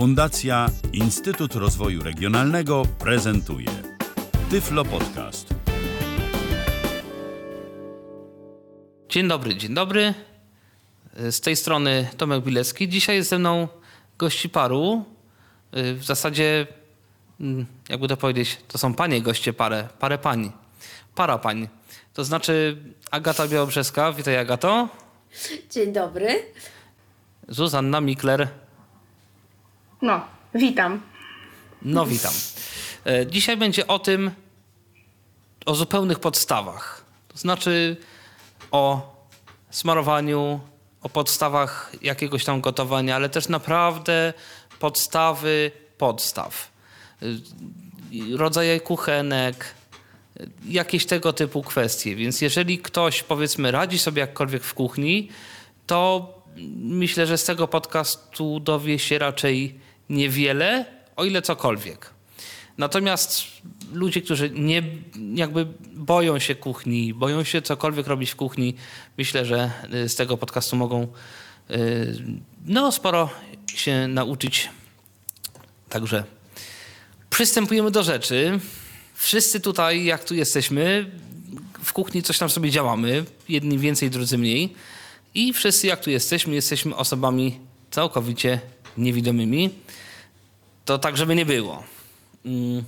Fundacja Instytut Rozwoju Regionalnego prezentuje Tyflo Podcast. Dzień dobry, dzień dobry. Z tej strony Tomek Bilecki. Dzisiaj jest ze mną gości paru. W zasadzie, mm, jakby to powiedzieć, to są panie goście parę, parę pań. Para pań. To znaczy Agata Białobrzeska. Witaj Agato. Dzień dobry. Zuzanna Mikler. No, witam. No witam. E, Dzisiaj będzie o tym, o zupełnych podstawach. To znaczy o smarowaniu, o podstawach jakiegoś tam gotowania, ale też naprawdę podstawy podstaw. Y, Rodzaje kuchenek, y, jakieś tego typu kwestie. Więc jeżeli ktoś, powiedzmy, radzi sobie jakkolwiek w kuchni, to myślę, że z tego podcastu dowie się raczej niewiele, o ile cokolwiek. Natomiast ludzie, którzy nie jakby boją się kuchni, boją się cokolwiek robić w kuchni, myślę, że y, z tego podcastu mogą y, no sporo się nauczyć. Także przystępujemy do rzeczy. Wszyscy tutaj, jak tu jesteśmy, w kuchni coś tam sobie działamy. Jedni więcej, drudzy mniej. I wszyscy, jak tu jesteśmy, jesteśmy osobami całkowicie niewidomymi. To tak, żeby nie było. Mm.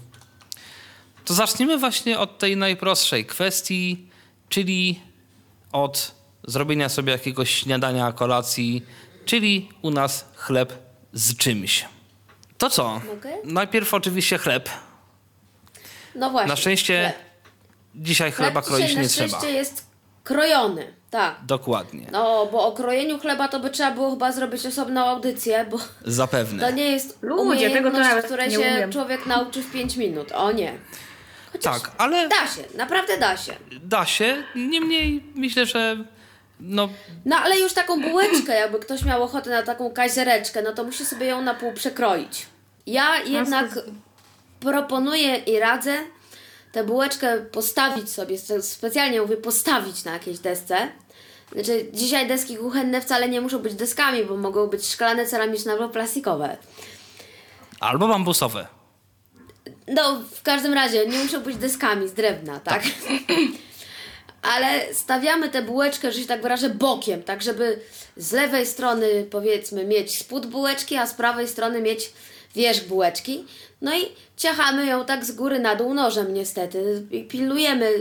To zaczniemy właśnie od tej najprostszej kwestii, czyli od zrobienia sobie jakiegoś śniadania, kolacji, czyli u nas chleb z czymś. To co? Mogę? Najpierw oczywiście chleb. No właśnie. Na szczęście chleb. dzisiaj chleba Chleb kroić nie na szczęście trzeba. jest krojony, tak. Dokładnie. No, bo o krojeniu chleba to by trzeba było chyba zrobić osobną audycję, bo Zapewne. to nie jest Ludzie, tego to umiejętność, nawet której się umiem. człowiek nauczy w 5 minut. O nie. Chociaż Tak, ale Da się, naprawdę da się. da się. Niemniej myślę, że no, No ale już taką bułeczkę, jakby ktoś miał ochotę na taką kaziereczkę, no to musi sobie ją na pół przekroić. Ja jednak proponuję i radzę tę bułeczkę postawić sobie, spe- specjalnie mówię postawić na jakiejś desce. Znaczy, dzisiaj deski kuchenne wcale nie muszą być deskami, bo mogą być szklane, ceramiczne albo plastikowe. albo bambusowe. No, w każdym razie nie muszą być deskami z drewna, tak? Ale stawiamy tę bułeczkę, że się tak wyrażę, bokiem, tak żeby z lewej strony powiedzmy mieć spód bułeczki, a z prawej strony mieć wierzch bułeczki. No i ciachamy ją tak z góry na dół nożem niestety. I pilnujemy.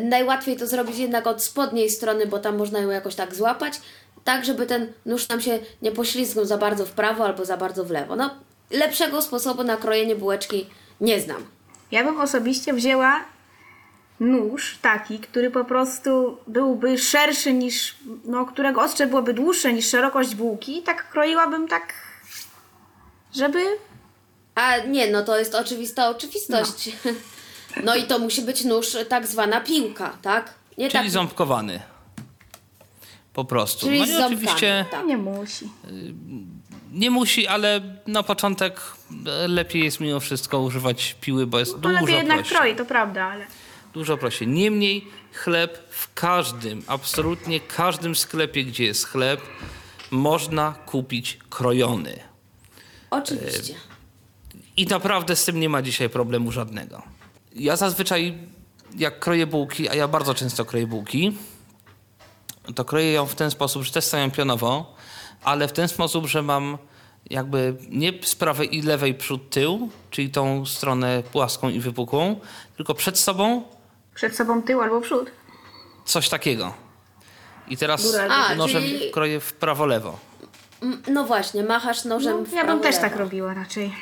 Najłatwiej to zrobić jednak od spodniej strony, bo tam można ją jakoś tak złapać, tak żeby ten nóż nam się nie poślizgnął za bardzo w prawo albo za bardzo w lewo. No, lepszego sposobu na krojenie bułeczki nie znam. Ja bym osobiście wzięła nóż taki, który po prostu byłby szerszy niż, no, którego ostrze byłoby dłuższe niż szerokość bułki. i Tak kroiłabym tak, żeby... A nie, no to jest oczywista oczywistość. No, i to musi być nóż tak zwana piłka, tak? Nie Czyli tak, ząbkowany. Po prostu. Czyli no i ząbkami, oczywiście tak. Nie musi. nie musi, ale na początek e, lepiej jest mimo wszystko używać piły, bo jest To dużo lepiej jednak prościej. kroi, to prawda, ale... Dużo prościej. Niemniej chleb w każdym, absolutnie każdym sklepie, gdzie jest chleb, można kupić krojony. Oczywiście. I naprawdę z tym nie ma dzisiaj problemu żadnego. Ja zazwyczaj, jak kroję bułki, a ja bardzo często kroję bułki, to kroję ją w ten sposób, że też stają pionowo, ale w ten sposób, że mam jakby nie z prawej i lewej przód tył, czyli tą stronę płaską i wypukłą, tylko przed sobą Przed sobą tył albo przód. coś takiego. I teraz A, nożem czyli- kroję w prawo-lewo. M- No właśnie, machasz nożem No, w ja bym prawo, też lewo. tak robiła raczej.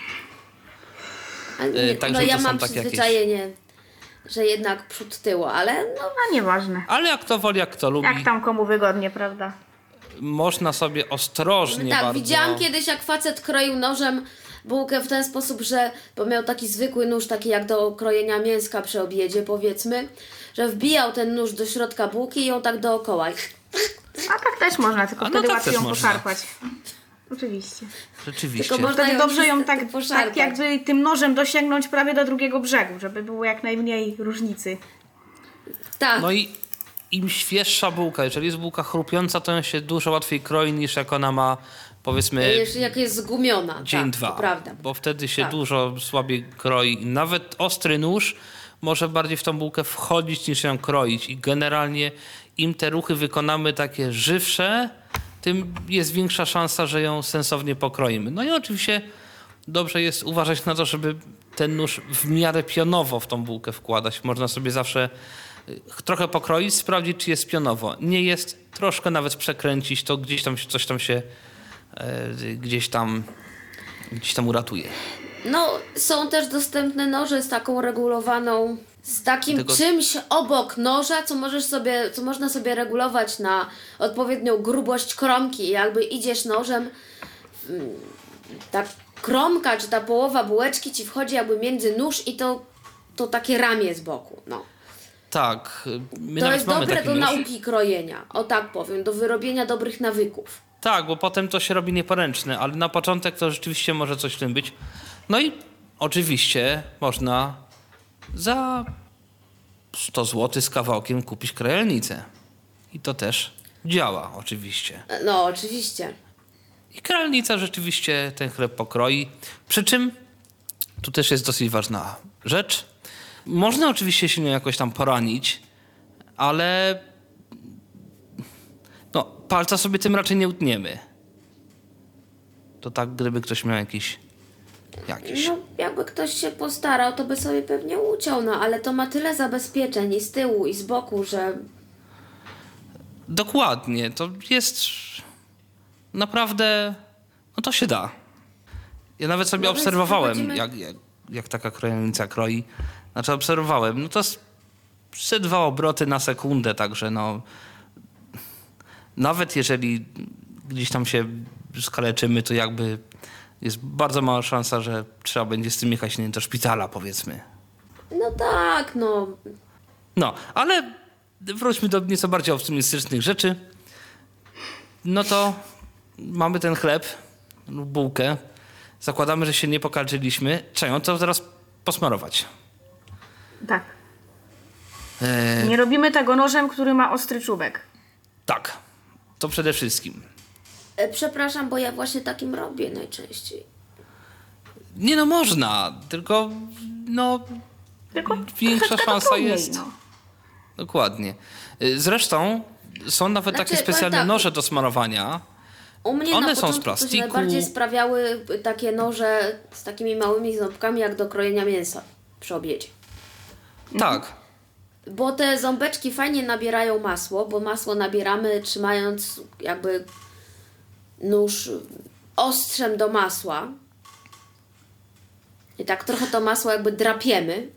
Nie, E, także no ja to są mam takie przyzwyczajenie, że jednak przód tył, ale no A nieważne. Ale jak to woli, jak to lubi, Jak tam komu wygodnie, prawda? można sobie ostrożnie tak, bardzo... widziałam kiedyś jak facet kroił nożem bułkę w ten sposób, że bo miał taki zwykły nóż, taki jak do krojenia mięska przy obiedzie powiedzmy, że wbijał ten nóż do środka bułki i ją tak dookoła. A tak też można, tylko A no wtedy tak łatwiej też ją można. poszarpać. Oczywiście. Rzeczywiście. Tylko można Wtedy ją dobrze ją tak, tak jakby tym nożem dosięgnąć prawie do drugiego brzegu, żeby było jak najmniej różnicy. Tak. No i im świeższa bułka, jeżeli jest bułka chrupiąca, to ją się dużo łatwiej kroi niż jak ona ma powiedzmy Jeszcze jak jest zgumiona. dzień, tak, dwa. Prawda. Bo wtedy się Tak. dużo słabiej kroi. Nawet ostry nóż może bardziej w tą bułkę wchodzić niż ją kroić. I generalnie im te ruchy wykonamy takie żywsze, tym jest większa szansa, że ją sensownie pokroimy. No i oczywiście dobrze jest uważać na to, żeby ten nóż w miarę pionowo w tą bułkę wkładać. Można sobie zawsze y, trochę pokroić, sprawdzić, czy jest pionowo. Nie jest, troszkę nawet przekręcić, to gdzieś tam coś tam się e, gdzieś tam gdzieś tam uratuje. No, są też dostępne noże z taką regulowaną, z takim Tego- czymś obok noża, co możesz sobie, co można sobie regulować na odpowiednią grubość kromki. Jakby idziesz nożem, mm, ta kromka czy ta połowa bułeczki ci wchodzi jakby między nóż i to, to takie ramię z boku. No. Tak, my to jest dobre do nóż. nauki krojenia, o tak powiem, do wyrobienia dobrych nawyków. Tak, bo potem to się robi nieporęczne, ale na początek to rzeczywiście może coś w tym być. No i oczywiście można za 100 zł z kawałkiem kupić krajelnicę. I to też działa oczywiście. No, oczywiście. I kralnica rzeczywiście ten chleb pokroi. Przy czym tu też jest dosyć ważna rzecz. Można oczywiście się nią jakoś tam poranić, ale no, palca sobie tym raczej nie utniemy. To tak, gdyby ktoś miał jakiś. Jakiś. No, jakby ktoś się postarał, to by sobie pewnie uciął, no ale to ma tyle zabezpieczeń i z tyłu, i z boku, że Dokładnie. To jest naprawdę. No to się da. Ja nawet sobie No obserwowałem, jak, jak, jak taka krojenica kroi. Znaczy obserwowałem. No to ze dwa obroty na sekundę, także no. Nawet jeżeli gdzieś tam się skaleczymy, to jakby jest bardzo mała szansa, że trzeba będzie z tym jechać nie wiem, do szpitala, powiedzmy. no tak, no. No, ale wróćmy do nieco bardziej optymistycznych rzeczy. No to mamy ten chleb, lub bułkę. Zakładamy, że się nie pokalczyliśmy. Trzeba ją to teraz posmarować. Tak. E, Nie robimy tego nożem, który ma ostry czubek. tak, to przede wszystkim. E, Przepraszam, bo ja właśnie takim robię najczęściej. Nie no, można, tylko no Tylko większa szansa jest. No. Dokładnie. E, Zresztą są nawet Znaczy, takie specjalne powiem tak. noże do smarowania. U mnie One na są z plastiku. Najbardziej sprawiały takie noże z takimi małymi ząbkami, jak do krojenia mięsa przy obiedzie. Tak. Bo te ząbeczki fajnie nabierają masło, bo masło nabieramy trzymając jakby nóż ostrzem do masła. I tak trochę to masło jakby drapiemy.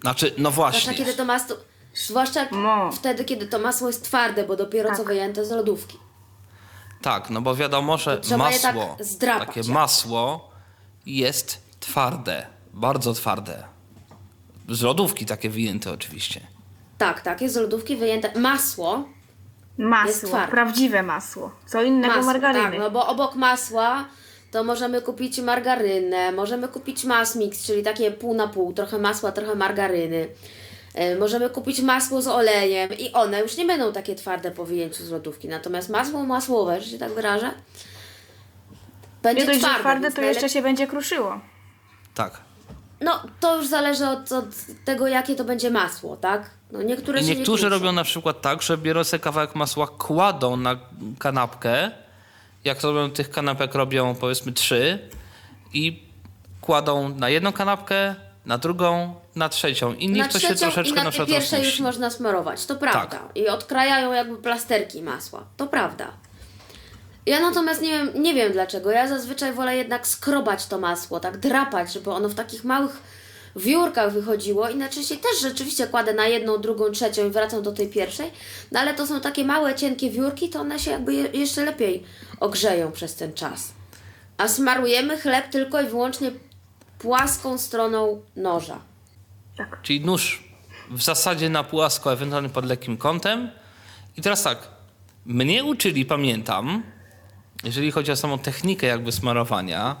Znaczy, no Zwłaszcza właśnie. kiedy to masło. Zwłaszcza No. wtedy, kiedy to masło jest twarde, bo dopiero co Tak. wyjęte z lodówki. Tak, no bo wiadomo, że tak masło, zdrapać, takie jak. masło jest twarde, bardzo twarde. Z lodówki takie wyjęte oczywiście. Tak, tak, jest z lodówki wyjęte masło. Masło, prawdziwe masło. Co innego masło margaryny. Tak, no bo obok masła to możemy kupić margarynę, możemy kupić masmix, czyli takie pół na pół, trochę masła, trochę margaryny. E, Możemy kupić masło z olejem i one już nie będą takie twarde po wyjęciu z lodówki. Natomiast masło masłowe, że się tak wyrażę, będzie Nie dość, twarde. twarde, to jeszcze się będzie kruszyło. Tak. No, to już zależy od, od tego, jakie to będzie masło, tak? No, niektóre I niektórzy nie robią na przykład tak, że biorą sobie kawałek masła, kładą na kanapkę. Jak robią tych kanapek, robią powiedzmy trzy i kładą na jedną kanapkę, na drugą, na trzecią. I niech to się troszeczkę i na przykład pierwszej już można smarować, to prawda. Tak. I odkrajają jakby plasterki masła, to prawda. Ja natomiast nie wiem, nie wiem dlaczego. Ja zazwyczaj wolę jednak skrobać to masło, tak drapać, żeby ono w takich małych wiórkach wychodziło. I najczęściej też rzeczywiście kładę na jedną, drugą, trzecią i wracam do tej pierwszej. No ale to są takie małe, cienkie wiórki, to one się jakby je, jeszcze lepiej ogrzeją przez ten czas. A smarujemy chleb tylko i wyłącznie płaską stroną noża. Tak. Czyli nóż w zasadzie na płasko, ewentualnie pod lekkim kątem. I teraz tak, mnie uczyli, pamiętam, jeżeli chodzi o samą technikę jakby smarowania,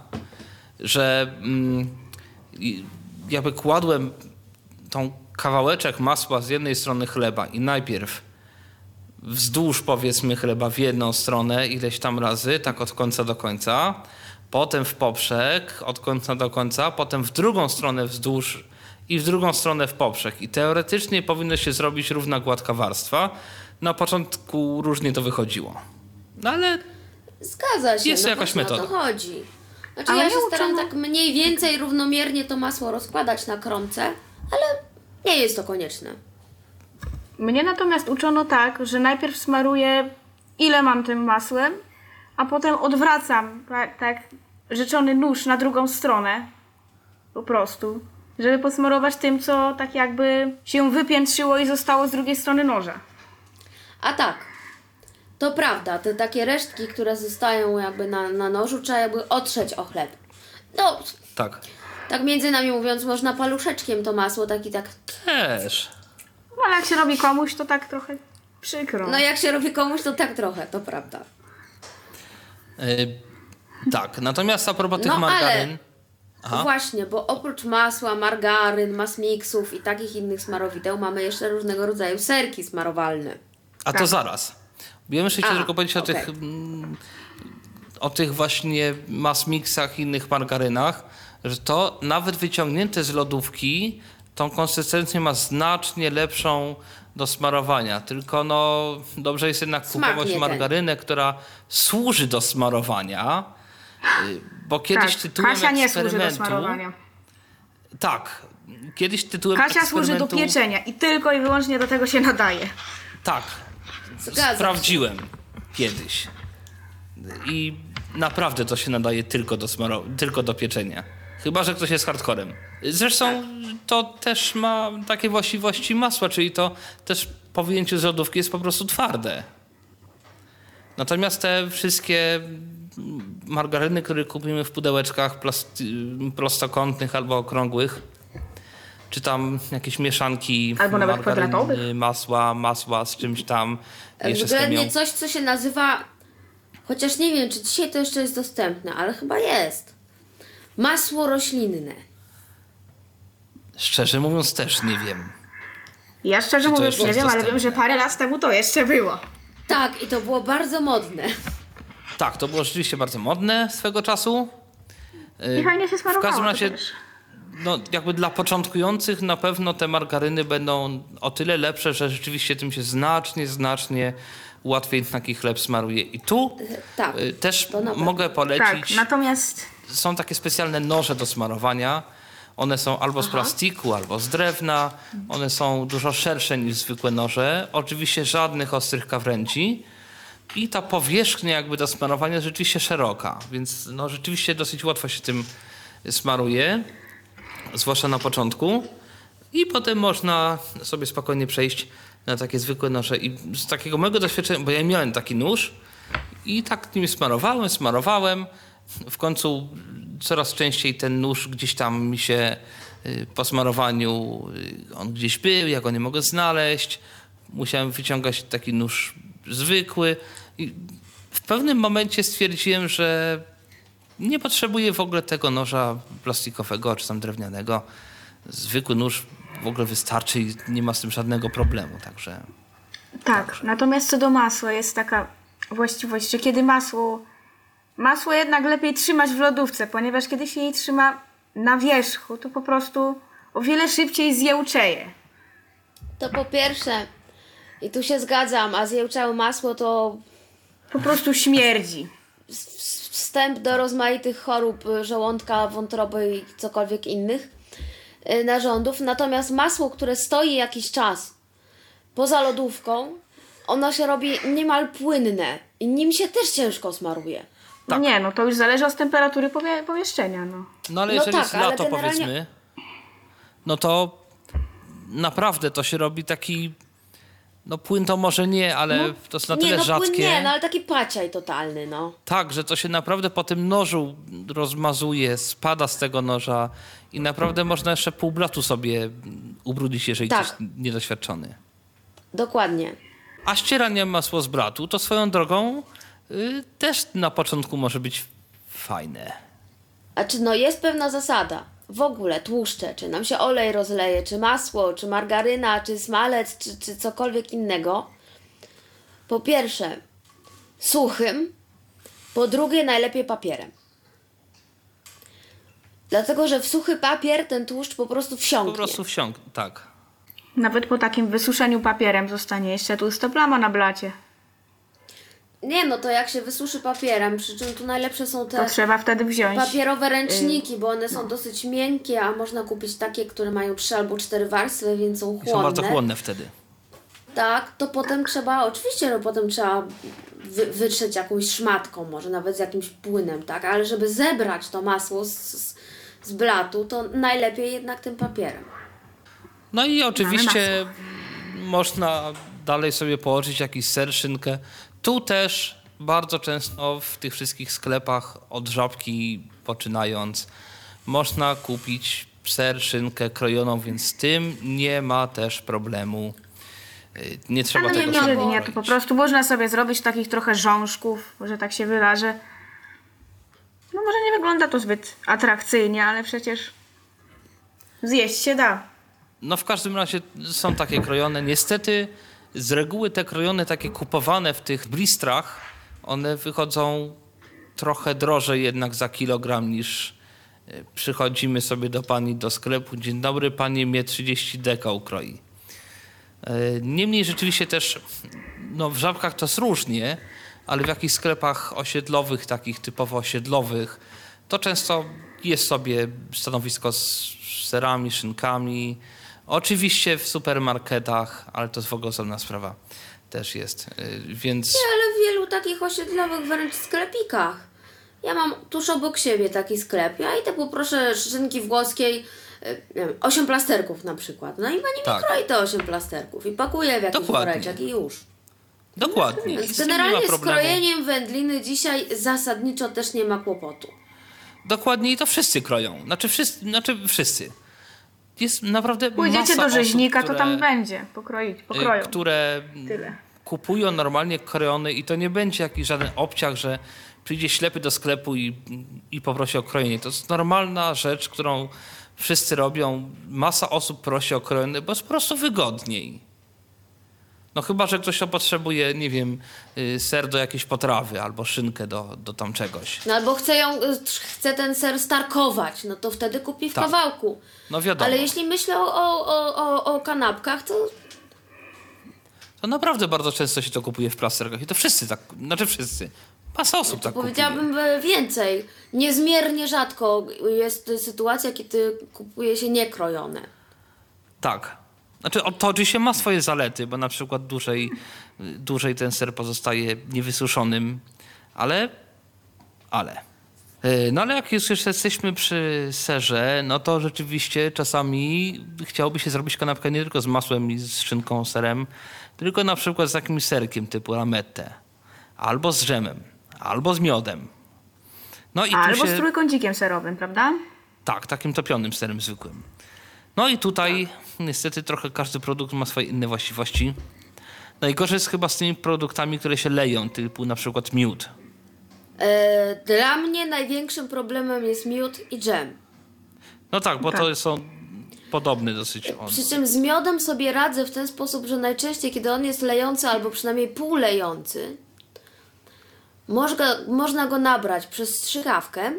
że mm, jakby kładłem tą kawałeczek masła z jednej strony chleba i najpierw wzdłuż powiedzmy chleba w jedną stronę ileś tam razy, tak od końca do końca, potem w poprzek od końca do końca, potem w drugą stronę wzdłuż i w drugą stronę w poprzek. I teoretycznie powinno się zrobić równa gładka warstwa. Na początku różnie to wychodziło. No ale Zgadza się. Jest no jakaś właśnie O metoda. to chodzi. Znaczy Ale ja się staram uczono- tak mniej więcej równomiernie to masło rozkładać na kromce, ale nie jest to konieczne. Mnie natomiast uczono tak, że najpierw smaruję ile mam tym masłem, a potem odwracam tak, tak rzeczony nóż na drugą stronę. Po prostu. Żeby posmarować tym, co tak jakby się wypiętrzyło i zostało z drugiej strony noża. A tak, to prawda, te takie resztki, które zostają jakby na, na nożu, trzeba jakby otrzeć o chleb. No, tak. tak między nami mówiąc, można paluszeczkiem to masło, tak i tak. Też. No ale jak się robi komuś, to tak trochę przykro. No jak się robi komuś, to tak trochę, to prawda. Y, tak, natomiast a propos tych No, ale- margaryn. Aha. Właśnie, bo oprócz masła, margaryn, mas miksów i takich innych smarowideł mamy jeszcze różnego rodzaju serki smarowalne. A to Tak. zaraz. Ja chciałem A, tylko powiedzieć o okej. tych mm, o tych właśnie mass mixach i innych margarynach, że to nawet wyciągnięte z lodówki tą konsystencję ma znacznie lepszą do smarowania. Tylko no dobrze jest jednak Smak kupować nie ten. margarynę, która służy do smarowania. y, Bo kiedyś tak, tytułem Kasia nie służy do smarowania. Tak. Kiedyś tytułem Kasia służy do pieczenia i tylko i wyłącznie do tego się nadaje. Tak. Zgadza się. Sprawdziłem kiedyś. I naprawdę to się nadaje tylko do, smaro- tylko do pieczenia. Chyba, że ktoś jest hardcorem. Zresztą to też ma takie właściwości masła, czyli to też po wyjęciu z lodówki jest po prostu twarde. Natomiast te wszystkie margaryny, które kupimy w pudełeczkach prostokątnych albo okrągłych, czy tam jakieś mieszanki Albo nawet kwadratowych. masła, masła z czymś tam, jeszcze Względnie chemią. coś, co się nazywa, chociaż nie wiem, czy dzisiaj to jeszcze jest dostępne, ale chyba jest. Masło roślinne. Szczerze mówiąc też nie wiem. Ja szczerze mówiąc nie wiem, ale dostępne? wiem, że parę lat temu to jeszcze było. Tak, i to było bardzo modne. Tak, to było rzeczywiście bardzo modne swego czasu. I fajnie się W smarowało. każdym to razie, też. No, jakby dla początkujących na pewno te margaryny będą o tyle lepsze, że rzeczywiście tym się znacznie, znacznie łatwiej taki chleb smaruje. I tu Tak. y, też mogę Tak, polecić. natomiast Są takie specjalne noże do smarowania. One są albo z plastiku, albo z drewna. One są dużo szersze niż zwykłe noże. Oczywiście żadnych ostrych krawędzi. I ta powierzchnia jakby do smarowania jest rzeczywiście szeroka, więc no rzeczywiście dosyć łatwo się tym smaruje, zwłaszcza na początku. I potem można sobie spokojnie przejść na takie zwykłe noże. I z takiego mojego doświadczenia, bo ja miałem taki nóż i tak nim smarowałem, smarowałem. W końcu coraz częściej ten nóż gdzieś tam mi się y, po smarowaniu, y, on gdzieś był, ja go nie mogę znaleźć. Musiałem wyciągać taki nóż zwykły. I w pewnym momencie stwierdziłem, że nie potrzebuję w ogóle tego noża plastikowego czy tam drewnianego. Zwykły nóż w ogóle wystarczy i nie ma z tym żadnego problemu. Także tak, natomiast co do masła jest taka właściwość, że kiedy masło masło jednak lepiej trzymać w lodówce, ponieważ kiedy się jej trzyma na wierzchu, to po prostu o wiele szybciej zjełczeje. To po pierwsze, i tu się zgadzam, a zjełczałe masło to Po prostu śmierdzi. Wstęp do rozmaitych chorób y, żołądka, wątroby i cokolwiek innych y, narządów. Natomiast masło, które stoi jakiś czas poza lodówką, ono się robi niemal płynne i nim się też ciężko smaruje. No nie, no to już zależy od temperatury pomieszczenia, no. No ale No jeżeli tak, jest lato generalnie- powiedzmy, no to naprawdę to się robi taki, no płyn to może nie, ale to jest na tyle nie, no rzadkie. płyn nie, no ale taki paciaj totalny, no. Tak, że to się naprawdę po tym nożu rozmazuje, spada z tego noża i naprawdę można jeszcze pół blatu sobie ubrudzić, jeżeli Tak. ktoś niedoświadczony. Dokładnie. A ścieranie masło z bratu to swoją drogą y, też na początku może być fajne. A czy no jest pewna zasada? W ogóle tłuszcze, czy nam się olej rozleje, czy masło, czy margaryna, czy smalec, czy, czy cokolwiek innego. po pierwsze suchym, po drugie najlepiej papierem. Dlatego, że w suchy papier ten tłuszcz po prostu wsiąknie. Po prostu wsiąk, tak. Nawet po takim wysuszeniu papierem zostanie jeszcze tłusta plama na blacie. Nie, no to jak się wysuszy papierem, przy czym tu najlepsze są te To trzeba wtedy wziąć. papierowe ręczniki, bo one są dosyć miękkie, a można kupić takie, które mają trzy albo cztery warstwy, więc są I chłonne. są bardzo chłonne wtedy. Tak, to potem trzeba, oczywiście, że potem trzeba wy, wytrzeć jakąś szmatką, może nawet z jakimś płynem, tak? Ale żeby zebrać to masło z, z, z blatu, to najlepiej jednak tym papierem. No i oczywiście można dalej sobie położyć jakiś ser, szynkę. Tu też bardzo często w tych wszystkich sklepach od żabki poczynając można kupić ser, szynkę krojoną, więc z tym nie ma też problemu. Y, Nie trzeba Ale nie tego sobie Jeżeli nie, to po prostu można sobie zrobić takich trochę rzążków, że tak się wyrażę. No może nie wygląda to zbyt atrakcyjnie, ale przecież zjeść się da. No w każdym razie są takie krojone. Niestety z reguły te krojone takie kupowane w tych blistrach, one wychodzą trochę drożej jednak za kilogram niż e, przychodzimy sobie do pani do sklepu. Dzień dobry, pani mnie 30 deka ukroi. E, Niemniej rzeczywiście też no w żabkach to jest różnie, ale w jakichś sklepach osiedlowych, takich typowo osiedlowych, to często jest sobie stanowisko z serami, szynkami. Oczywiście w supermarketach, ale to w ogóle osobna sprawa też jest. Y, Więc Nie, ale w wielu takich osiedlowych wręcz sklepikach. Ja mam tuż obok siebie taki sklep. Ja idę poproszę szynki włoskiej, y, nie wiem, 8 plasterków na przykład. No i pani Tak. mi kroi te 8 plasterków i pakuje w jakiś woreczek i już. dokładnie. Z generalnie z problemu. krojeniem wędliny dzisiaj zasadniczo też nie ma kłopotu. Dokładnie i to wszyscy kroją. Znaczy wszyscy. Znaczy wszyscy. Jest naprawdę Pójdziecie do osób, rzeźnika, które, to tam będzie. Pokroić, y, pokroją. które Tyle. kupują normalnie krojony i to nie będzie jakiś żaden obciach, że przyjdzie ślepy do sklepu i, i poprosi o krojenie. To jest normalna rzecz, którą wszyscy robią. Masa osób prosi o krojony, bo jest po prostu wygodniej. No chyba, że ktoś to potrzebuje, nie wiem, y, ser do jakiejś potrawy albo szynkę do, do tam czegoś. No albo chce, ją, y, chce ten ser starkować, no to wtedy kupi w Tak. kawałku. No wiadomo. Ale jeśli myślę o, o, o, o, kanapkach, to To naprawdę bardzo często się to kupuje w plasterkach i to wszyscy tak, znaczy wszyscy. Masa osób tak kupuje. powiedziałabym e, więcej. Niezmiernie rzadko jest sytuacja, kiedy kupuje się niekrojone. Tak. Znaczy, to oczywiście ma swoje zalety, bo na przykład dłużej, dłużej ten ser pozostaje niewysuszonym, ale. Ale. Yy, No ale jak już jesteśmy przy serze, no to rzeczywiście czasami chciałoby się zrobić kanapkę nie tylko z masłem i z szynką, serem, tylko na przykład z jakimś serkiem typu lamette, albo z dżemem, albo z miodem. No i Albo się... z trójkącikiem serowym, prawda? Tak, takim topionym serem zwykłym. No i tutaj niestety trochę każdy produkt ma swoje inne właściwości. Najgorzej jest chyba z tymi produktami, które się leją, typu na przykład miód. E, dla mnie największym problemem jest miód i dżem. No tak, bo Tak. to są podobne dosyć. On. Przy czym z miodem sobie radzę w ten sposób, że najczęściej, kiedy on jest lejący albo przynajmniej półlejący, można, można go nabrać przez strzykawkę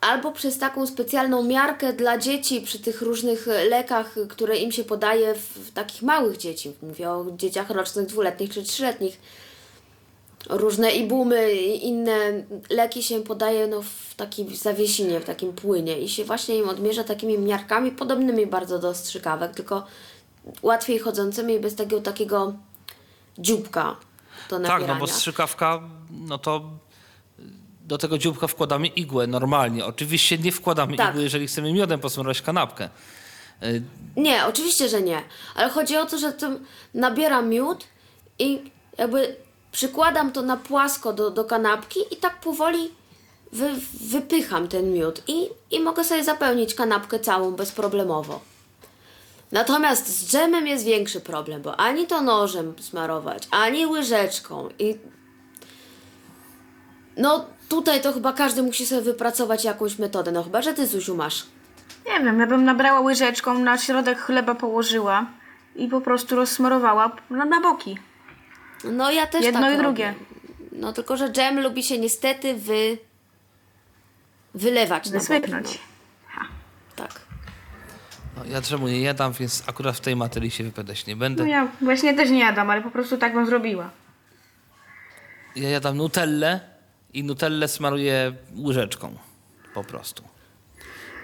albo przez taką specjalną miarkę dla dzieci przy tych różnych lekach, które im się podaje w, takich małych dzieci. Mówię o dzieciach rocznych, dwuletnich czy trzyletnich. Różne ibumy i inne leki się podaje no, w takim zawiesinie, w takim płynie i się właśnie im odmierza takimi miarkami podobnymi bardzo do strzykawek, tylko łatwiej chodzącymi i bez tego takiego dzióbka do Tak, nabierania. no bo strzykawka, no to do tego dzióbka wkładamy igłę normalnie. Oczywiście nie wkładamy Tak. igły, jeżeli chcemy miodem posmarować kanapkę. Y, Nie, oczywiście, że nie. Ale chodzi o to, że tym nabieram miód i jakby przykładam to na płasko do, do kanapki i tak powoli wy, wypycham ten miód i, i mogę sobie zapełnić kanapkę całą bezproblemowo. Natomiast z dżemem jest większy problem, bo ani to nożem smarować, ani łyżeczką i no tutaj to chyba każdy musi sobie wypracować jakąś metodę, no chyba, że ty Zuziu masz. Nie wiem, ja bym nabrała łyżeczką, na środek chleba położyła i po prostu rozsmarowała na, na boki. No ja też Jedno tak i robię. drugie. No tylko, że dżem lubi się niestety wy... wylewać na boki. No. Tak. No, ja drzemu nie jadam, więc akurat w tej materii się wypowiadać nie będę. No ja właśnie też nie jadam, ale po prostu tak bym zrobiła. Ja jadam nutellę i nutellę smaruję łyżeczką. Po prostu.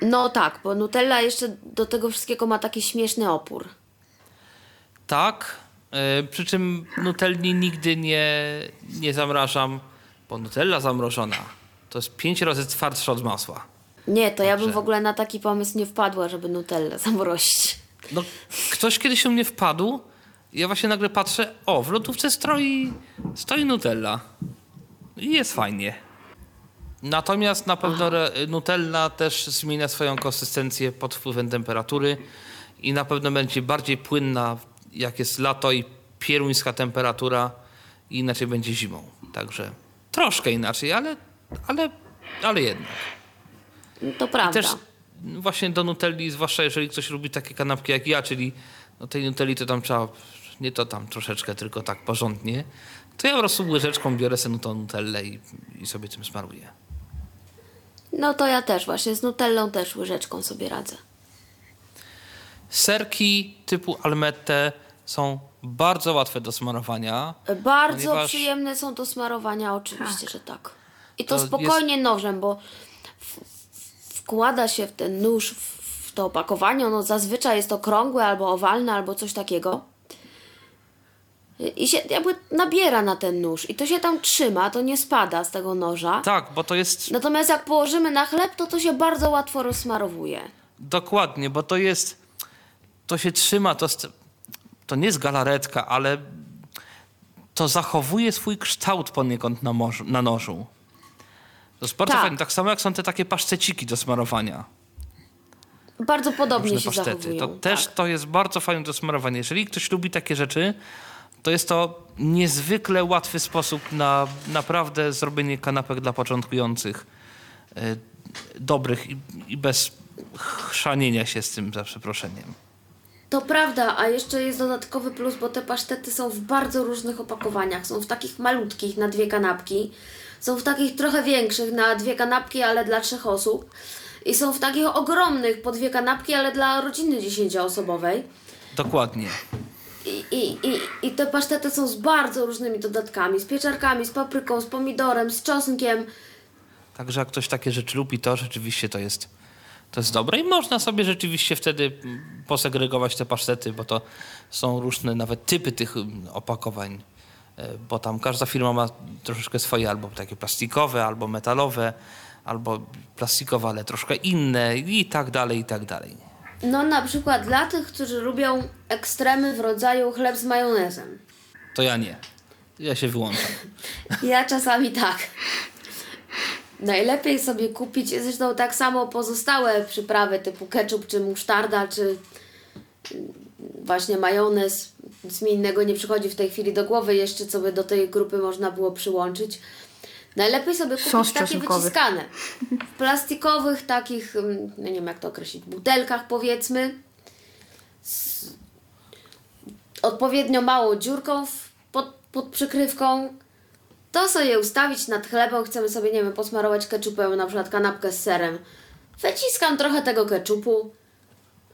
No tak, bo Nutella jeszcze do tego wszystkiego ma taki śmieszny opór. Tak, e, przy czym nutelli nigdy nie, nie zamrażam, bo nutella zamrożona to jest pięć razy twardsza od masła. Nie, to ja bym w ogóle na taki pomysł nie wpadła, żeby Nutellę zamrozić. No, ktoś kiedyś u mnie wpadł, ja właśnie nagle patrzę, o, w lodówce stoi, stoi nutella. I jest fajnie. Natomiast na pewno nutella też zmienia swoją konsystencję pod wpływem temperatury i na pewno będzie bardziej płynna, jak jest lato i pieruńska temperatura i inaczej będzie zimą. Także troszkę inaczej, ale, ale, ale jednak. To prawda. Też właśnie do nutelli, zwłaszcza jeżeli ktoś lubi takie kanapki jak ja, czyli no tej nutelli to tam trzeba, nie to tam troszeczkę, tylko tak porządnie, to ja po prostu łyżeczką biorę sobie tą nutellę i, i sobie tym smaruję. No to ja też właśnie z Nutellą też łyżeczką sobie radzę. Serki typu almette są bardzo łatwe do smarowania. Bardzo Ponieważ- przyjemne są do smarowania, oczywiście, że tak. I to, To spokojnie nożem, bo w, wkłada się w ten nóż, w, w to opakowanie, ono zazwyczaj jest okrągłe albo owalne, albo coś takiego. I się jakby nabiera na ten nóż i to się tam trzyma, to nie spada z tego noża. Tak, bo to jest Natomiast jak położymy na chleb, to to się bardzo łatwo rozsmarowuje. dokładnie, bo to jest, to się trzyma, to, to nie jest galaretka, ale to zachowuje swój kształt poniekąd na, morzu, na nożu. To jest bardzo Tak. fajne. Tak samo jak są te takie paszteciki do smarowania. Bardzo podobnie różne się pasztety. zachowują. To też tak. to jest bardzo fajne do smarowania. Jeżeli ktoś lubi takie rzeczy, to jest to niezwykle łatwy sposób na naprawdę zrobienie kanapek dla początkujących. e, dobrych i, i bez chrzanienia się z tym, za przeproszeniem. To prawda, a jeszcze jest dodatkowy plus, bo te pasztety są w bardzo różnych opakowaniach. Są w takich malutkich na dwie kanapki, są w takich trochę większych na dwie kanapki, ale dla trzech osób. I są w takich ogromnych po dwie kanapki, ale dla rodziny dziesięcioosobowej. Dokładnie. I, i, i, te pasztety są z bardzo różnymi dodatkami. Z pieczarkami, z papryką, z pomidorem, z czosnkiem. Także jak ktoś takie rzeczy lubi, to rzeczywiście to jest, to jest dobre i można sobie rzeczywiście wtedy posegregować te pasztety, bo to są różne nawet typy tych mm, opakowań, e, bo tam każda firma ma troszeczkę swoje, albo takie plastikowe, albo metalowe, albo plastikowe, ale troszkę inne i tak dalej, i tak dalej. No na przykład dla tych, którzy lubią ekstremy w rodzaju chleb z majonezem. To ja nie. Ja się wyłączam. Ja czasami tak. Najlepiej sobie kupić, zresztą tak samo pozostałe przyprawy typu ketchup, czy musztarda, czy właśnie majonez. Nic mi innego nie przychodzi w tej chwili do głowy jeszcze, co by do tej grupy można było przyłączyć. Najlepiej sobie kupić Sos takie wyciskane. W plastikowych takich, mm, no nie wiem jak to określić, butelkach powiedzmy. Z odpowiednio małą dziurką w, pod, pod przykrywką. To sobie ustawić nad chlebem, chcemy sobie, nie wiem, posmarować ketchupem, na przykład kanapkę z serem. Wyciskam trochę tego ketchupu,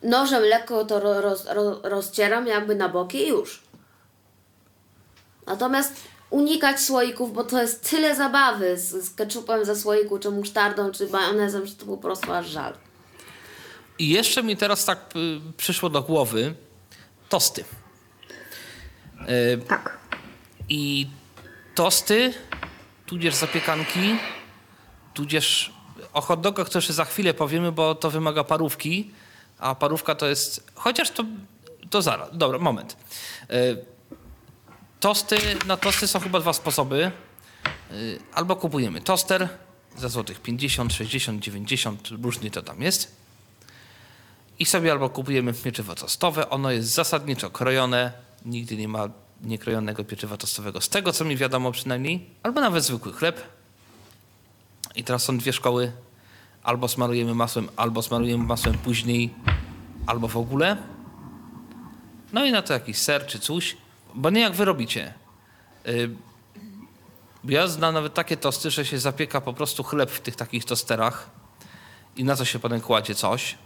nożem lekko to ro, roz, ro, rozcieram jakby na boki i już. Natomiast unikać słoików, bo to jest tyle zabawy z, z ketchupem ze słoiku, czy musztardą, czy majonezem, że to po prostu aż żal. I jeszcze mi teraz tak y, przyszło do głowy tosty. Y, Tak. I tosty, tudzież zapiekanki, tudzież o hot dogach to jeszcze za chwilę powiemy, bo to wymaga parówki, a parówka to jest, chociaż to, to zaraz, dobra, moment. Y, Tosty, na tosty są chyba dwa sposoby. Y, Albo kupujemy toster za złotych 50, 60, 90, różnie to tam jest. I sobie albo kupujemy pieczywo tostowe, ono jest zasadniczo krojone, nigdy nie ma niekrojonego pieczywa tostowego, z tego co mi wiadomo przynajmniej, albo nawet zwykły chleb. I teraz są dwie szkoły, albo smarujemy masłem, albo smarujemy masłem później, albo w ogóle. No i na to jakiś ser czy coś, bo nie jak wy robicie. Y, Ja znam nawet takie tosty, że się zapieka po prostu chleb w tych takich tosterach i na to się potem kładzie coś.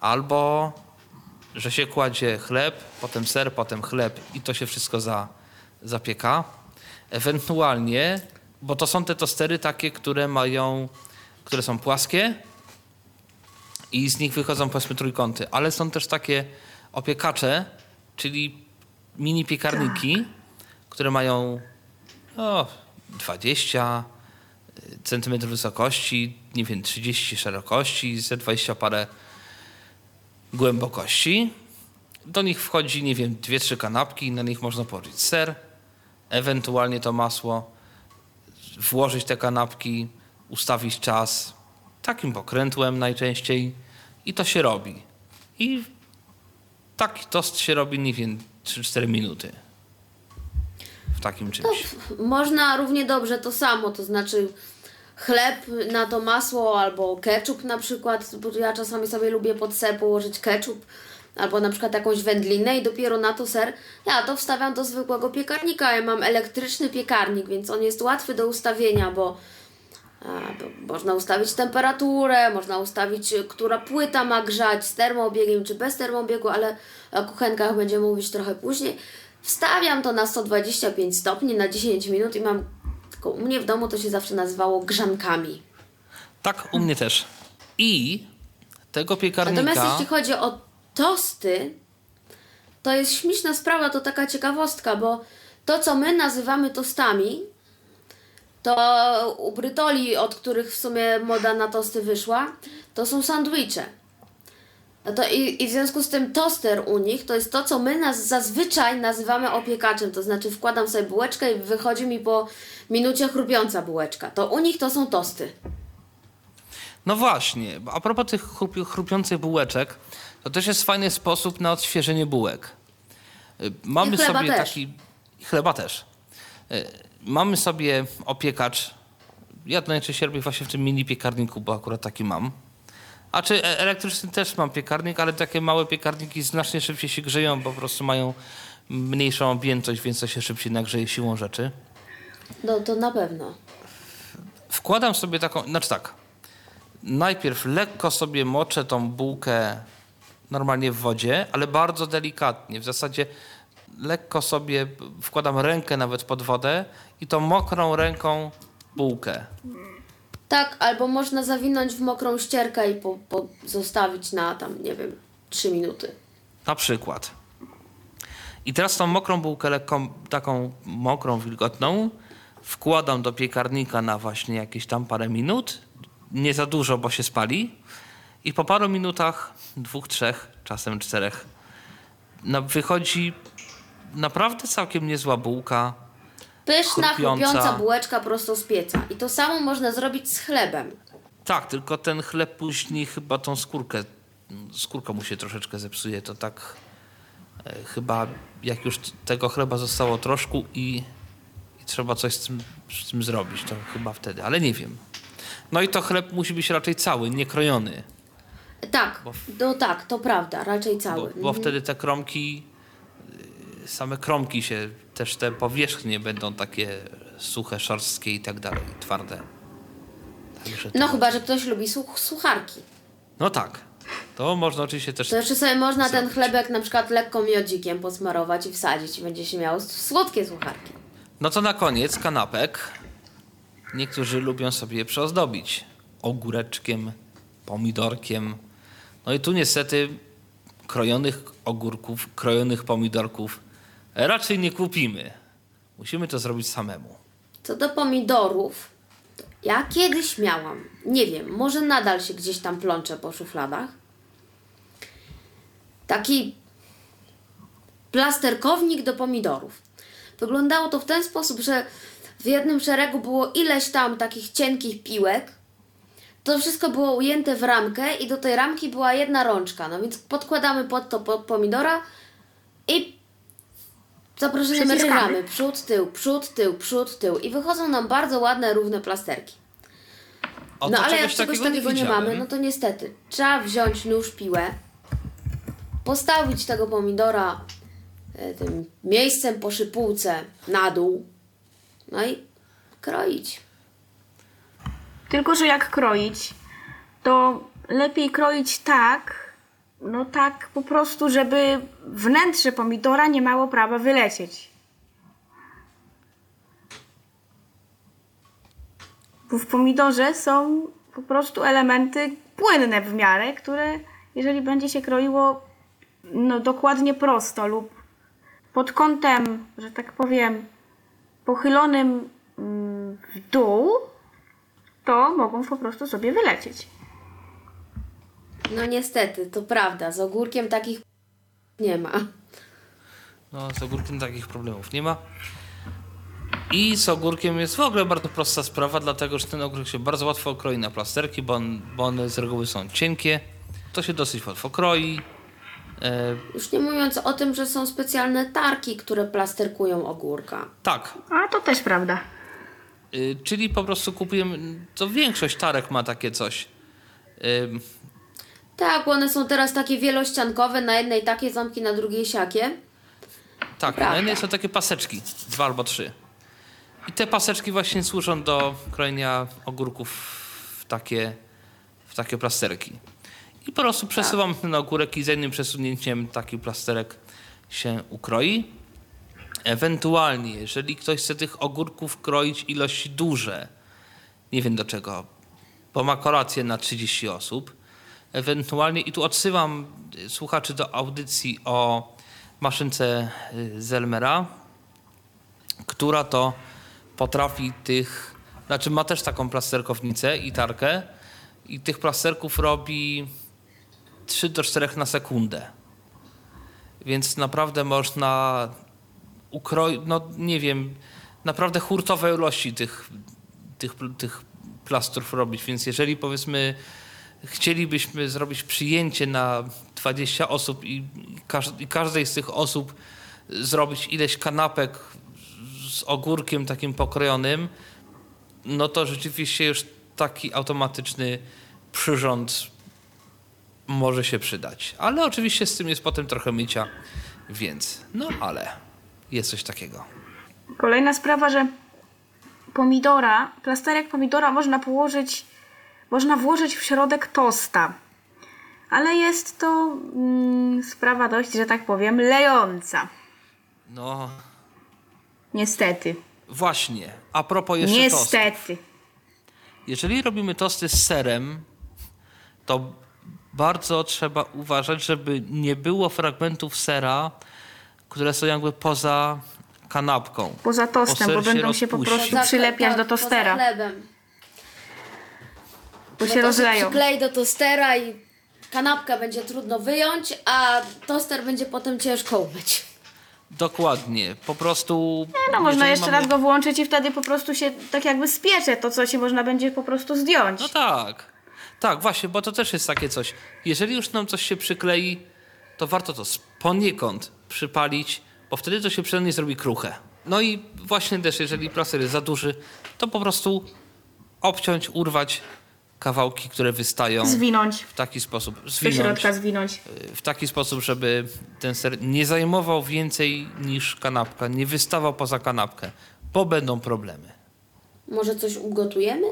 Albo, że się kładzie chleb, potem ser, potem chleb i to się wszystko za, zapieka. Ewentualnie, bo to są te tostery takie, które mają, które są płaskie i z nich wychodzą powiedzmy trójkąty, ale są też takie opiekacze, czyli mini piekarniki, które mają o, 20 centymetrów wysokości, nie wiem, 30 szerokości, ze 20 parę głębokości. Do nich wchodzi, nie wiem, dwie, trzy kanapki, na nich można położyć ser, ewentualnie to masło, włożyć te kanapki, ustawić czas takim pokrętłem najczęściej i to się robi. I taki tost się robi, nie wiem, 3-4 minuty w takim czymś. Można równie dobrze to samo, to znaczy chleb na to masło albo ketchup na przykład, bo ja czasami sobie lubię pod ser położyć ketchup albo na przykład jakąś wędlinę i dopiero na to ser. Ja to wstawiam do zwykłego piekarnika. Ja mam elektryczny piekarnik, więc on jest łatwy do ustawienia, bo można ustawić temperaturę, można ustawić, y, która płyta ma grzać z termoobiegiem czy bez termoobiegu, ale o kuchenkach będziemy mówić trochę później. Wstawiam to na 125 stopni na 10 minut i mam, tylko u mnie w domu to się zawsze nazywało grzankami. Tak, u mnie też. I tego piekarnika... Natomiast jeśli chodzi o tosty, to jest śmieszna sprawa, to taka ciekawostka, bo to, co my nazywamy tostami, to u Brytoli, od których w sumie moda na tosty wyszła, to są sandwicze. No to i, I w związku z tym toster u nich to jest to, co my nas zazwyczaj nazywamy opiekaczem. To znaczy wkładam sobie bułeczkę i wychodzi mi po minucie chrupiąca bułeczka. To u nich to są tosty. No właśnie, a propos tych chrupi- chrupiących bułeczek, to też jest fajny sposób na odświeżenie bułek. Y, Mamy sobie też. taki. Chleba też. Mamy sobie opiekacz. Ja to najczęściej robię właśnie w tym mini piekarniku, bo akurat taki mam. A czy e- elektryczny też mam piekarnik, ale takie małe piekarniki znacznie szybciej się grzeją, bo po prostu mają mniejszą objętość, więc to się szybciej nagrzeje siłą rzeczy. No to na pewno. Wkładam sobie taką, znaczy tak, najpierw lekko sobie moczę tą bułkę normalnie w wodzie, ale bardzo delikatnie. W zasadzie lekko sobie wkładam rękę nawet pod wodę i tą mokrą ręką bułkę. Tak, albo można zawinąć w mokrą ścierkę i po, po zostawić na tam, nie wiem, 3 minuty. Na przykład. I teraz tą mokrą bułkę, lekką, taką mokrą, wilgotną, wkładam do piekarnika na właśnie jakieś tam parę minut. Nie za dużo, bo się spali. I po paru minutach, dwóch, trzech, czasem czterech, wychodzi naprawdę całkiem niezła bułka. Pyszna, Chrupiąca. chrupiąca bułeczka prosto z pieca. I to samo można zrobić z chlebem. Tak, tylko ten chleb później chyba tą skórkę, skórka mu się troszeczkę zepsuje. To tak e, chyba jak już t- tego chleba zostało troszkę i, i trzeba coś z tym, z tym zrobić, to chyba wtedy, ale nie wiem. No i to chleb musi być raczej cały, nie krojony, Tak, no tak, to prawda, raczej bo, cały. bo wtedy te kromki, y, same kromki się, też te powierzchnie będą takie suche, szorstkie i tak dalej, twarde. Także to- No chyba, że ktoś lubi sucharki. No tak, to można oczywiście też To jeszcze sobie można ten chlebek na przykład lekko miodzikiem posmarować i wsadzić i będzie się miało słodkie sucharki. No to na koniec kanapek. Niektórzy lubią sobie je przyozdobić ogóreczkiem, pomidorkiem. No i tu niestety krojonych ogórków, krojonych pomidorków raczej nie kupimy. Musimy to zrobić samemu. Co do pomidorów, to ja kiedyś miałam, nie wiem, może nadal się gdzieś tam plączę po szufladach, taki plasterkownik do pomidorów. Wyglądało to w ten sposób, że w jednym szeregu było ileś tam takich cienkich piłek. To wszystko było ujęte w ramkę i do tej ramki była jedna rączka. No więc podkładamy pod to pod pomidora i zaproszeniem Przyciskamy. ramy. Przód, tył, przód, tył, przód, tył. I wychodzą nam bardzo ładne, równe plasterki. O, no ale jak czegoś czegoś takiego nie, widziałem. mamy, no to niestety trzeba wziąć nóż, piłę, postawić tego pomidora e, tym miejscem po szypułce na dół. No i kroić. Tylko, że jak kroić, to lepiej kroić tak, no tak po prostu, żeby wnętrze pomidora nie miało prawa wylecieć. Bo w pomidorze są po prostu elementy płynne w miarę, które jeżeli będzie się kroiło no, dokładnie prosto lub pod kątem, że tak powiem, pochylonym mm, w dół, to mogą po prostu sobie wylecieć. No niestety, to prawda, z ogórkiem takich nie ma. No, z ogórkiem takich problemów nie ma. I z ogórkiem jest w ogóle bardzo prosta sprawa, dlatego że ten ogórek się bardzo łatwo kroi na plasterki, bo, on, bo one z reguły są cienkie. To się dosyć łatwo kroi. E, Już nie mówiąc o tym, że są specjalne tarki, które plasterkują ogórka. tak, A to też prawda. y, czyli po prostu kupujemy, to większość tarek ma takie coś. Ym, Tak, one są teraz takie wielościankowe, na jednej takie zamki, na drugiej siakie. Tak, Prawda. na jednej są takie paseczki, dwa albo trzy. I te paseczki właśnie służą do krojenia ogórków w takie, w takie plasterki. I po prostu przesuwam ten ogórek i z jednym przesunięciem taki plasterek się ukroi. Ewentualnie, jeżeli ktoś chce tych ogórków kroić ilości duże, nie wiem do czego, bo ma kolację na 30 osób, ewentualnie, i tu odsyłam y, słuchaczy do audycji o maszynce y, Zelmera, która to potrafi tych, znaczy ma też taką plasterkownicę i tarkę i tych plasterków robi 3 do 4 na sekundę. Więc naprawdę można ukroić, no nie wiem, naprawdę hurtowe ilości tych, tych, tych plastrów robić. Więc jeżeli powiedzmy chcielibyśmy zrobić przyjęcie na 20 osób i, każ, i każdej z tych osób zrobić ileś kanapek z ogórkiem takim pokrojonym, no to rzeczywiście już taki automatyczny przyrząd może się przydać. Ale oczywiście z tym jest potem trochę mycia, więc no ale jest coś takiego. Kolejna sprawa, że pomidora, plasterek pomidora można położyć, można włożyć w środek tosta. Ale jest to mm, sprawa dość, że tak powiem, lejąca. No Niestety. właśnie, a propos jeszcze. Niestety. Jeżeli robimy tosty z serem, to bardzo trzeba uważać, żeby nie było fragmentów sera, które są jakby poza kanapką. Poza tostem, bo będą się po rozpuści. prostu przylepiać do tostera. Poza chlebem. Bo Bo się to rozleją. przyklei do tostera i kanapkę będzie trudno wyjąć, a toster będzie potem ciężko umyć. Dokładnie. Po prostu. No można jeżeli jeszcze mamy- raz go włączyć i wtedy po prostu się tak jakby spiecze to, co się można będzie po prostu zdjąć. No tak. Tak, właśnie, bo to też jest takie coś. Jeżeli już nam coś się przyklei, to warto to poniekąd przypalić, bo wtedy to się przynajmniej zrobi kruche. No i właśnie też, jeżeli plaster jest za duży, to po prostu obciąć, urwać kawałki, które wystają Zwinąć. w taki sposób, Do zwinąć środka zwinąć. w taki sposób, żeby ten ser nie zajmował więcej niż kanapka, nie wystawał poza kanapkę, bo będą problemy. Może coś ugotujemy?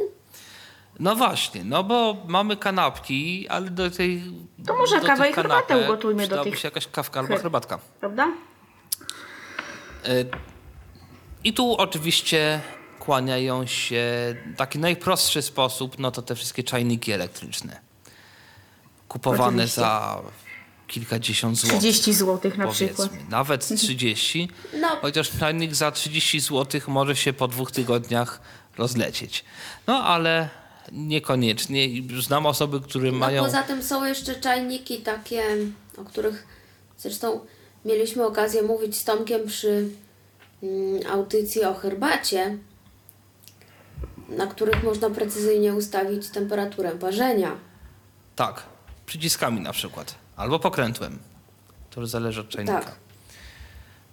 No właśnie, no bo mamy kanapki, ale do tej. To może do kawę i herbatę ugotujmy do tych- się jakaś kawka albo Her- herbatka. Prawda? Y, I tu oczywiście kłaniają się taki najprostszy sposób, no to te wszystkie czajniki elektryczne. Kupowane Oczywiście. za kilkadziesiąt złotych. 30 zł na przykład. powiedzmy, nawet 30, No. chociaż czajnik za 30 zł może się po dwóch tygodniach rozlecieć. No ale niekoniecznie. Znam osoby, które No mają... poza tym są jeszcze czajniki takie, o których zresztą mieliśmy okazję mówić z Tomkiem przy mm, audycji o herbacie, na których można precyzyjnie ustawić temperaturę parzenia. Tak, przyciskami na przykład. Albo pokrętłem. To już zależy od czajnika. Tak.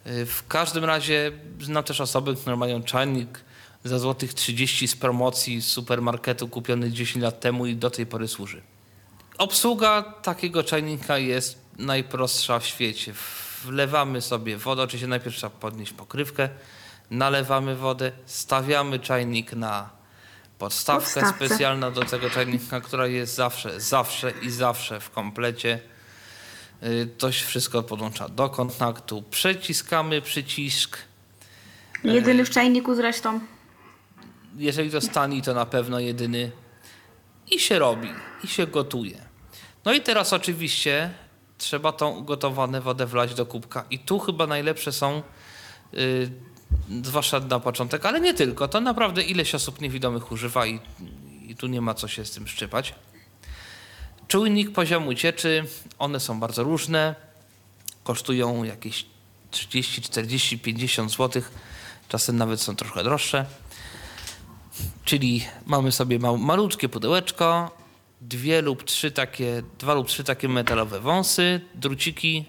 Y, W każdym razie znam też osoby, które mają czajnik za złotych 30 z promocji z supermarketu kupiony 10 lat temu i do tej pory służy. Obsługa takiego czajnika jest najprostsza w świecie. Wlewamy sobie wodę, oczywiście najpierw trzeba podnieść pokrywkę, nalewamy wodę, stawiamy czajnik na podstawkę Podstawce. specjalną do tego czajnika, która jest zawsze, zawsze i zawsze w komplecie. Y, To się wszystko podłącza do kontaktu, przeciskamy przycisk, Jedyny w czajniku zresztą. jeżeli to stani, to na pewno jedyny. I się robi, i się gotuje. No i teraz oczywiście trzeba tą ugotowaną wodę wlać do kubka. I tu chyba najlepsze są, yy, zwłaszcza na początek, ale nie tylko. To naprawdę ileś osób niewidomych używa i, i tu nie ma co się z tym szczypać. Czujnik poziomu cieczy, one są bardzo różne. Kosztują jakieś 30, 40, 50 zł. Czasem nawet są trochę droższe. Czyli mamy sobie mał, malutkie pudełeczko, dwie lub trzy takie, dwa lub trzy takie metalowe wąsy, druciki.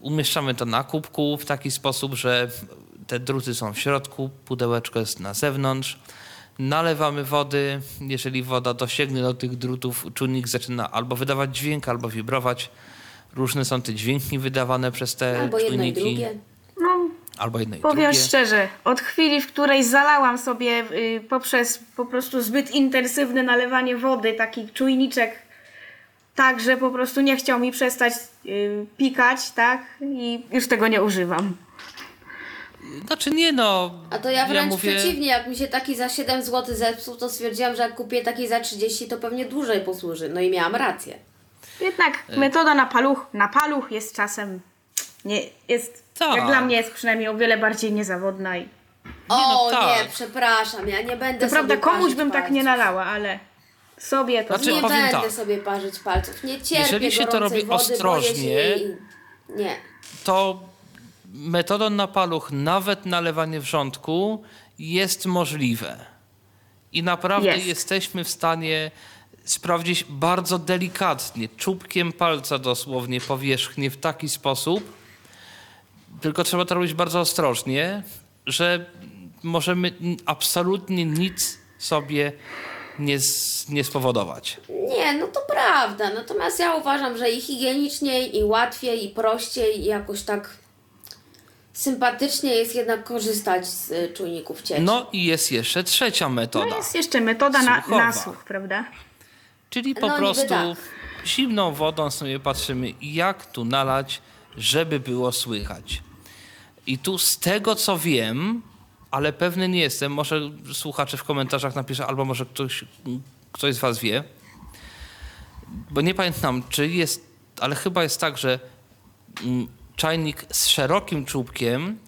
Umieszczamy to na kubku w taki sposób, że te druty są w środku, pudełeczko jest na zewnątrz. Nalewamy wody. Jeżeli woda dosięgnie do tych drutów, czujnik zaczyna albo wydawać dźwięk, albo wibrować. Różne są te dźwięki wydawane przez te Albo jedno i czujniki. drugie. No, Albo jedno i powiem drugie. szczerze, od chwili, w której zalałam sobie y, poprzez po prostu zbyt intensywne nalewanie wody taki czujniczek, tak, że po prostu nie chciał mi przestać y, pikać, tak, i już tego nie używam. Znaczy nie no. A to ja wręcz mówię, przeciwnie, jak mi się taki za 7 zł zepsuł, to stwierdziłam, że jak kupię taki za 30, to pewnie dłużej posłuży. No i miałam rację. Jednak metoda na paluch, na paluch jest czasem, nie, jest, Tak. jak dla mnie jest przynajmniej o wiele bardziej niezawodna i O no tak. nie, przepraszam, ja nie będę to prawda komuś bym tak nie palców. nalała, ale sobie to Znaczy, Nie będę tak. sobie parzyć palców. Nie cierpię Jeżeli się to robi wody, ostrożnie-. Nie. to metodą na paluch nawet nalewanie wrzątku jest możliwe. I naprawdę Jest. jesteśmy w stanie sprawdzić bardzo delikatnie, czubkiem palca dosłownie powierzchnię w taki sposób, tylko trzeba to robić bardzo ostrożnie, że możemy absolutnie nic sobie nie, nie spowodować. Nie, no to prawda. Natomiast ja uważam, że i higieniczniej, i łatwiej, i prościej, i jakoś tak sympatycznie jest jednak korzystać z y, czujników cieczy. No i jest jeszcze trzecia no metoda. jest jeszcze metoda na, Słuchowa. na słuch, prawda? Czyli po No, prostu tak. zimną wodą sobie patrzymy, jak tu nalać, żeby było słychać. I tu z tego co wiem, ale pewny nie jestem, może słuchacze w komentarzach napisze, albo może ktoś, ktoś z was wie, bo nie pamiętam, czy jest, ale chyba jest tak, że mm, czajnik z szerokim czubkiem,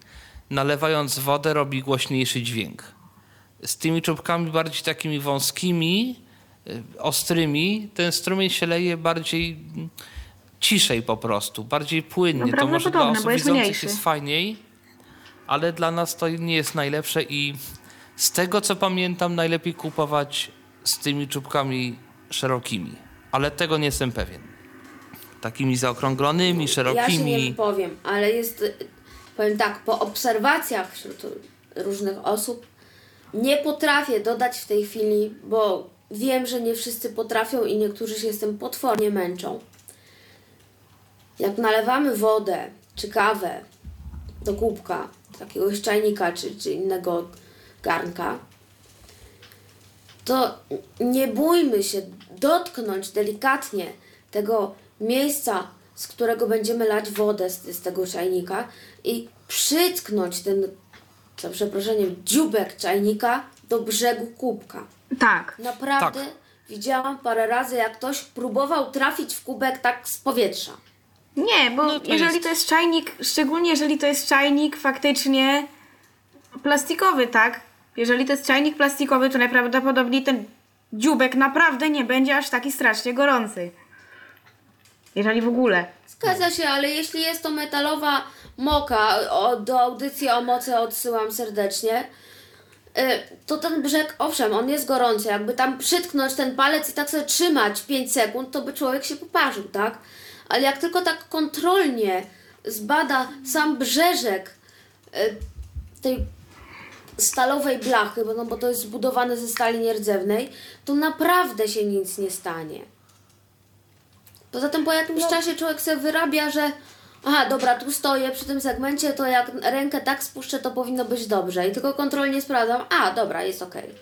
nalewając wodę, robi głośniejszy dźwięk. Z tymi czubkami bardziej takimi wąskimi, y, ostrymi, ten strumień się leje bardziej mm, ciszej po prostu, bardziej płynnie. No to może dla osób jest widzących mniejszy. jest fajniej, ale dla nas to nie jest najlepsze i z tego co pamiętam najlepiej kupować z tymi czubkami szerokimi, ale tego nie jestem pewien. Takimi zaokrąglonymi, Ja się szerokimi. nie wypowiem, ale jest, powiem tak, po obserwacjach wśród różnych osób nie potrafię dodać w tej chwili, bo wiem, że nie wszyscy potrafią i niektórzy się z tym potwornie męczą. Jak nalewamy wodę czy kawę do kubka, takiego czajnika czy, czy innego garnka, to nie bójmy się dotknąć delikatnie tego miejsca, z którego będziemy lać wodę z, z tego czajnika i przytknąć ten, za przeproszeniem, dziubek czajnika do brzegu kubka. Tak. Naprawdę Tak. widziałam parę razy, jak ktoś próbował trafić w kubek tak z powietrza. Nie, bo No to jeżeli jest- to jest czajnik, szczególnie jeżeli to jest czajnik faktycznie plastikowy, tak? Jeżeli to jest czajnik plastikowy, to najprawdopodobniej ten dziubek naprawdę nie będzie aż taki strasznie gorący. Jeżeli w ogóle. Zgadza się, ale jeśli jest to metalowa moka, o, do audycji o mocy odsyłam serdecznie, y, to ten brzeg, owszem, on jest gorący. Jakby tam przytknąć ten palec i tak sobie trzymać 5 sekund, to by człowiek się poparzył, tak? Ale jak tylko tak kontrolnie zbada sam brzeżek y, tej stalowej blachy, bo, no, bo to jest zbudowane ze stali nierdzewnej, to naprawdę się nic nie stanie. Poza tym po jakimś czasie człowiek sobie wyrabia, że aha, dobra, tu stoję przy tym segmencie, to jak rękę tak spuszczę, to powinno być dobrze. I tylko kontrolnie sprawdzam, a, dobra, jest okej.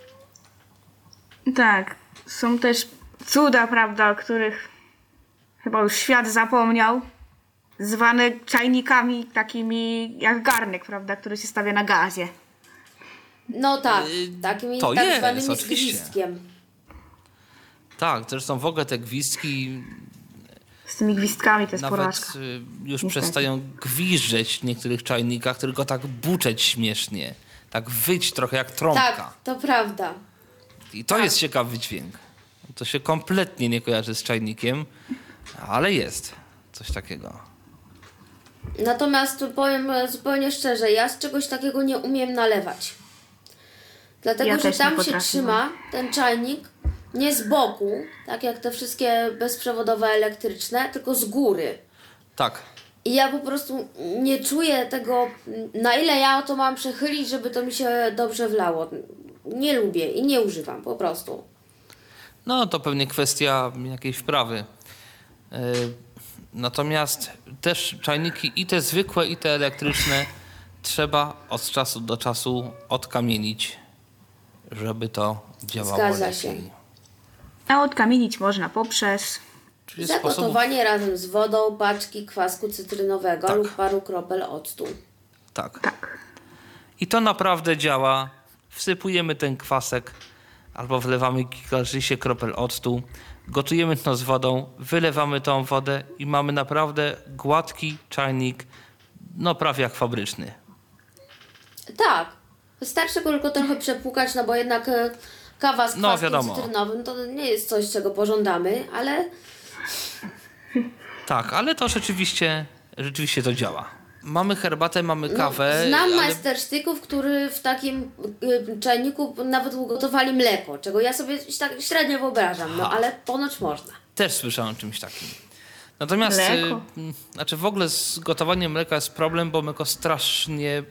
Tak. Są też cuda, prawda, o których chyba już świat zapomniał. Zwane czajnikami takimi jak garnek, prawda, który się stawia na gazie. No tak, takimi to tak jest, zwanymi oczywiście. zgwistkiem. Tak, zresztą w ogóle te gwizdki Z tymi gwizdkami to jest nawet porażka. y, już Niestety. przestają gwiżdżeć w niektórych czajnikach, tylko tak buczeć śmiesznie. Tak wyć trochę jak trąbka. Tak, to prawda. I to jest ciekawy dźwięk. To się kompletnie nie kojarzy z czajnikiem, ale jest coś takiego. Natomiast powiem zupełnie szczerze, ja z czegoś takiego nie umiem nalewać. Dlatego, Ja że tam się trzyma ten czajnik nie z boku, tak jak te wszystkie bezprzewodowe elektryczne, tylko z góry. Tak. I ja po prostu nie czuję tego, na ile ja to mam przechylić, żeby to mi się dobrze wlało. Nie lubię i nie używam po prostu. No to pewnie kwestia jakiejś wprawy. Yy, Natomiast też czajniki i te zwykłe, i te elektryczne trzeba od czasu do czasu odkamienić, żeby to działało Zgadza lepiej. się. A odkamienić można poprzez Czyli sposobów Zagotowanie razem z wodą paczki kwasku cytrynowego Tak. lub paru kropel octu. Tak. tak. I to naprawdę działa. Wsypujemy ten kwasek albo wlewamy kilkadziesiąt kropel octu, gotujemy to z wodą, wylewamy tą wodę i mamy naprawdę gładki czajnik, no prawie jak fabryczny. Tak. Wystarczy go tylko trochę przepłukać, no bo jednak e, kawa z No, kwaskiem wiadomo. cytrynowym to nie jest coś, czego pożądamy, ale Tak, ale to rzeczywiście, rzeczywiście to działa. Mamy herbatę, mamy kawę. znam ale majstersztyków, który w takim y, czajniku nawet ugotowali mleko, czego ja sobie tak średnio wyobrażam, no ale ponoć można. Też słyszałem o czymś takim. Natomiast, Mleko? y, znaczy w ogóle z gotowaniem mleka jest problem, bo mleko strasznie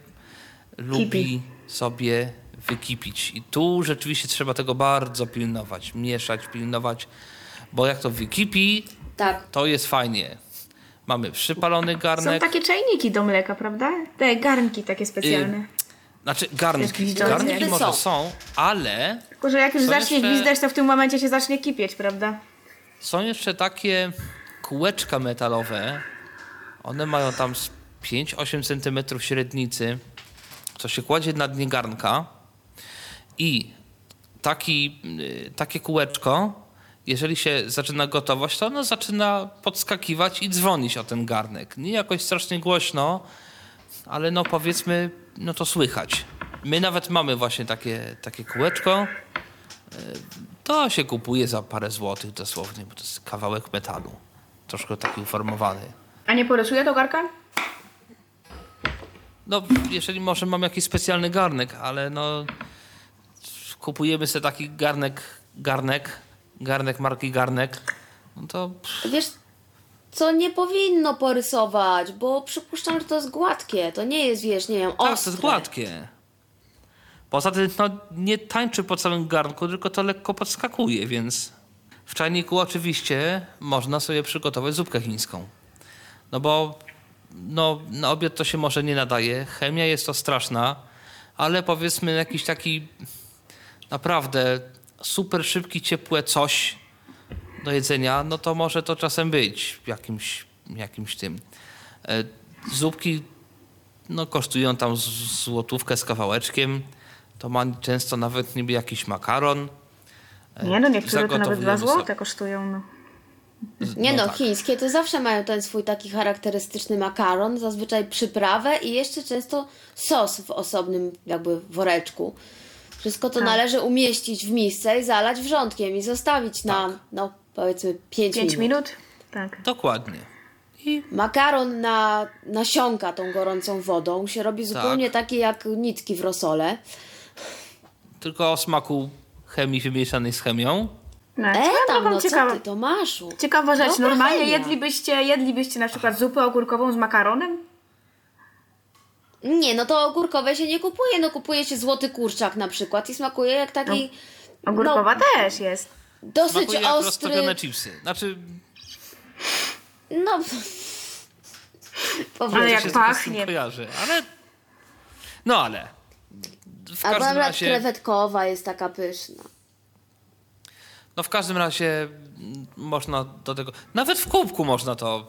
lubi sobie wykipić. I tu rzeczywiście trzeba tego bardzo pilnować, mieszać, pilnować, bo jak to wykipi, Tak. to jest fajnie. Mamy przypalony Są garnek. takie czajniki do mleka, prawda? Te garnki takie specjalne. Znaczy garnki, garnki może są. są, ale Tylko, że jak już są zacznie jeszcze- gwizdać, to w tym momencie się zacznie kipieć, prawda? Są jeszcze takie kółeczka metalowe. One mają tam z 5-8 cm średnicy, co się kładzie na dnie garnka. I taki, y, takie kółeczko, jeżeli się zaczyna gotować, to ono zaczyna podskakiwać i dzwonić o ten garnek. Nie jakoś strasznie głośno, ale no powiedzmy, no to słychać. My nawet mamy właśnie takie, takie kółeczko. To się kupuje za parę złotych dosłownie, bo to jest kawałek metalu. Troszkę taki uformowany. A nie porysuje to garka? No, jeżeli może mam jakiś specjalny garnek, ale no kupujemy sobie taki garnek, garnek, garnek marki garnek, no to Wiesz, co nie powinno porysować, bo przypuszczam, że to jest gładkie. To nie jest, wiesz, nie wiem, ostre. tak, to jest gładkie. Poza tym no, nie tańczy po całym garnku, tylko to lekko podskakuje, więc w czajniku oczywiście można sobie przygotować zupkę chińską. No bo no, na obiad to się może nie nadaje, chemia jest to straszna, ale powiedzmy jakiś taki naprawdę super szybki, ciepłe coś do jedzenia, no to może to czasem być jakimś, jakimś tym. E, Zupki no, kosztują tam złotówkę z kawałeczkiem. To ma często nawet niby jakiś makaron. E, Nie no, niektóre to nawet dwa złote kosztują. No. Nie no, tak. chińskie to zawsze mają ten swój taki charakterystyczny makaron, zazwyczaj przyprawę i jeszcze często sos w osobnym jakby woreczku. Wszystko to Tak. należy umieścić w misce i zalać wrzątkiem i zostawić na, Tak. no powiedzmy 5 Pięć minut. minut? Tak. Dokładnie. I Makaron na, nasiąka tą gorącą wodą, się robi zupełnie taki jak nitki w rosole. tylko o smaku chemii wymieszanej z chemią. No, E, tam, no co ciekawa, ty, Tomaszu? ciekawa rzecz. Dobra Normalnie chemia. jedlibyście, jedlibyście na przykład zupę ogórkową z makaronem? Nie, no to ogórkowe się nie kupuje, no kupuje się złoty kurczak na przykład i smakuje jak taki Ogórkowa no, też jest. dosyć Smakuje jak ostry. roztopione chipsy. Znaczy, No, Powiedz. Ale To jak pachnie. kojarzy, ale... No ale... W Albo każdym razie... krewetkowa jest taka pyszna. No w każdym razie mm, można do tego... Nawet w kubku można to...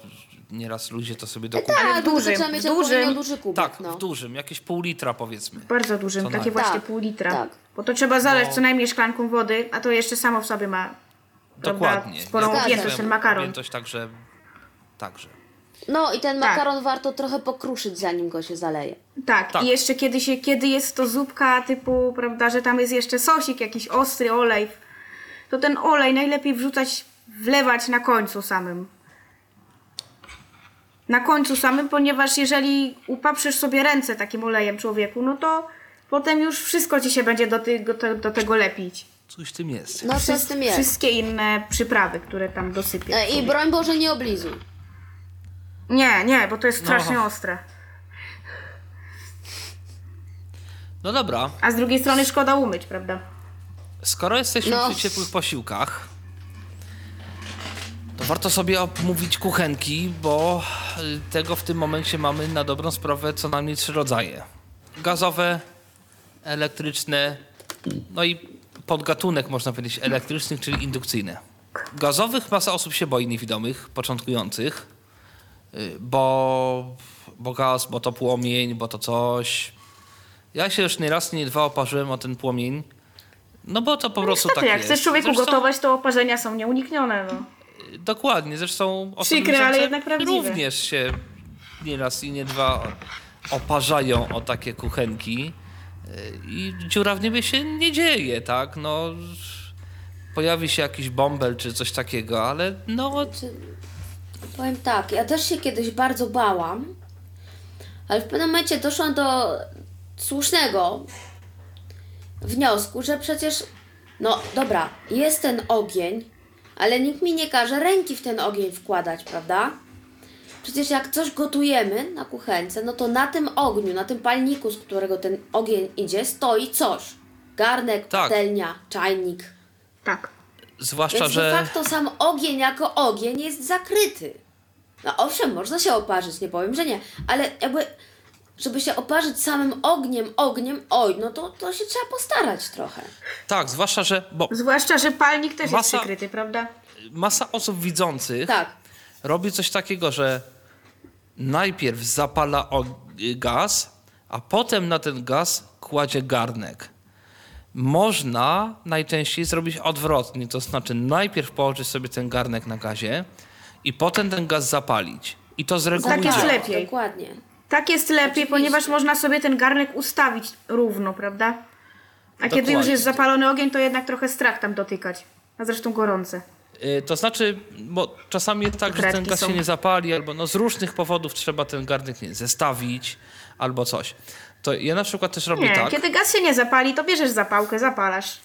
Nieraz ludzie to sobie. Tak, w tylko dużym, mieć dużym. duży kubek. Tak, no. w dużym, jakieś pół litra powiedzmy. Bardzo dużym, Co takie właśnie Tak, pół litra. tak. Bo to trzeba zalać No. co najmniej szklanką wody, a to jeszcze samo w sobie ma prawda, Dokładnie. sporą objętość ten makaron. Objętość także... Także. No i ten Tak. makaron warto trochę pokruszyć, zanim go się zaleje. Tak, Tak. i jeszcze kiedy, się, kiedy jest to zupka typu, prawda, że tam jest jeszcze sosik, jakiś ostry olej, to ten olej najlepiej wrzucać, wlewać na końcu samym. Na końcu samym, ponieważ jeżeli upaprzysz sobie ręce takim olejem człowieku, no to potem już wszystko ci się będzie do, ty, do, te- do tego lepić. Coś w tym jest. No co z tym jest? Wszystkie inne przyprawy, które tam dosypiesz. E, I broń Boże nie oblizuj. Nie, nie, bo to jest strasznie No. ostre. No dobra, A z drugiej strony szkoda umyć, prawda? skoro jesteśmy No. przy ciepłych posiłkach, to warto sobie omówić kuchenki, bo tego w tym momencie mamy na dobrą sprawę co najmniej trzy rodzaje. Gazowe, elektryczne, no i podgatunek można powiedzieć elektrycznych, czyli indukcyjne. Gazowych masa osób się boi niewidomych, początkujących, y, bo, bo gaz, bo to płomień, bo to coś. Ja się już nie raz, nie dwa oparzyłem o ten płomień, no bo to po prostu Niestety, tak jak jest. chcesz człowieku Zresztą- gotować, to oparzenia są nieuniknione. No. Dokładnie, zresztą osoby Przykre, ale jednak prawdziwe. również się nie raz i nie dwa oparzają o takie kuchenki yy, i dziura w niebie się nie dzieje, tak? No, pojawi się jakiś bąbel czy coś takiego, ale no, Powiem tak, ja też się kiedyś bardzo bałam, ale w pewnym momencie doszłam do słusznego wniosku, że przecież, no dobra, jest ten ogień, ale nikt mi nie każe ręki w ten ogień wkładać, prawda? Przecież jak coś gotujemy na kuchence, no to na tym ogniu, na tym palniku, z którego ten ogień idzie, stoi coś. Garnek, Tak. patelnia, czajnik. Tak. zwłaszcza, Więc de że facto sam ogień jako ogień jest zakryty. No owszem, można się oparzyć, nie powiem, że nie, ale jakby, żeby się oparzyć samym ogniem, ogniem, oj, no to, to się trzeba postarać trochę. tak, zwłaszcza, że bo Zwłaszcza, że palnik też jest Masa- przykryty, prawda? masa osób widzących Tak, robi coś takiego, że najpierw zapala gaz, a potem na ten gaz kładzie garnek. Można najczęściej zrobić odwrotnie, to znaczy najpierw położyć sobie ten garnek na gazie i potem ten gaz zapalić. I to z reguły Tak jest lepiej. dokładnie. Tak jest lepiej, Oczywiście. ponieważ można sobie ten garnek ustawić równo, prawda? A kiedy już Dokładnie. jest zapalony ogień, to jednak trochę strach tam dotykać. A zresztą gorące. Y, To znaczy, bo czasami jest tak, że ten gaz są. się nie zapali, albo no z różnych powodów trzeba ten garnek nie zestawić, albo coś. To ja na przykład też robię Nie, tak. kiedy gaz się nie zapali, to bierzesz zapałkę, zapalasz.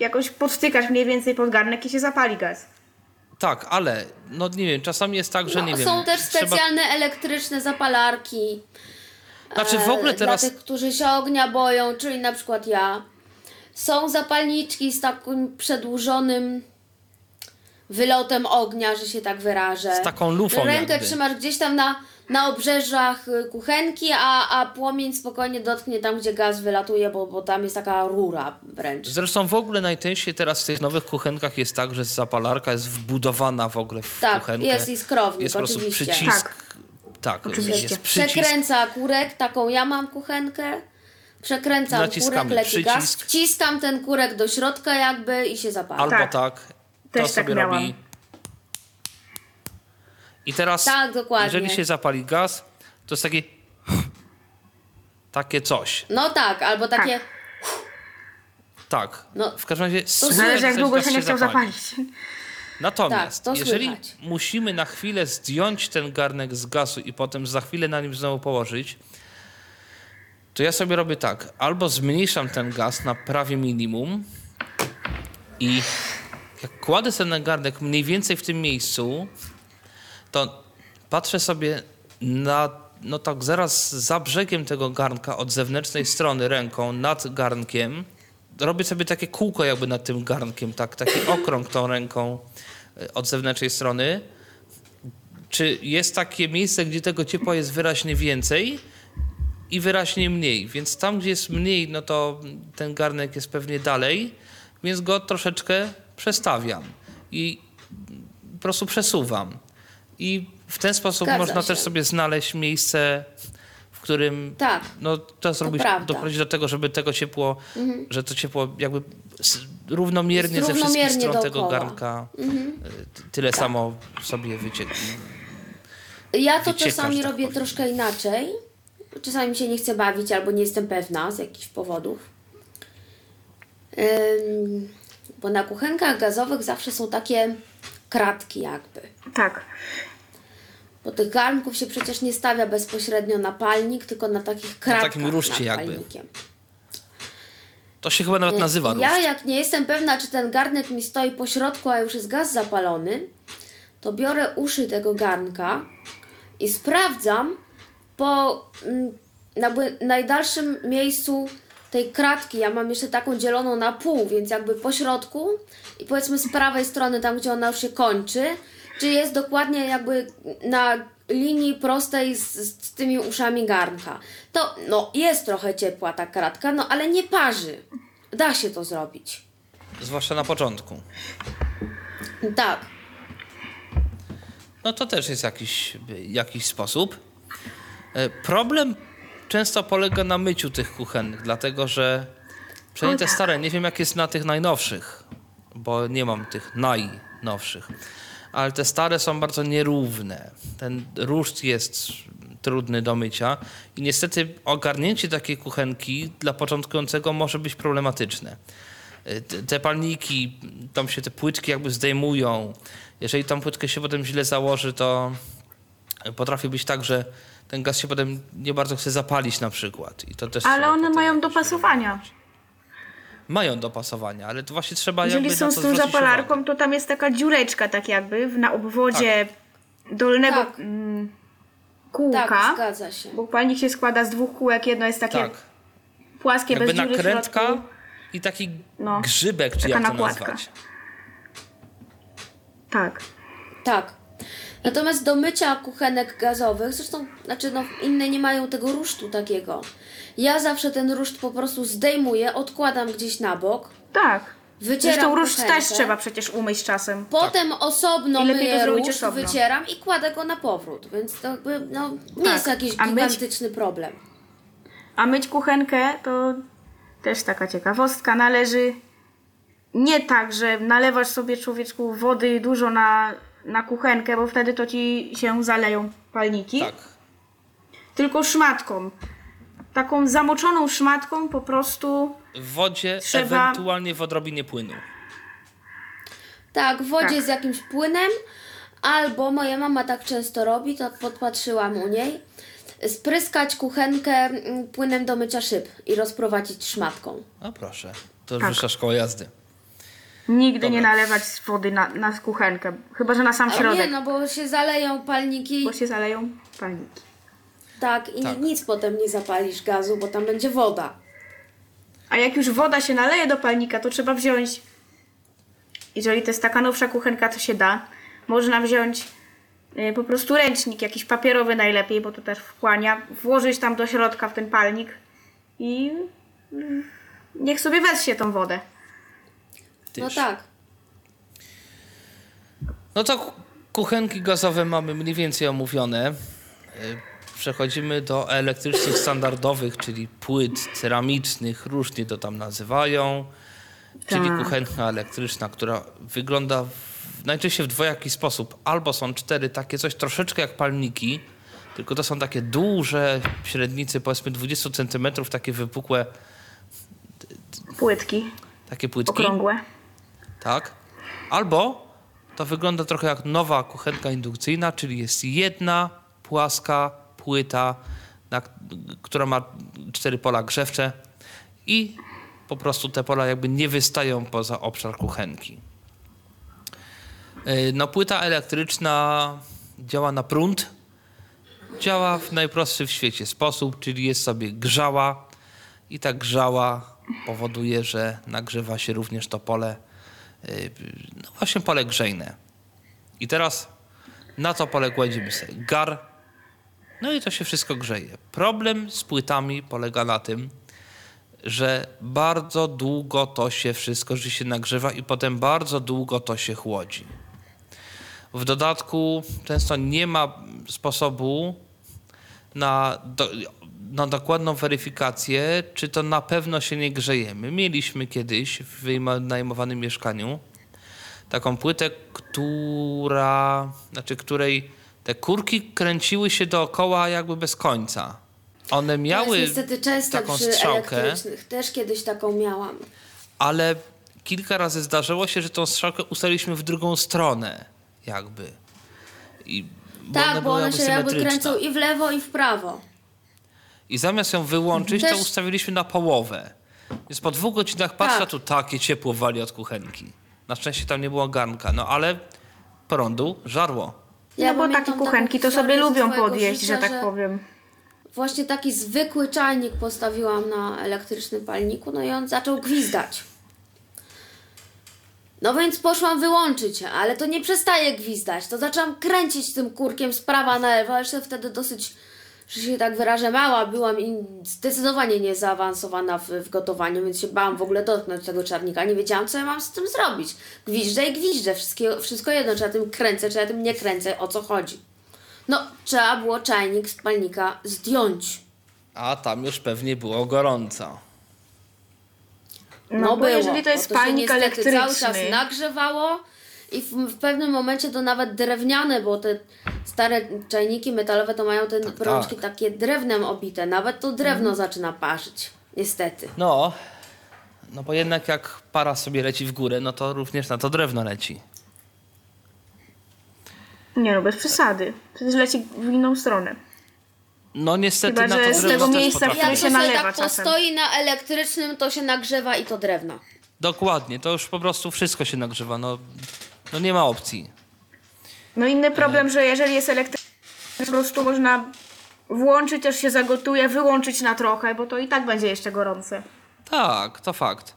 Jakoś podstykasz mniej więcej pod garnek i się zapali gaz. Tak, ale no nie wiem, czasami jest tak, że No, nie wiem. są też trzeba- specjalne elektryczne zapalarki. Znaczy w ogóle e, teraz. Dla tych, którzy się ognia boją, czyli na przykład ja. Są zapalniczki z takim przedłużonym wylotem ognia, że się tak wyrażę. Z taką lufą Rękę jakby. trzymasz gdzieś tam na, na obrzeżach y, kuchenki, a, a płomień spokojnie dotknie tam, gdzie gaz wylatuje, bo, bo tam jest taka rura wręcz. Zresztą w ogóle najczęściej teraz w tych nowych kuchenkach jest tak, że zapalarka jest wbudowana w ogóle w Tak, kuchenkę. jest i skrownik, Jest po prostu oczywiście. przycisk. Tak. Tak, Oczywiście. jest przycisk. Przekręca kurek, taką ja mam kuchenkę. Przekręcam Naciskamy kurek, leci gaz, wciskam ten kurek do środka jakby i się zapala. Albo Tak. tak. Też to tak sobie miałam. robi. I teraz, Tak, dokładnie. jeżeli się zapali gaz, to jest takie takie coś. No tak, albo takie... Tak. No, w każdym razie słychać, Zależy jak długo się nie chciał zapali. zapalić. Natomiast, Tak, jeżeli słychać. musimy na chwilę zdjąć ten garnek z gazu i potem za chwilę na nim znowu położyć, to ja sobie robię tak. Albo zmniejszam ten gaz na prawie minimum i jak kładę ten garnek mniej więcej w tym miejscu, to patrzę sobie na, no tak zaraz za brzegiem tego garnka od zewnętrznej strony ręką nad garnkiem. Robię sobie takie kółko jakby nad tym garnkiem, tak, taki okrąg tą ręką y, od zewnętrznej strony. czy jest takie miejsce, gdzie tego ciepła jest wyraźnie więcej i wyraźnie mniej. Więc tam, gdzie jest mniej, no to ten garnek jest pewnie dalej, więc go troszeczkę przestawiam i po prostu przesuwam. I w ten sposób Zgadza można się. też sobie znaleźć miejsce, w którym Tak. no, to zrobić, doprowadzić do tego, żeby tego ciepło, że to ciepło jakby równomiernie Jest ze wszystkich równomiernie stron tego dookoła. garnka y, t- tyle samo sobie wycieknie. Ja to Wycieka, czasami tak robię powiem. troszkę inaczej. Czasami mi się nie chce bawić albo nie jestem pewna z jakichś powodów. Ym, bo na kuchenkach gazowych zawsze są takie kratki jakby. Tak. Bo tych garnków się przecież nie stawia bezpośrednio na palnik, tylko na takich kratkach takim ruszcie nad jakby. palnikiem. To się chyba nawet nazywa Ja ruszt. jak nie jestem pewna, czy ten garnek mi stoi po środku, a już jest gaz zapalony, to biorę uszy tego garnka i sprawdzam po mm, jakby najdalszym miejscu tej kratki. Ja mam jeszcze taką dzieloną na pół, więc jakby po środku i powiedzmy z prawej strony, tam gdzie ona już się kończy, czy jest dokładnie jakby na linii prostej z, z tymi uszami garnka. To no jest trochę ciepła ta kratka, no ale nie parzy. Da się to zrobić. Zwłaszcza na początku. Tak. No to też jest jakiś, jakiś sposób. E, Problem często polega na myciu tych kuchennych, dlatego że przynajmniej te tak. stare, nie wiem jak jest na tych najnowszych, bo nie mam tych najnowszych, ale te stare są bardzo nierówne. Ten ruszt jest trudny do mycia i niestety ogarnięcie takiej kuchenki dla początkującego może być problematyczne. Te, palniki, tam się te płytki jakby zdejmują. Jeżeli tą płytkę się potem źle założy, to potrafi być tak, że ten gaz się potem nie bardzo chce zapalić na przykład. I to też Ale one mają dopasowania. Mają dopasowania, ale to właśnie trzeba Jeżeli jakby są na z tą zapalarką, uwagę. to tam jest taka dziureczka tak jakby w- na obwodzie dolnego Tak. mm, kółka. Tak, zgadza się. Bo palnik się składa z dwóch kółek, jedno jest takie Tak, płaskie, jakby bez dziury w nakrętka środku. i taki No, grzybek, czy taka jak to nakładka. nazwać. Tak. Tak. Natomiast do mycia kuchenek gazowych, zresztą, znaczy no, inne nie mają tego rusztu takiego. Ja zawsze ten ruszt po prostu zdejmuję, odkładam gdzieś na bok, Tak. wycieram Zresztą róż kuchenkę, też trzeba przecież umyć czasem. Potem osobno I lepiej to myję zrobić osobno. wycieram i kładę go na powrót, więc to jakby, no, nie Tak. jest jakiś A myć- gigantyczny problem. A myć kuchenkę to też taka ciekawostka. Należy nie tak, że nalewasz sobie człowieczku wody dużo na, na kuchenkę, bo wtedy to ci się zaleją palniki. Tak. Tylko szmatką. Taką zamoczoną szmatką po prostu. W wodzie, Trzeba- ewentualnie w odrobinie płynu. Tak, w wodzie Tak. z jakimś płynem, albo moja mama tak często robi, to podpatrzyłam u niej, spryskać kuchenkę mm, płynem do mycia szyb i rozprowadzić szmatką. No proszę, to Tak. wyższa szkoła jazdy. Nigdy nie Dobra. nalewać wody na, na kuchenkę. Chyba, że na sam A środek. nie, no bo się zaleją palniki, Bo się zaleją palniki. Tak, i Tak. nic potem nie zapalisz gazu, bo tam będzie woda. A jak już woda się naleje do palnika, to trzeba wziąć, jeżeli to jest taka nowsza kuchenka, to się da, można wziąć y, po prostu ręcznik, jakiś papierowy najlepiej, bo to też wchłania, włożyć tam do środka w ten palnik i mm, niech sobie weź tą wodę. No tak. No to ku- kuchenki gazowe mamy mniej więcej omówione. Przechodzimy do elektrycznych standardowych, czyli płyt ceramicznych, różnie to tam nazywają. Czyli Tak. kuchenka elektryczna, która wygląda w, najczęściej w dwojaki sposób. Albo są cztery takie coś troszeczkę jak palniki, tylko to są takie duże średnicy, powiedzmy 20 cm, takie wypukłe, Płytki, takie płytki. okrągłe. Tak. Albo to wygląda trochę jak nowa kuchenka indukcyjna, czyli jest jedna płaska płyta, na, która ma cztery pola grzewcze i po prostu te pola jakby nie wystają poza obszar kuchenki. Yy, No płyta elektryczna działa na prąd. Działa w najprostszy w świecie sposób, czyli jest sobie grzała i ta grzała powoduje, że nagrzewa się również to pole, yy, no właśnie pole grzejne. I teraz Na to poległadzimy sobie gar. No i to się wszystko grzeje. Problem z płytami polega na tym, że bardzo długo to się wszystko, że się nagrzewa i potem bardzo długo to się chłodzi. W dodatku często nie ma sposobu na, do, na dokładną weryfikację, czy to na pewno się nie grzejemy. Mieliśmy kiedyś w wynajmowanym mieszkaniu taką płytę, która, znaczy której te kurki kręciły się dookoła jakby bez końca. One To miały jest niestety często taką przy strzałkę, elektrycznych. Też kiedyś taką miałam. ale kilka razy zdarzyło się, że tą strzałkę ustawiliśmy w drugą stronę jakby. I, bo tak, ona bo one się jakby kręcą i w lewo, i w prawo. I zamiast ją wyłączyć, to Też- ustawiliśmy na połowę. Więc po dwóch godzinach patrzę, Tak. tu takie ciepło wali od kuchenki. Na szczęście tam nie było garnka, no ale prądu żarło. Ja no bo takie kuchenki to sobie lubią podjeść, życia, że tak powiem. Właśnie taki zwykły czajnik postawiłam na elektrycznym palniku, no i on zaczął gwizdać. No więc poszłam wyłączyć, ale to nie przestaje gwizdać. To zaczęłam kręcić tym kurkiem z prawa na lewo, jeszcze wtedy dosyć, że się tak wyrażę, mała byłam i zdecydowanie nie zaawansowana w, w gotowaniu, więc się bałam w ogóle dotknąć tego czarnika. Nie wiedziałam, co ja mam z tym zrobić. Gwiżdżę i gwiżdżę, wszystkiego, wszystko jedno, czy ja tym kręcę, czy ja tym nie kręcę, o co chodzi. No, trzeba było czajnik z palnika zdjąć. A tam już pewnie było gorąco. No, bo było, jeżeli to jest palnik niestety cały czas elektryczny, nagrzewało i w, w pewnym momencie to nawet drewniane, bo te stare czajniki metalowe to mają te rączki tak. takie drewnem obite. Nawet to drewno zaczyna parzyć. Niestety. No, no bo jednak jak para sobie leci w górę, no to również na to drewno leci. nie no, bez przesady. Przecież leci w inną stronę. No niestety Chyba, na że to z tego też miejsca, potrafi. które Jak się to sobie nalewa tak postoi na elektrycznym, to się nagrzewa i to drewno. Dokładnie, to już po prostu wszystko się nagrzewa. No, no nie ma opcji. No inny problem, że jeżeli jest elektryczny, po prostu można włączyć, aż się zagotuje, wyłączyć na trochę, bo to i tak będzie jeszcze gorące. Tak, to fakt.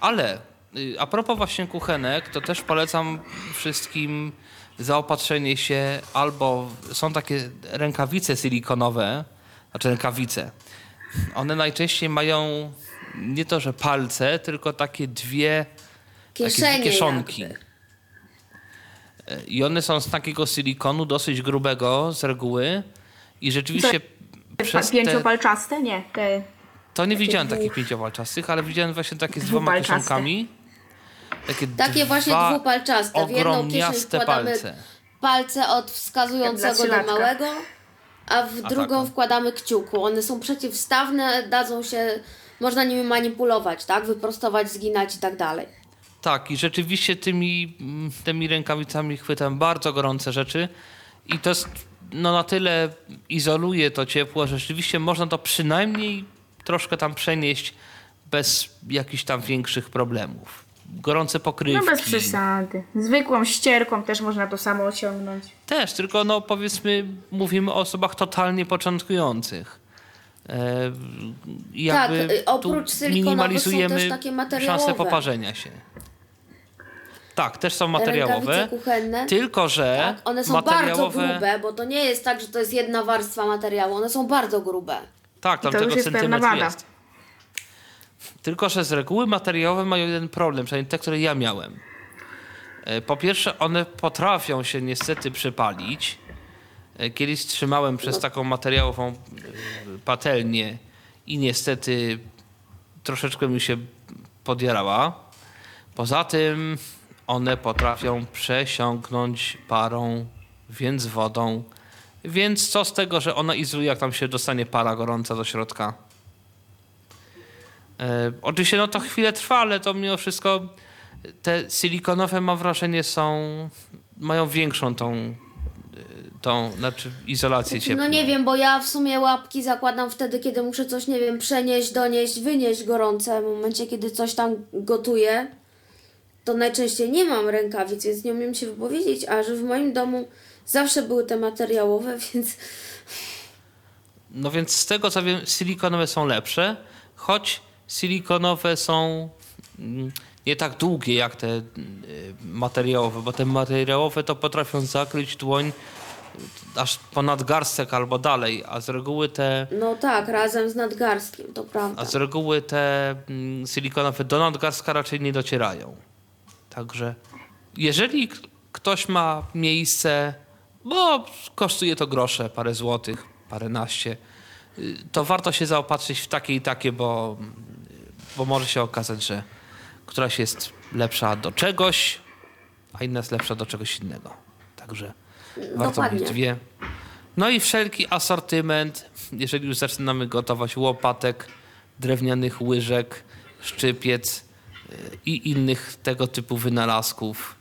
Ale y, a propos właśnie kuchenek, to też polecam wszystkim zaopatrzenie się albo są takie rękawice silikonowe, znaczy rękawice. One najczęściej mają nie to, że palce, tylko takie dwie Kieszenie takie kieszonki. jakby. I one są z takiego silikonu dosyć grubego z reguły i rzeczywiście przez te, Pięciopalczaste? Nie, te... To nie widziałem dwóch. takich pięciopalczastych, ale widziałem właśnie takie z dwoma kieszonkami. Takie, Takie właśnie dwupalczaste. W jedną kieszeń wkładamy palce. palce od wskazującego do małego, a w drugą tak. wkładamy kciuku. One są przeciwstawne, dadzą się, można nimi manipulować, tak? Wyprostować, zginać i tak dalej. Tak, i rzeczywiście tymi, mm, tymi rękawicami chwytam bardzo gorące rzeczy i to jest, no na tyle izoluje to ciepło, że rzeczywiście można to przynajmniej troszkę tam przenieść bez jakichś tam większych problemów. Gorące pokrywki. No bez przesady. Zwykłą ścierką też można to samo osiągnąć. Też, tylko no powiedzmy, mówimy o osobach totalnie początkujących. E, i Tak, jakby y, oprócz tu silikonowych są minimalizujemy też takie materiałowe. szansę poparzenia się. Tak, też są materiałowe. Rękawice kuchenne. Tylko, że Tak, one są materiałowe. bardzo grube, bo to nie jest tak, że to jest jedna warstwa materiału. One są bardzo grube. Tak, tam to już tego jest pewna centymetr wada. jest. Tylko, że z reguły materiałowe mają jeden problem, przynajmniej te, które ja miałem. E, Po pierwsze, one potrafią się niestety przypalić. E, Kiedyś trzymałem przez taką materiałową e, patelnię i niestety troszeczkę mi się podjarała. Poza tym one potrafią przesiąknąć parą, więc wodą. Więc co z tego, że ona izoluje, jak tam się dostanie para gorąca do środka? E, oczywiście no to chwilę trwa, ale to mimo wszystko te silikonowe mam wrażenie są, mają większą tą, e, tą znaczy izolację ciepła. No nie wiem, bo ja w sumie łapki zakładam wtedy, kiedy muszę coś, nie wiem, przenieść, donieść, wynieść gorące. W momencie, kiedy coś tam gotuję, to najczęściej nie mam rękawic, więc nie umiem się wypowiedzieć, a że w moim domu zawsze były te materiałowe, więc No więc z tego co wiem, silikonowe są lepsze, choć silikonowe są mm, nie tak długie jak te y, materiałowe, bo te materiałowe to potrafią zakryć dłoń aż ponad garstek albo dalej, a z reguły te No tak, razem z nadgarstkiem, to prawda. a z reguły te mm, silikonowe do nadgarstka raczej nie docierają. Także jeżeli ktoś ma miejsce, bo kosztuje to grosze, parę złotych, paręnaście, y, to warto się zaopatrzyć w takie i takie, bo, bo może się okazać, że któraś jest lepsza do czegoś, a inna jest lepsza do czegoś innego. Także warto Dokładnie. mieć dwie. No i wszelki asortyment, jeżeli już zaczynamy gotować łopatek, drewnianych łyżek, szczypiec i innych tego typu wynalazków.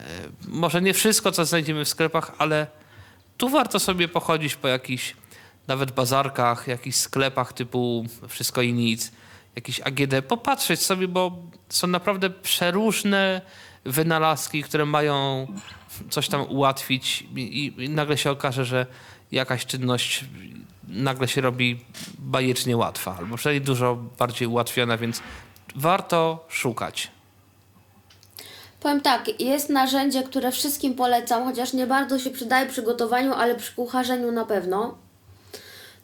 Y, Może nie wszystko, co znajdziemy w sklepach, ale tu warto sobie pochodzić po jakichś nawet bazarkach, jakichś sklepach typu wszystko i nic, jakiś AGD, popatrzeć sobie, bo są naprawdę przeróżne wynalazki, które mają coś tam ułatwić i, i nagle się okaże, że jakaś czynność nagle się robi bajecznie łatwa, albo przynajmniej dużo bardziej ułatwiona, więc warto szukać. Powiem tak, jest narzędzie, które wszystkim polecam, chociaż nie bardzo się przydaje przy gotowaniu, ale przy kucharzeniu na pewno.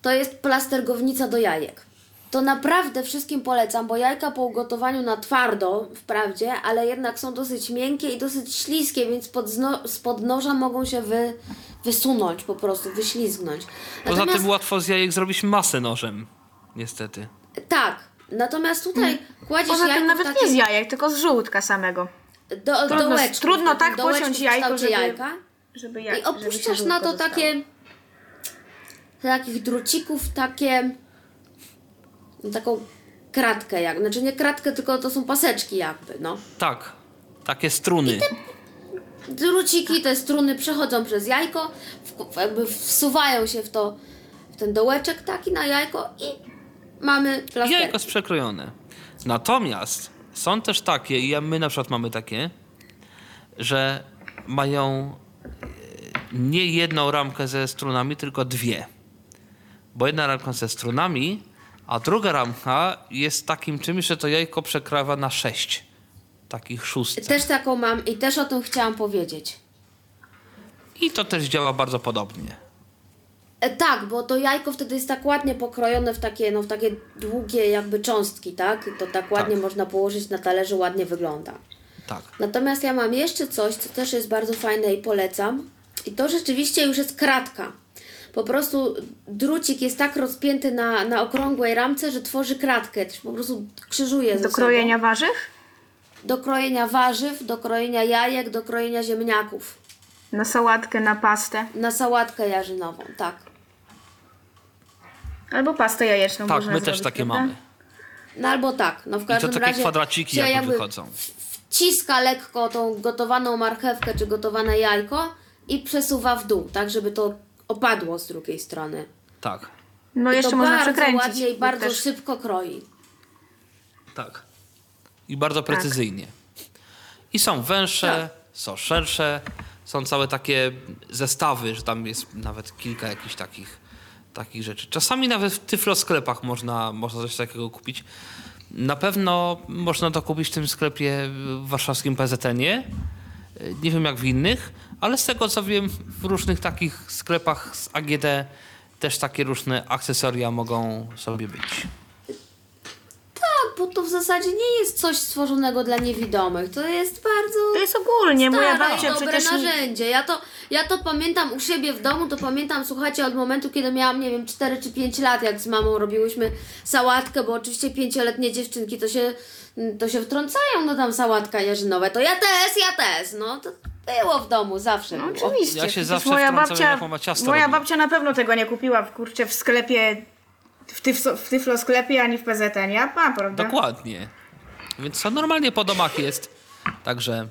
To jest plastergownica do jajek. To naprawdę wszystkim polecam, bo jajka po ugotowaniu na twardo, wprawdzie, ale jednak są dosyć miękkie i dosyć śliskie, więc pod zno, spod noża mogą się wy, wysunąć po prostu, wyślizgnąć. Poza Natomiast- tym łatwo z jajek zrobić masę nożem, niestety. Tak, natomiast tutaj kładziesz Poza jajko tym nawet nie z jajek, tylko z żółtka samego. do, Trudno- dołeczku, trudno tak pociąć jajko, żeby- jajka. Żeby ja, I opuszczasz na to dostało. takie takich drucików, takie taką kratkę, jak, znaczy nie kratkę, tylko to są paseczki jakby, no. Tak, takie struny. Druciki, te struny przechodzą przez jajko, w, jakby wsuwają się w to, w ten dołeczek taki na jajko i mamy plasterki. Jajko jest przekrojone. Natomiast są też takie, i my na przykład mamy takie, że mają e, nie jedną ramkę ze strunami, tylko dwie. Bo jedna ramka ze strunami, a druga ramka jest takim czymś, że to jajko przekrawa na sześć. Takich szóstek. Też taką mam i też o tym chciałam powiedzieć. I to też działa bardzo podobnie. E, tak, bo to jajko wtedy jest tak ładnie pokrojone w takie, no, w takie długie jakby cząstki, tak? I to tak ładnie Tak. można położyć na talerzu, ładnie wygląda. Tak. Natomiast ja mam jeszcze coś, co też jest bardzo fajne i polecam. I to rzeczywiście już jest kratka. Po prostu drucik jest tak rozpięty na, na okrągłej ramce, że tworzy kratkę. Też po prostu krzyżuje ze Do sobą. krojenia warzyw? Do krojenia warzyw, do krojenia jajek, do krojenia ziemniaków. Na sałatkę, na pastę. Na sałatkę jarzynową, tak. Albo pastę jajeczną Tak, można my też zrobić, takie prawda? mamy. No albo tak, no w I to każdym takie razie kwadraciki się jakby jakby wychodzą. wciska lekko tą gotowaną marchewkę czy gotowane jajko i przesuwa w dół, tak żeby to opadło z drugiej strony. Tak, No I jeszcze to można bardzo przekręcić. ładnie i bardzo też- szybko kroi. tak. I bardzo precyzyjnie. I są węższe, Tak. są szersze, są całe takie zestawy, że tam jest nawet kilka jakichś takich, takich rzeczy. Czasami nawet w tyflosklepach można, można coś takiego kupić. Na pewno można to kupić w tym sklepie w warszawskim PZN-ie. Nie wiem jak w innych, ale z tego co wiem, w różnych takich sklepach z AGD też takie różne akcesoria mogą sobie być. Tak, bo to w zasadzie nie jest coś stworzonego dla niewidomych. To jest bardzo To jest ogólnie, moja stare i babcia dobre przecież... narzędzie. Ja to, ja to pamiętam u siebie w domu, to pamiętam, słuchajcie, od momentu, kiedy miałam, nie wiem, 4 czy 5 lat, jak z mamą robiłyśmy sałatkę, bo oczywiście pięcioletnie dziewczynki to się, to się wtrącają, no tam sałatka jarzynowa. To ja też, ja też, no to było w domu, zawsze No, oczywiście. Ja się zawsze moja babcia, Moja babcia na pewno tego nie kupiła w kurczę w sklepie, w, tyflo, w tyflo sklepie, ani w PZN. Ja ma, prawda? Dokładnie. Więc to normalnie po domach jest. Także.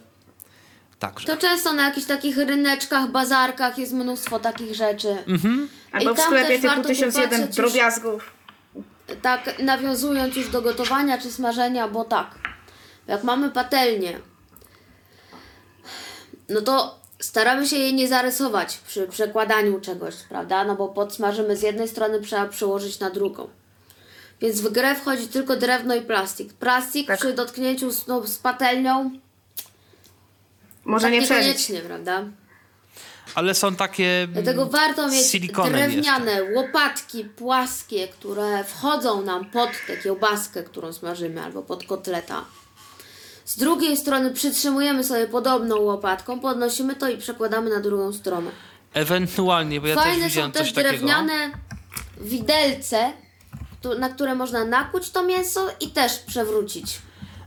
Także. To często na jakichś takich ryneczkach, bazarkach jest mnóstwo takich rzeczy. Albo I w tam sklepie typu warto 1001 popatrzeć już- drobiazgów. tak nawiązując już do gotowania czy smażenia, bo tak, jak mamy patelnię, no to staramy się jej nie zarysować przy przekładaniu czegoś, prawda? No bo podsmażymy z jednej strony, trzeba przyłożyć na drugą. Więc w grę wchodzi tylko drewno i plastik. Plastik Tak. przy dotknięciu z, no, z patelnią Może tak nie przeżyć. niekoniecznie, prawda? Ale są takie mm, Dlatego warto mieć drewniane jeszcze. łopatki płaskie, które wchodzą nam pod tę kiełbaskę, którą smażymy, albo pod kotleta. Z drugiej strony przytrzymujemy sobie podobną łopatką, podnosimy to i przekładamy na drugą stronę. Ewentualnie, bo ja też Fajne widziałem są też coś takiego. drewniane widelce, któ- na które można nakuć to mięso i też przewrócić.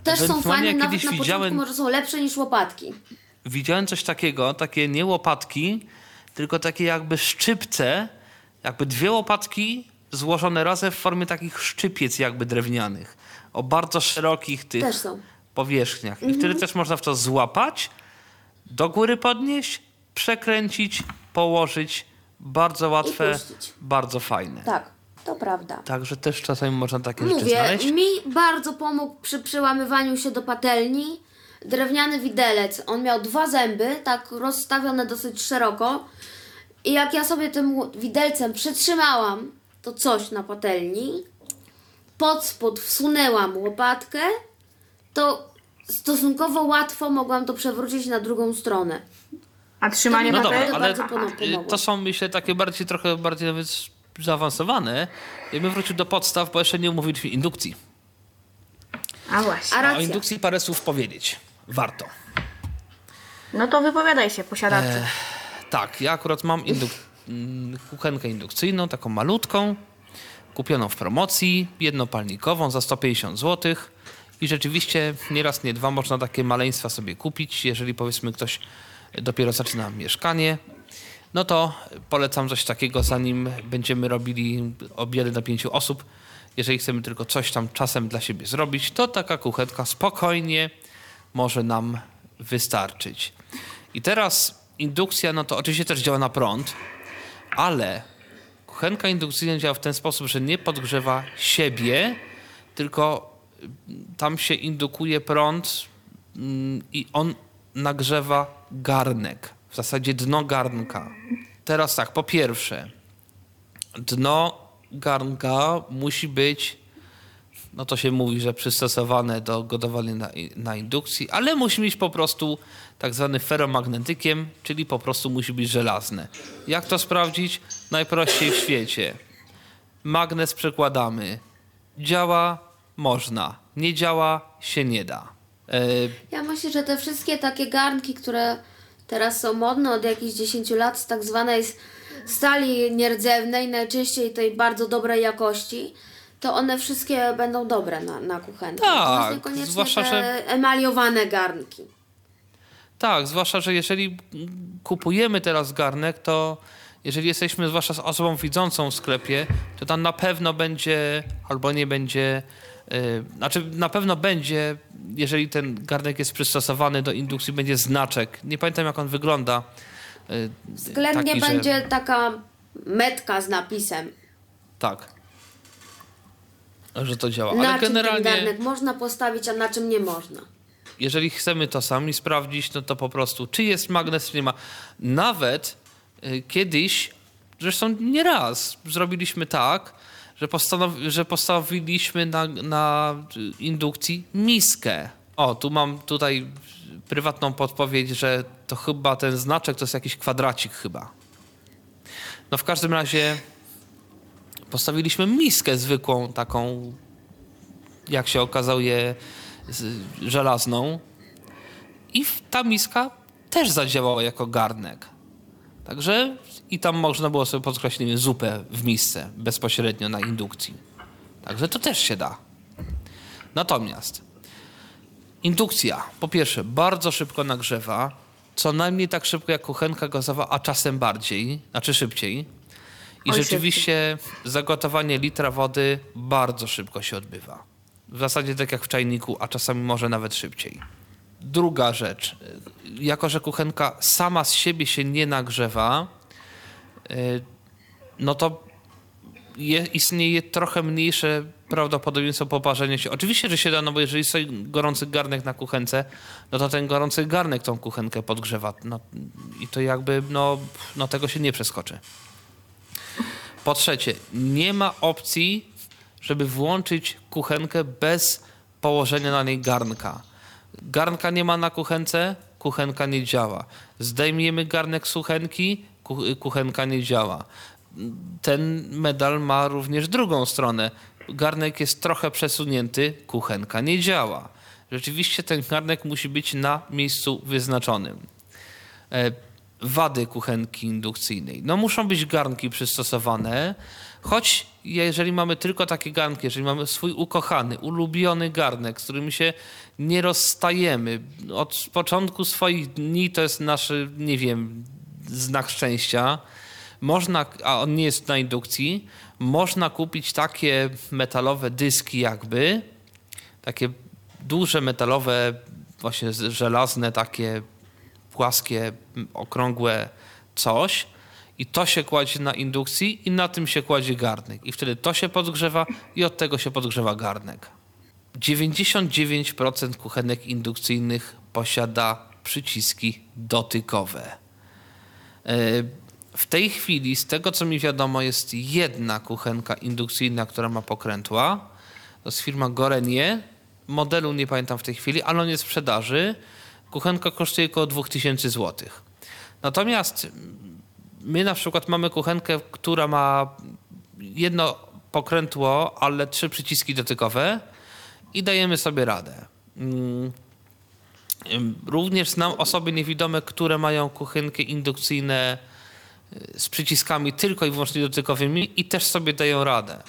Też są fajne, nawet na początku widziałem- może są lepsze niż łopatki. Widziałem coś takiego, takie nie łopatki, tylko takie jakby szczypce, jakby dwie łopatki złożone razem w formie takich szczypiec jakby drewnianych. O bardzo szerokich tych Też są. Powierzchniach. I wtedy też można w to złapać, do góry podnieść, przekręcić, położyć. Bardzo łatwe, bardzo fajne. Tak, to prawda. Także też czasami można takie rzeczy Mówię, znaleźć. mi bardzo pomógł przy przełamywaniu się do patelni drewniany widelec. On miał dwa zęby, tak rozstawione dosyć szeroko. I jak ja sobie tym widelcem przytrzymałam to coś na patelni, pod spód wsunęłam łopatkę, to stosunkowo łatwo mogłam to przewrócić na drugą stronę. A trzymanie No dobra, ale bardzo pomogło. to są myślę takie bardziej, trochę bardziej nawet zaawansowane. Ja bym wrócił do podstaw, bo jeszcze nie omówiliśmy indukcji. A właśnie. A A o indukcji parę słów powiedzieć. Warto. No to wypowiadaj się, posiadawcy. Tak, ja akurat mam induk- mm, kuchenkę indukcyjną, taką malutką, kupioną w promocji, jednopalnikową za 150 zł. I rzeczywiście nieraz, nie dwa można takie maleństwa sobie kupić, jeżeli powiedzmy ktoś dopiero zaczyna mieszkanie. No to polecam coś takiego, zanim będziemy robili obiady na pięciu osób. Jeżeli chcemy tylko coś tam czasem dla siebie zrobić, to taka kuchenka spokojnie może nam wystarczyć. I teraz indukcja, no to oczywiście też działa na prąd, ale kuchenka indukcyjna działa w ten sposób, że nie podgrzewa siebie, tylko tam się indukuje prąd mm, i on nagrzewa garnek, w zasadzie dno garnka. Teraz tak, po pierwsze, dno garnka musi być, no to się mówi, że przystosowane do gotowania na, na indukcji, ale musi mieć po prostu tak zwany ferromagnetykiem, czyli po prostu musi być żelazne. Jak to sprawdzić? Najprościej w świecie. Magnes przekładamy. Działa? Można. Nie działa? Się nie da. E, Ja myślę, że te wszystkie takie garnki, które teraz są modne od jakichś 10 lat z tak zwanej stali nierdzewnej, najczęściej tej bardzo dobrej jakości, to one wszystkie będą dobre na, na kuchenkę. Tak, zwłaszcza, że- emaliowane garnki. Tak, zwłaszcza, że jeżeli kupujemy teraz garnek, to jeżeli jesteśmy zwłaszcza z osobą widzącą w sklepie, to tam na pewno będzie albo nie będzie, znaczy na pewno będzie, jeżeli ten garnek jest przystosowany do indukcji, będzie znaczek. Nie pamiętam jak on wygląda. yy, Względnie taki, że- będzie taka metka z napisem, Tak. Że to działa. na Ale czym ten generalnie, garnek można postawić, a na czym nie można. jeżeli chcemy to sami sprawdzić, no to po prostu, czy jest magnes, czy nie ma. Nawet y, kiedyś, zresztą nie raz, zrobiliśmy tak, że, że postawiliśmy na, na indukcji miskę. O, tu mam tutaj prywatną podpowiedź, że to chyba ten znaczek to jest jakiś kwadracik chyba. No w każdym razie postawiliśmy miskę zwykłą, taką, jak się okazało, je z- żelazną. I ta miska też zadziałała jako garnek. Także i tam można było sobie podkreślić zupę w misce bezpośrednio na indukcji. Także to też się da. Natomiast indukcja, po pierwsze, bardzo szybko nagrzewa, co najmniej tak szybko jak kuchenka gazowa, a czasem bardziej, znaczy szybciej. I Oj, rzeczywiście zagotowanie litra wody bardzo szybko się odbywa. W zasadzie tak jak w czajniku, a czasami może nawet szybciej. Druga rzecz. Jako, że kuchenka sama z siebie się nie nagrzewa, no to je, istnieje trochę mniejsze prawdopodobieństwo poparzenia się. Oczywiście, że się da, no bo jeżeli stoi gorący garnek na kuchence, no to ten gorący garnek tą kuchenkę podgrzewa. No, I to jakby, no, no tego się nie przeskoczy. Po trzecie, nie ma opcji, żeby włączyć kuchenkę bez położenia na niej garnka. Garnka nie ma na kuchence, kuchenka nie działa. Zdejmiemy garnek z kuchenki, ku- kuchenka nie działa. Ten medal ma również drugą stronę. Garnek jest trochę przesunięty, kuchenka nie działa. Rzeczywiście ten garnek musi być na miejscu wyznaczonym. E, Wady kuchenki indukcyjnej. No muszą być garnki przystosowane, choć jeżeli mamy tylko takie garnki, jeżeli mamy swój ukochany, ulubiony garnek, z którym się nie rozstajemy, od początku swoich dni to jest nasz, nie wiem, znak szczęścia, można, a on nie jest na indukcji, można kupić takie metalowe dyski jakby, takie duże metalowe, właśnie żelazne, takie płaskie, okrągłe coś i to się kładzie na indukcji i na tym się kładzie garnek. I wtedy to się podgrzewa i od tego się podgrzewa garnek. 99% kuchenek indukcyjnych posiada przyciski dotykowe. E, W tej chwili, z tego co mi wiadomo, jest jedna kuchenka indukcyjna, która ma pokrętła. To jest firma Gorenie. Modelu nie pamiętam w tej chwili, ale on jest w sprzedaży. Kuchenka kosztuje około 2000 zł. Natomiast mm, my na przykład mamy kuchenkę, która ma jedno pokrętło, ale trzy przyciski dotykowe i dajemy sobie radę. Również znam osoby niewidome, które mają kuchenki indukcyjne y, z przyciskami tylko i wyłącznie dotykowymi i też sobie dają radę.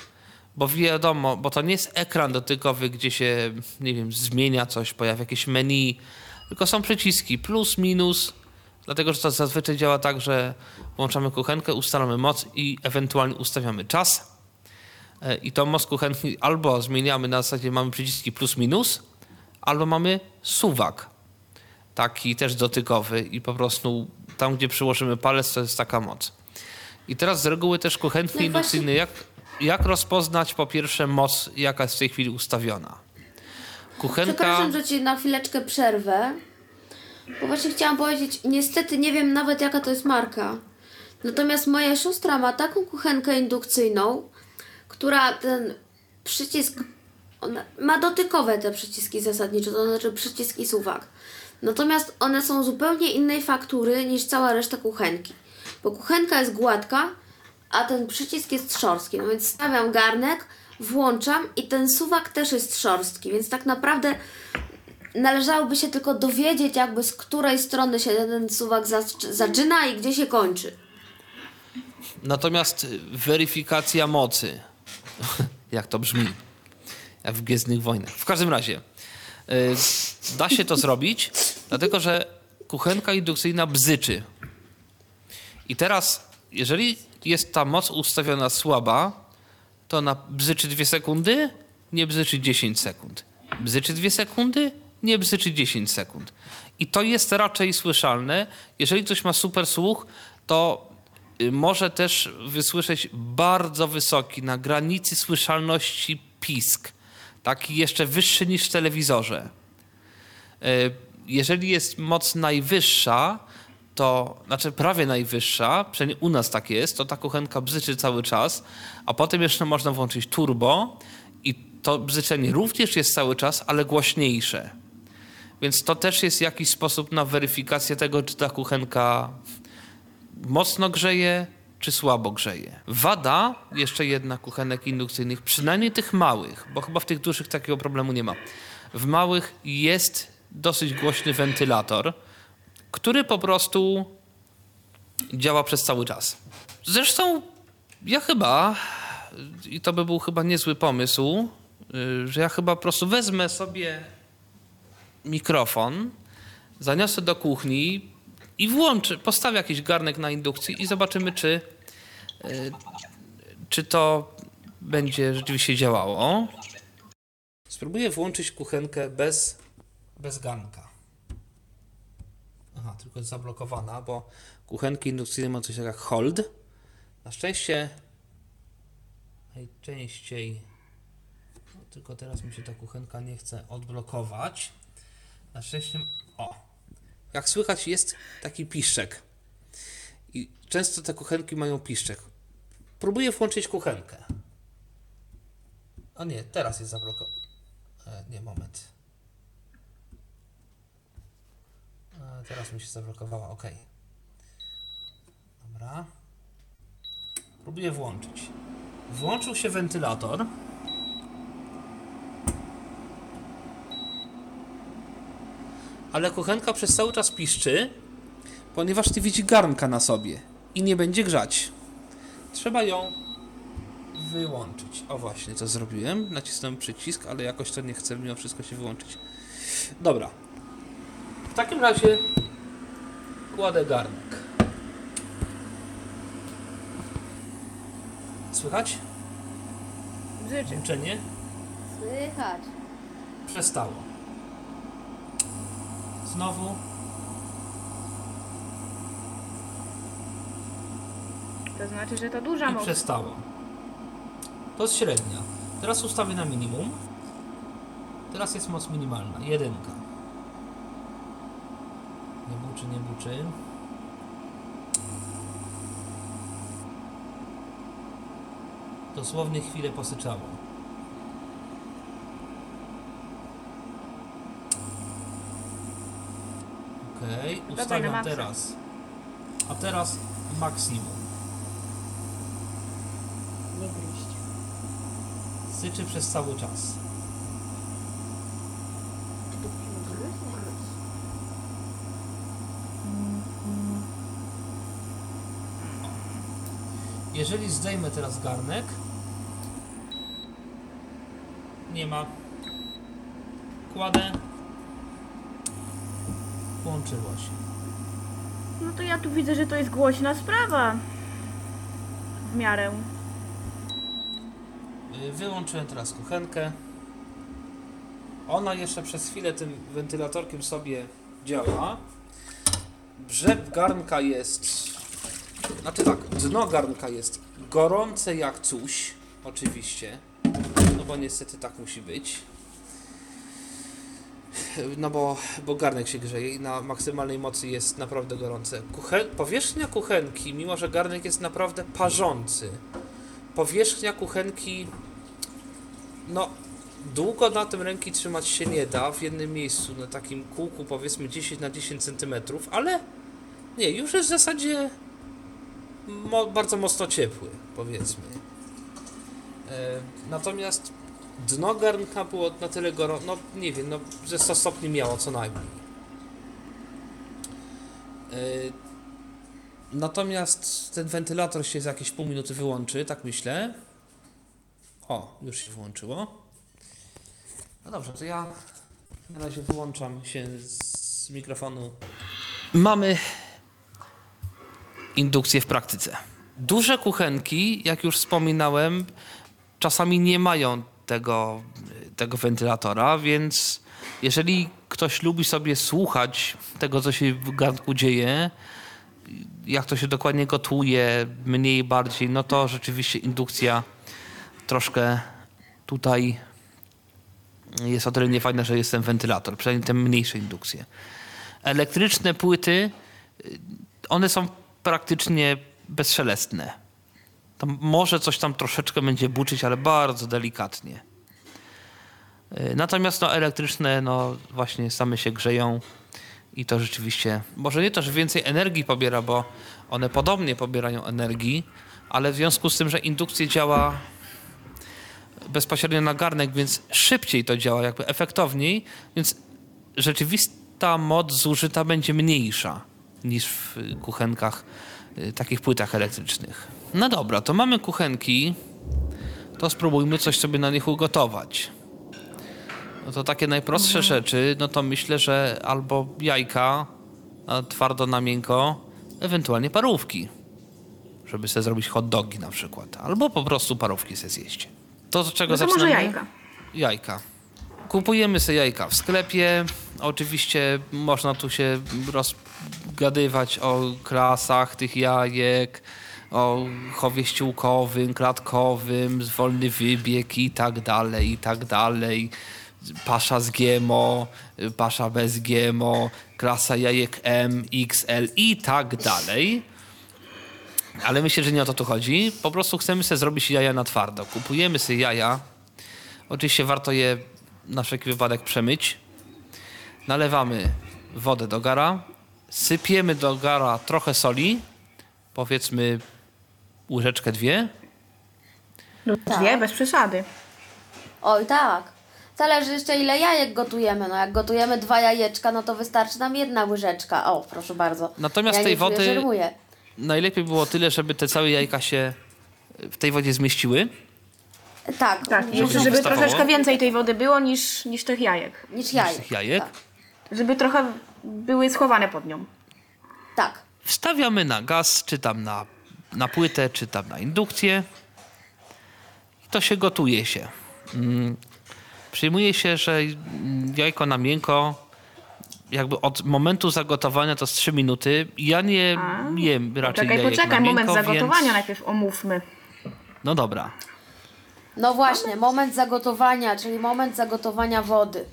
Bo wiadomo, bo to nie jest ekran dotykowy, gdzie się, nie wiem, zmienia coś, pojawia jakieś menu, tylko są przyciski plus, minus, dlatego że to zazwyczaj działa tak, że włączamy kuchenkę, ustalamy moc i ewentualnie ustawiamy czas. E, I tą moc kuchenki albo zmieniamy na zasadzie mamy przyciski plus, minus, albo mamy suwak, taki też dotykowy i po prostu tam, gdzie przyłożymy palec, to jest taka moc. I teraz z reguły też kuchenki No jak, jak rozpoznać po pierwsze moc, jaka jest w tej chwili ustawiona? Kuchenka... Przepraszam, że ci na chwileczkę przerwę. Bo właśnie chciałam powiedzieć, niestety nie wiem nawet jaka to jest marka. Natomiast moja siostra ma taką kuchenkę indukcyjną, która ten przycisk. Ona ma dotykowe te przyciski zasadniczo, to znaczy przyciski suwak. Natomiast one są zupełnie innej faktury niż cała reszta kuchenki. Bo kuchenka jest gładka, a ten przycisk jest szorstki. No więc stawiam garnek, włączam i ten suwak też jest szorstki, więc tak naprawdę należałoby się tylko dowiedzieć, jakby z której strony się ten suwak zac- zaczyna i gdzie się kończy. Natomiast weryfikacja mocy, jak to brzmi, jak w Gwiezdnych Wojnach. W każdym razie, da się to zrobić, dlatego że kuchenka indukcyjna bzyczy. I teraz, jeżeli jest ta moc ustawiona słaba, to ona bzyczy 2 sekundy, nie bzyczy 10 sekund. Bzyczy 2 sekundy, nie bzyczy 10 sekund. I to jest raczej słyszalne. Jeżeli ktoś ma super słuch, to y, może też wysłyszeć bardzo wysoki, na granicy słyszalności pisk. Taki jeszcze wyższy niż w telewizorze. Y, Jeżeli jest moc najwyższa, to znaczy prawie najwyższa, przynajmniej u nas tak jest, to ta kuchenka bzyczy cały czas, a potem jeszcze można włączyć turbo i to bzyczenie również jest cały czas, ale głośniejsze. Więc to też jest jakiś sposób na weryfikację tego, czy ta kuchenka mocno grzeje, czy słabo grzeje. Wada, jeszcze jedna kuchenek indukcyjnych, przynajmniej tych małych, bo chyba w tych dużych takiego problemu nie ma. W małych jest dosyć głośny wentylator, który po prostu działa przez cały czas. Zresztą ja chyba, i to by był chyba niezły pomysł, y, że ja chyba po prostu wezmę sobie mikrofon, zaniosę do kuchni i włączę, postawię jakiś garnek na indukcji i zobaczymy, czy, y, czy to będzie rzeczywiście działało. Spróbuję włączyć kuchenkę bez, bez garnka. Aha, tylko jest zablokowana, bo kuchenki indukcyjne mają coś jak hold. Na szczęście najczęściej, no tylko teraz mi się ta kuchenka nie chce odblokować. Na szczęście, o, jak słychać jest taki piszczek. I często te kuchenki mają piszczek. Próbuję włączyć kuchenkę. A nie, teraz jest zablokowane. Nie, moment. E, Teraz mi się zablokowała, ok. Dobra. Próbuję włączyć. Włączył się wentylator. Ale kuchenka przez cały czas piszczy, ponieważ nie widzi garnka na sobie i nie będzie grzać. Trzeba ją wyłączyć. O właśnie, to zrobiłem. Nacisnąłem przycisk, ale jakoś to nie chce mimo wszystko się wyłączyć. Dobra. W takim razie kładę garnek. Słychać? Włączenie Słychać. przestało. Znowu To znaczy, że to duża i moc. przestało. To jest średnia. Teraz ustawię na minimum. Teraz jest moc minimalna. Jedynka. Nie buczy, nie buczy. Dosłownie chwilę posyczało. Okej, na ustawiam teraz. A teraz maksimum. Nie gryźć. Syczy przez cały czas. Jeżeli zdejmę teraz garnek, nie ma. Kładę. Włączyło się. No to ja tu widzę, że to jest głośna sprawa. W miarę. Y, Wyłączyłem teraz kuchenkę. Ona jeszcze przez chwilę tym wentylatorkiem sobie działa. Brzeg garnka jest. Znaczy tak, dno garnka jest gorące jak coś, oczywiście. No bo niestety tak musi być. No bo, bo garnek się grzeje i na maksymalnej mocy jest naprawdę gorące. Kuchen powierzchnia kuchenki, mimo że garnek jest naprawdę parzący, powierzchnia kuchenki no, długo na tym ręki trzymać się nie da w jednym miejscu, na takim kółku powiedzmy 10 na 10 cm, ale nie, już jest w zasadzie mo bardzo mocno ciepły, powiedzmy. E, natomiast dno garnka było na tyle gorące, no nie wiem, no ze 100 stopni miało co najmniej. E, natomiast ten wentylator się za jakieś pół minuty wyłączy, tak myślę. O, już się włączyło. No dobrze, to ja na razie wyłączam się z mikrofonu. Mamy indukcję w praktyce. Duże kuchenki, jak już wspominałem, czasami nie mają tego, tego wentylatora, więc jeżeli ktoś lubi sobie słuchać tego, co się w garnku dzieje, jak to się dokładnie gotuje, mniej, bardziej, no to rzeczywiście indukcja troszkę tutaj jest o tyle niefajne, że jest ten wentylator, przynajmniej te mniejsze indukcje. Elektryczne płyty, one są praktycznie bezszelestne. Może coś tam troszeczkę będzie buczyć, ale bardzo delikatnie. Y, Natomiast no, elektryczne no, właśnie same się grzeją i to rzeczywiście, może nie to, że więcej energii pobiera, bo one podobnie pobierają energii, ale w związku z tym, że indukcja działa bezpośrednio na garnek, więc szybciej to działa, jakby efektowniej, więc rzeczywista moc zużyta będzie mniejsza niż w kuchenkach, y, takich płytach elektrycznych. No dobra, to mamy kuchenki, to spróbujmy coś sobie na nich ugotować. No to takie najprostsze rzeczy, no to myślę, że albo jajka twardo na miękko, ewentualnie parówki żeby sobie zrobić hot dogi na przykład. Albo po prostu parówki sobie zjeść. To z czego No to zaczynamy? może jajka. Jajka. Kupujemy sobie jajka w sklepie. Oczywiście można tu się rozgadywać o klasach tych jajek, o chowie ściółkowym, klatkowym, wolny wybieg i tak dalej, i tak dalej. Pasza z GMO, pasza bez GMO, klasa jajek M, XL i tak dalej. Ale myślę, że nie o to tu chodzi. Po prostu chcemy sobie zrobić jaja na twardo. Kupujemy sobie jaja Oczywiście warto je na wszelki wypadek przemyć. Nalewamy wodę do gara, sypiemy do gara trochę soli, powiedzmy łyżeczkę dwie. Lub Tak. dwie, bez przesady. Oj tak. Zależy jeszcze ile jajek gotujemy. No jak gotujemy dwa jajeczka, no to wystarczy nam jedna łyżeczka. O, proszę bardzo. Natomiast ja tej wody- że rymuję. Najlepiej było tyle, żeby te całe jajka się w tej wodzie zmieściły. Tak, Tak, żeby żeby wystawało. troszeczkę więcej tej wody było niż, niż tych jajek. niż jajek. tych jajek. Tak. Żeby trochę były schowane pod nią. tak. Wstawiamy na gaz, czy tam na, na płytę, czy tam na indukcję. I to się gotuje się. Mm. Przyjmuje się, że mm, jajko na miękko jakby od momentu zagotowania to z 3 minuty. Ja nie A, jem raczej Czekaj, jajek poczekaj, na moment miękko, zagotowania więc... najpierw omówmy. No dobra. No właśnie, moment zagotowania, czyli moment zagotowania wody.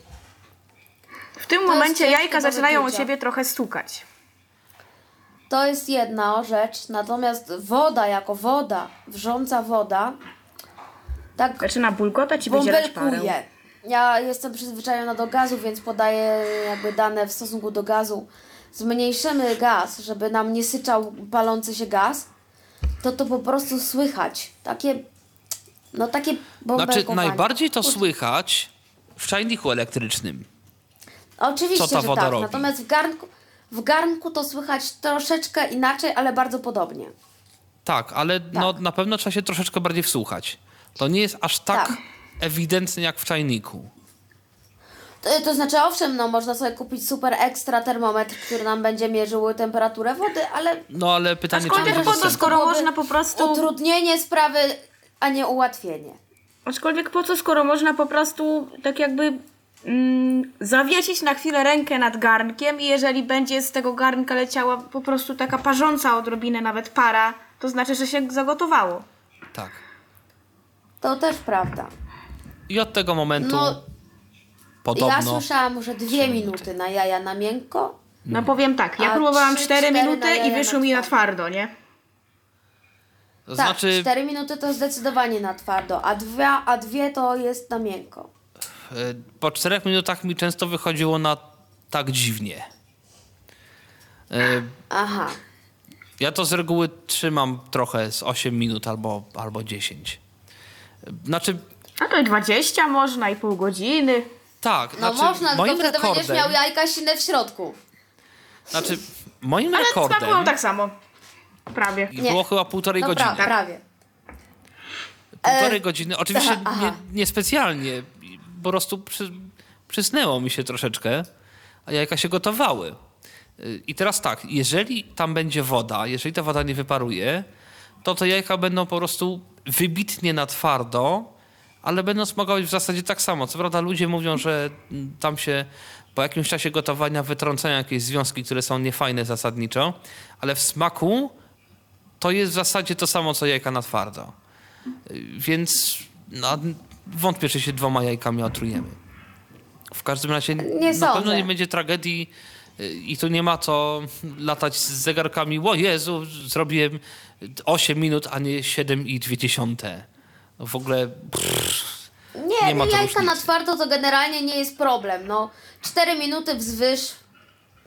W tym jest momencie jajka zaczynają o siebie trochę stukać. To jest jedna rzecz, natomiast woda jako woda, wrząca woda, tak Zaczyna bulgotać i wydzielać parę. bąbelkuje. Ja jestem przyzwyczajona do gazu, więc podaję jakby dane w stosunku do gazu. Zmniejszymy gaz, żeby nam nie syczał palący się gaz, to to po prostu słychać. Takie, no takie bąbelkowanie. Znaczy najbardziej to słychać w czajniku elektrycznym. Oczywiście, co ta że woda tak. robi. Natomiast w garnku, w garnku to słychać troszeczkę inaczej, ale bardzo podobnie. Tak, ale No, Tak. na pewno trzeba się troszeczkę bardziej wsłuchać. To nie jest aż tak, Tak. ewidentne jak w czajniku. To, to znaczy, owszem, no można sobie kupić super ekstra termometr, który nam będzie mierzył temperaturę wody, ale No ale pytanie, czy będzie po to, dostępne. skoro można po prostu... utrudnienie sprawy, a nie ułatwienie. Aczkolwiek po co, skoro można po prostu tak jakby mm, zawiesić na chwilę rękę nad garnkiem i jeżeli będzie z tego garnka leciała po prostu taka parząca odrobinę nawet para, to znaczy, że się zagotowało. Tak. To też prawda. I od tego momentu No, podobno... Ja słyszałam, że dwie minuty na jaja na miękko. No powiem tak, ja próbowałam trzy, 4 cztery minuty na i wyszło na mi na twardo. nie? To Tak, znaczy, cztery minuty to zdecydowanie na twardo, a dwie, a dwie to jest na miękko. E, po czterech minutach mi często wychodziło na tak dziwnie. E, Aha. Ja to z reguły trzymam trochę z 8 minut albo, albo 10. Znaczy, A to i 20 można, i pół godziny. tak, No znaczy, można, tylko moim wtedy będziesz rekordem, miał jajka silne w środku. znaczy, moim Ale rekordem smakują tak samo. Prawie. i Nie. było chyba półtorej No godziny. pra, prawie. Półtorej E, godziny. Oczywiście aha. nie, niespecjalnie. Po prostu przy, przysnęło mi się troszeczkę, a jajka się gotowały. I teraz tak, jeżeli tam będzie woda, jeżeli ta woda nie wyparuje, to te jajka będą po prostu wybitnie na twardo, ale będą smakować w zasadzie tak samo. Co prawda ludzie mówią, że tam się po jakimś czasie gotowania wytrącają jakieś związki, które są niefajne zasadniczo, ale w smaku to jest w zasadzie to samo, co jajka na twardo. Więc no, wątpię, czy się dwoma jajkami otrujemy. W każdym razie Nie na pewno nie będzie tragedii y, i tu nie ma co latać z zegarkami. O Jezu, zrobiłem 8 minut, a nie 7 i 2 dziesiąte. No w ogóle pff, Nie, Nie ma no jajka na twardo to generalnie nie jest problem. No, 4 minuty wzwyż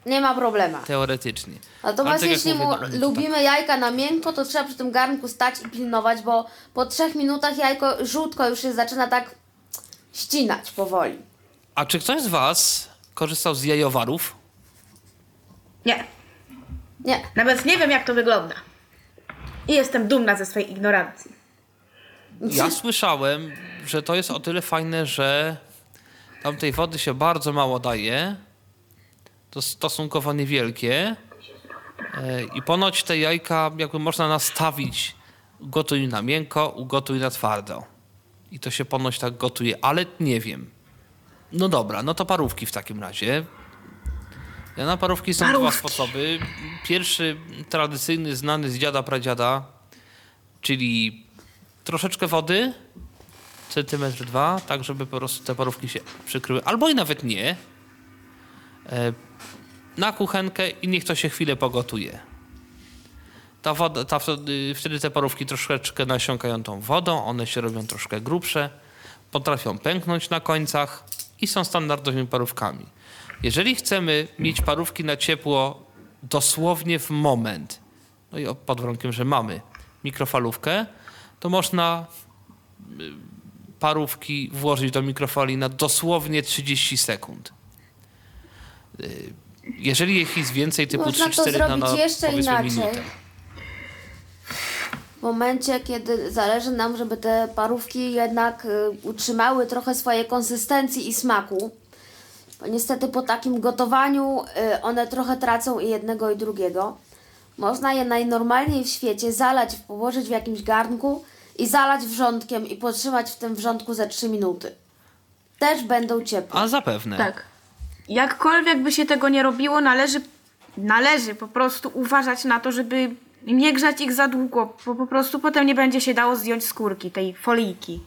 nie ma problemu. teoretycznie. Natomiast Ale tak jeśli mówię, mu, no, to lubimy jajka na miękko, to trzeba przy tym garnku stać i pilnować, bo po 3 minutach jajko żółtko już się zaczyna tak ścinać powoli. A czy ktoś z was korzystał z jajowarów? Nie. Nie, Nawet nie wiem, jak to wygląda. I jestem dumna ze swojej ignorancji. Ja słyszałem, że to jest o tyle fajne, że tam tej wody się bardzo mało daje. To stosunkowo niewielkie. E, I ponoć te jajka jakby można nastawić gotuj na miękko, ugotuj na twardo. I to się ponoć tak gotuje, ale nie wiem. No dobra, no to parówki w takim razie. Ja na parówki są dwa Parówki. sposoby. Pierwszy, tradycyjny, znany z dziada pradziada, czyli troszeczkę wody, centymetr dwa, tak żeby po prostu te parówki się przykryły, albo i nawet nie. E, Na kuchenkę i niech to się chwilę pogotuje. Ta woda, ta, wtedy, te parówki troszeczkę nasiąkają tą wodą, one się robią troszkę grubsze. potrafią pęknąć na końcach i są standardowymi parówkami. Jeżeli chcemy mieć parówki na ciepło dosłownie w moment, no i pod warunkiem, że mamy mikrofalówkę, to można y, parówki włożyć do mikrofali na dosłownie 30 sekund. Y, Jeżeli ich jest więcej, typu Można to 3-4 na, zrobić na jeszcze inaczej. minutę. W momencie, kiedy zależy nam, żeby te parówki jednak y, utrzymały trochę swojej konsystencji i smaku, bo niestety po takim gotowaniu y, one trochę tracą i jednego i drugiego. Można je najnormalniej w świecie zalać, położyć w jakimś garnku i zalać wrzątkiem i potrzymać w tym wrzątku ze 3 minuty. Też będą ciepłe. A zapewne. Tak. Jakkolwiek by się tego nie robiło, należy, należy po prostu uważać na to, żeby nie grzać ich za długo, bo po prostu potem nie będzie się dało zdjąć skórki, tej folijki.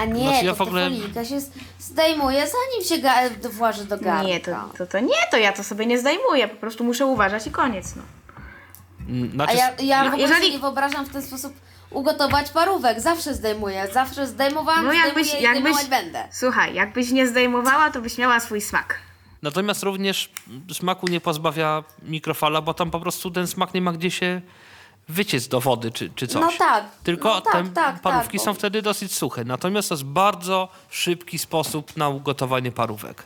A nie, Znaczy, ja to w ogóle- folika się zdejmuje zanim się ga- włoży do garnka. Nie, to, to, to nie, to ja to sobie nie zdejmuję, po prostu muszę uważać i koniec. No. Mm, A Znaczy, ja, ja No, w ogóle jeżeli- sobie nie wyobrażam w ten sposób ugotować parówek. Zawsze zdejmuję. Zawsze zdejmowałam, No jakbyś, zdejmuję i jakbyś, zdejmować będę. słuchaj, jakbyś nie zdejmowała, to byś miała swój smak. Natomiast również smaku nie pozbawia mikrofala, bo tam po prostu ten smak nie ma gdzie się wyciec do wody czy, czy coś. No tak, Tylko no tak, te tak, parówki tak, są bo- wtedy dosyć suche. Natomiast to jest bardzo szybki sposób na ugotowanie parówek.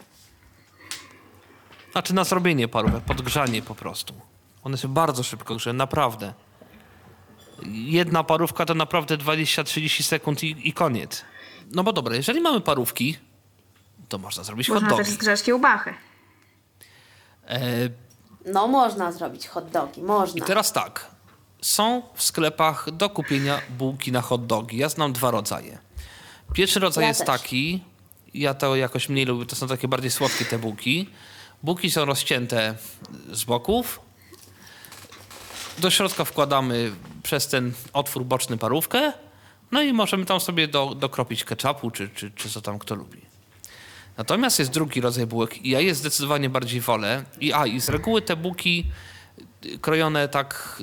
Znaczy na zrobienie parówek, podgrzanie po prostu. One się bardzo szybko grzeją, naprawdę. Jedna parówka to naprawdę 20-30 sekund i, i koniec. No bo dobra, jeżeli mamy parówki, to można zrobić hot Można dogi. też zgrzać kiełbachę. E, No można zrobić hot dogi, I można. teraz tak. Są w sklepach do kupienia bułki na hot dogi. Ja znam dwa rodzaje. Pierwszy rodzaj Ja jest też. taki, ja to jakoś mniej lubię, to są takie bardziej słodkie te bułki. Bułki są rozcięte z boków. Do środka wkładamy przez ten otwór boczny parówkę. No i możemy tam sobie do, dokropić ketchupu, czy, czy, czy co tam kto lubi. Natomiast jest drugi rodzaj bułek i ja je zdecydowanie bardziej wolę. I a, i z reguły te bułki y, krojone tak,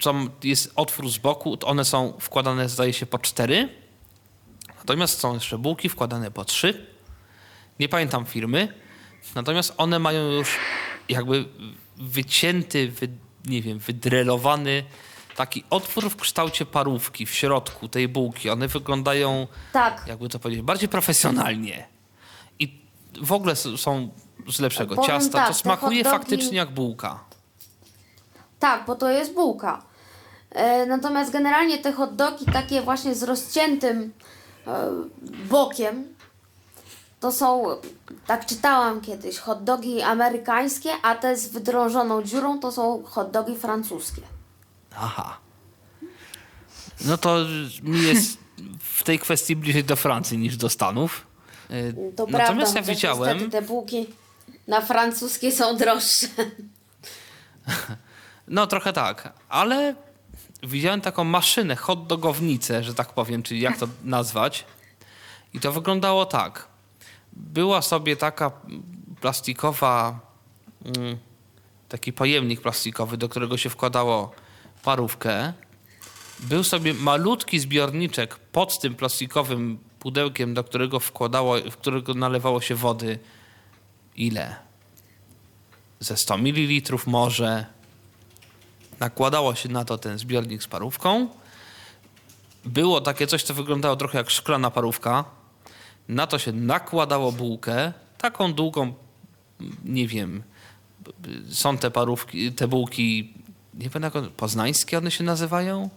y, tam jest otwór z boku, one są wkładane zdaje się po cztery. Natomiast są jeszcze bułki wkładane po trzy. Nie pamiętam firmy. Natomiast one mają już jakby wycięty, wy, nie wiem, wydrelowany taki otwór w kształcie parówki w środku tej bułki. One wyglądają Tak. jakby to powiedzieć, bardziej profesjonalnie. I w ogóle są z lepszego Powiem ciasta. tak, to smakuje dogi- faktycznie jak bułka. Tak, bo to jest bułka. E, natomiast generalnie te hot dogi takie właśnie z rozciętym e, bokiem to są, tak czytałam kiedyś, hot dogi amerykańskie, a te z wydrążoną dziurą to są hot dogi francuskie. Aha. No to mi jest w tej kwestii bliżej do Francji niż do Stanów. To Natomiast prawda, ja chociaż widziałem, te bułki na francuskie są droższe. no trochę tak, ale widziałem taką maszynę, hot dogownicę, że tak powiem, czyli jak to nazwać. I to wyglądało tak. Była sobie taka plastikowa, mm, taki pojemnik plastikowy, do którego się wkładało parówkę. Był sobie malutki zbiorniczek pod tym plastikowym pudełkiem, do którego wkładało, w którego nalewało się wody ile? Ze 100 ml może. Nakładało się na to ten zbiornik z parówką. Było takie coś, co wyglądało trochę jak szklana parówka. Na to się nakładało bułkę, taką długą, nie wiem, są te parówki, te bułki, nie wiem jak one, poznańskie one się nazywają?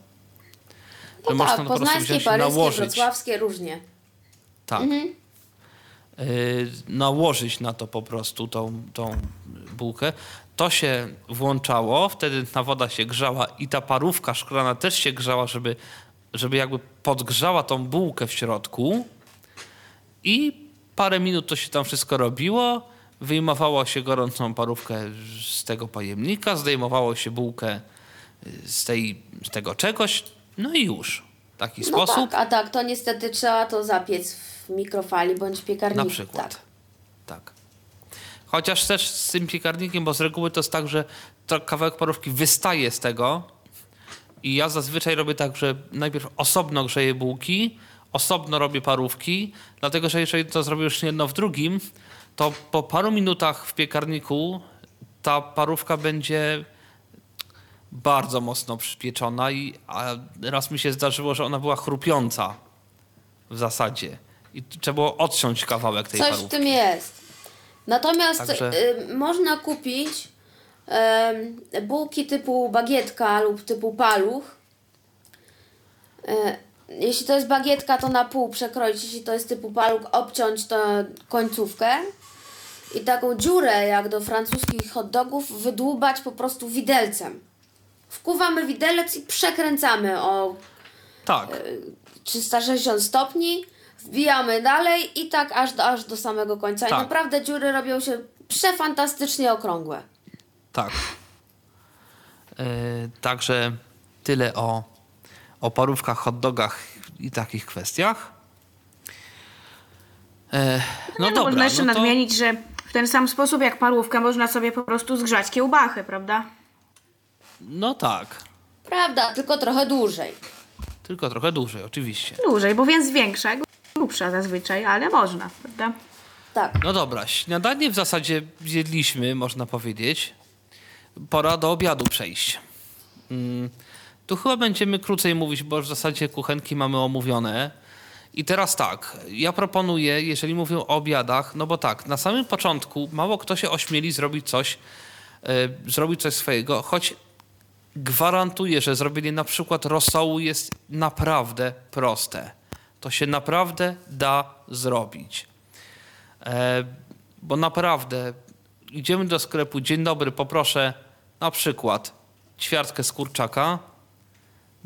No można tak, po prostu poznańskie, i paryskie, nałożyć. wrocławskie, różnie. Tak. Y, nałożyć na to po prostu tą, tą bułkę. To się włączało, wtedy ta woda się grzała i ta parówka szklana też się grzała, żeby, żeby jakby podgrzała tą bułkę w środku. I parę minut to się tam wszystko robiło. Wyjmowało się gorącą parówkę z tego pojemnika, zdejmowało się bułkę y, z, tej, z tego czegoś, no i już. W taki No sposób. tak, a tak, to niestety trzeba to zapiec w mikrofali bądź piekarniku. Na przykład. Tak. Tak. Chociaż też z tym piekarnikiem, bo z reguły to jest tak, że to kawałek parówki wystaje z tego i ja zazwyczaj robię tak, że najpierw osobno grzeję bułki, osobno robię parówki, dlatego że jeżeli to zrobię już jedno w drugim, to po paru minutach w piekarniku ta parówka będzie bardzo mocno przypieczona i a raz mi się zdarzyło, że ona była chrupiąca w zasadzie. I trzeba było odciąć kawałek tej Coś parówki. w tym jest. Natomiast Także- y, można kupić y, bułki typu bagietka lub typu paluch. Y, jeśli to jest bagietka, to na pół przekroić. Jeśli to jest typu paluch, obciąć to końcówkę. I taką dziurę, jak do francuskich hot dogów, wydłubać po prostu widelcem. Wkuwamy widelec i przekręcamy o Tak, 360 stopni, wbijamy dalej i tak aż do, aż do samego końca. Tak. I naprawdę dziury robią się przefantastycznie okrągłe. tak. E, także tyle o, o parówkach, hot dogach i takich kwestiach. E, no no, dobra, można jeszcze no to, nadmienić, że w ten sam sposób jak parówkę można sobie po prostu zgrzać kiełbachę, prawda? no tak, Prawda, tylko trochę dłużej. tylko trochę dłużej oczywiście. Dłużej, bo więc większa, grubsza zazwyczaj, ale można, prawda? Tak. No dobra, śniadanie w zasadzie zjedliśmy, można powiedzieć. Pora do obiadu przejść. Mm, tu chyba będziemy krócej mówić, bo w zasadzie kuchenki mamy omówione. I teraz tak, ja proponuję, jeżeli mówię o obiadach, no bo tak, na samym początku mało kto się ośmieli zrobić coś, e, zrobić coś swojego, choć gwarantuję, że zrobienie na przykład rosołu jest naprawdę proste. To się naprawdę da zrobić. E, bo naprawdę idziemy do sklepu, dzień dobry, poproszę na przykład ćwiartkę z kurczaka.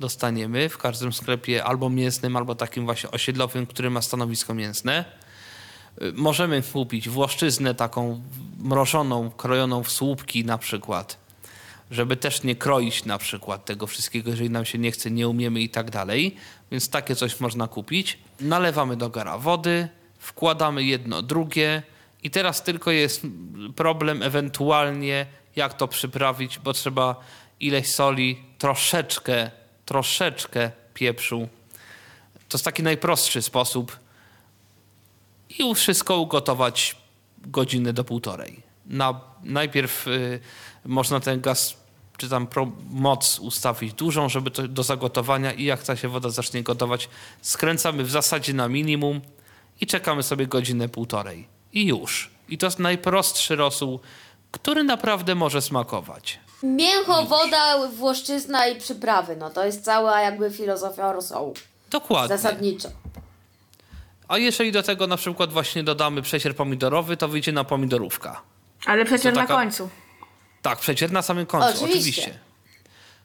Dostaniemy w każdym sklepie albo mięsnym, albo takim właśnie osiedlowym, który ma stanowisko mięsne. Y, Możemy kupić włoszczyznę taką mrożoną, krojoną w słupki na przykład, żeby też nie kroić na przykład tego wszystkiego, jeżeli nam się nie chce, nie umiemy i tak dalej. Więc takie coś można kupić. Nalewamy do gara wody, wkładamy jedno, drugie i teraz tylko jest problem ewentualnie jak to przyprawić, bo trzeba ileś soli, troszeczkę, troszeczkę pieprzu. To jest taki najprostszy sposób i wszystko ugotować godzinę do półtorej. Na, najpierw y, można ten gaz czy tam pro, moc ustawić dużą, żeby to do zagotowania i jak ta się woda zacznie gotować, skręcamy w zasadzie na minimum i czekamy sobie godzinę półtorej. I już. I to jest najprostszy rosół, który naprawdę może smakować. Mięcho, woda, włoszczyzna i przyprawy. No to jest cała jakby filozofia rosołu. Dokładnie. Zasadniczo. A jeżeli do tego na przykład właśnie dodamy przecier pomidorowy, to wyjdzie na pomidorówka. Ale przecier To na taka- końcu. Tak, przecier na samym końcu, Oczywiście. oczywiście.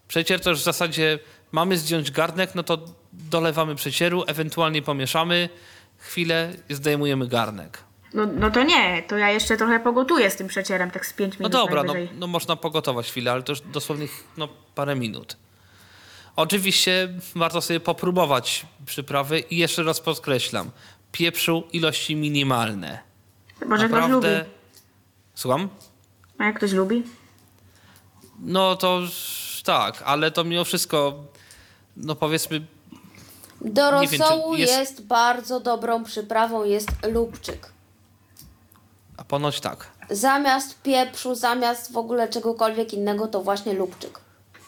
Przecier to już w zasadzie mamy zdjąć garnek, no to dolewamy przecieru, ewentualnie pomieszamy chwilę i zdejmujemy garnek. No, no to nie, to ja jeszcze trochę pogotuję z tym przecierem, tak z 5 No minut dobra, no, no można pogotować chwilę, ale to już dosłownie no, parę minut. Oczywiście warto sobie popróbować przyprawy i jeszcze raz podkreślam, pieprzu ilości minimalne. Może ktoś lubi. Słucham? A jak ktoś lubi? No to tak, ale to mimo wszystko, no powiedzmy, Do rosołu jest- jest... bardzo dobrą przyprawą jest lubczyk. A ponoć tak. Zamiast pieprzu, zamiast w ogóle czegokolwiek innego, to właśnie lubczyk.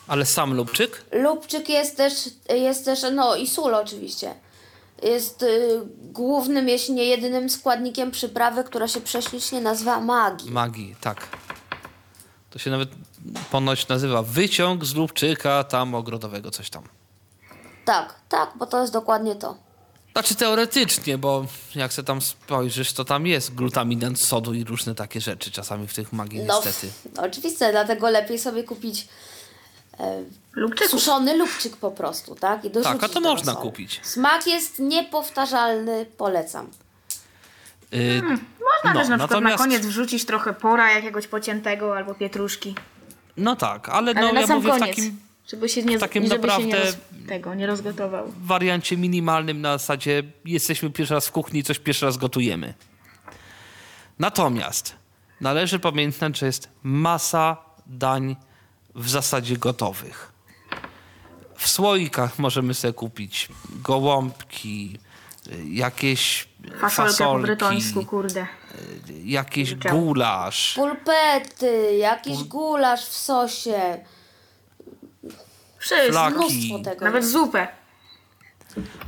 Ale sam lubczyk? Lubczyk jest też, jest też, no i sól oczywiście. Jest y, głównym, jeśli nie jedynym składnikiem przyprawy, która się prześlicznie nazywa magii. Magii, tak. To się nawet ponoć nazywa wyciąg z lubczyka tam ogrodowego, coś tam. Tak, tak, bo to jest dokładnie to. Znaczy teoretycznie, bo jak se tam spojrzysz, to tam jest glutaminat sodu i różne takie rzeczy czasami w tych magii No, niestety. no oczywiście, dlatego lepiej sobie kupić e, suszony lubczyk po prostu, tak? I Tak, a to można kupić. Smak jest niepowtarzalny, polecam. Yy, Można no, też na przykład natomiast- na koniec wrzucić trochę pora jakiegoś pociętego albo pietruszki. no tak, ale, Ale no na ja sam mówię w koniec. takim Żeby się nie, w takim żeby się nie naprawdę- roz, tego nie rozgotował. wariancie minimalnym na zasadzie jesteśmy pierwszy raz w kuchni, coś pierwszy raz gotujemy. Natomiast należy pamiętać, że jest masa dań w zasadzie gotowych. W słoikach możemy sobie kupić gołąbki, jakieś Fasolkę po fasolki, brytońsku, kurde. jakiś gulasz. Pulpety, jakiś gulasz w sosie. Wszystko. Flaki. Mnóstwo tego Nawet jest. zupę.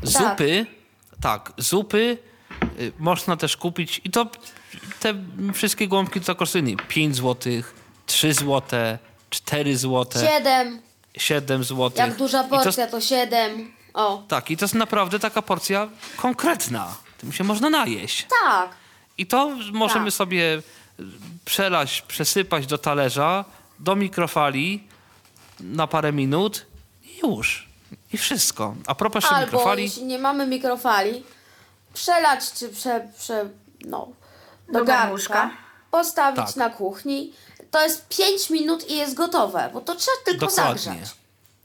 Zupy, tak, zupy y, można też kupić i to te wszystkie gołąbki to kosztują 5 zł, 3 zł, 4 zł, Siedem. 7 zł. Jak duża I to, porcja, to siedem. O, tak, i to jest naprawdę taka porcja konkretna. Tym się można najeść. tak. I to możemy Tak. sobie y, przelać, przesypać do talerza, do mikrofali na parę minut już. I wszystko. A propos jeszcze Albo mikrofali, jeśli nie mamy mikrofali, przelać czy prze, prze no, do, Do garnka, garnuszka. postawić Tak. na kuchni. To jest 5 minut i jest gotowe, bo to trzeba tylko dokładnie. zagrzać.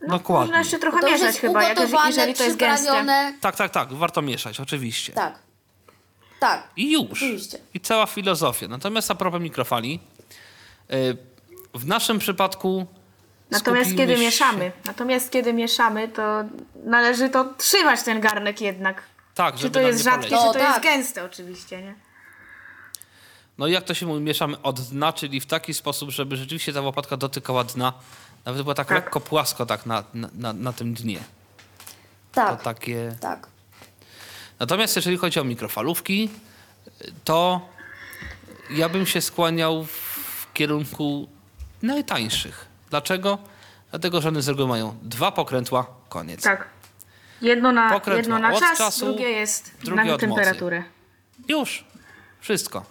Dokładnie. Można jeszcze trochę To mieszać jest chyba, jak, ugotowane, jeżeli to jest gęste. Tak, tak, tak. Warto mieszać, oczywiście. Tak. Tak. I już. Oczywiście. I cała filozofia. Natomiast a propos mikrofali, y, w naszym przypadku. Natomiast skupimy kiedy się- mieszamy, natomiast kiedy mieszamy, to należy to trzymać ten garnek jednak. Tak, Czy żeby to jest rzadkie, polecieć. No, czy to jest tak. gęste oczywiście, nie? No i jak to się mówi, mieszamy od dna, czyli w taki sposób, żeby rzeczywiście ta łopatka dotykała dna. Nawet była tak, Tak. lekko płasko tak na, na, na, na tym dnie. Tak. To takie... Tak. Natomiast jeżeli chodzi o mikrofalówki, to ja bym się skłaniał w kierunku najtańszych. Dlaczego? Dlatego, że one z reguły mają dwa pokrętła, koniec. Tak. Jedno na, Pokrętło jedno na od czas, czasu, drugie jest drugie na od mocy. temperaturę. Już. Wszystko.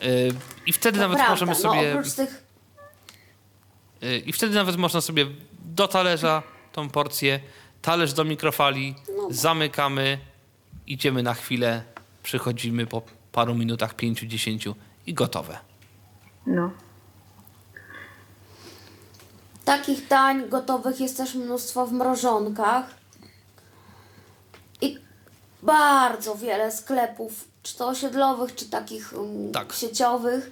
Yy, I wtedy To nawet prawda. możemy No, sobie. oprócz tych yy, I wtedy nawet można sobie do talerza tą porcję, talerz do mikrofali, No. zamykamy, idziemy na chwilę, przychodzimy po paru minutach, pięciu, dziesięciu i gotowe. No. Takich dań gotowych jest też mnóstwo w mrożonkach. I bardzo wiele sklepów, czy to osiedlowych, czy takich um, Tak. sieciowych,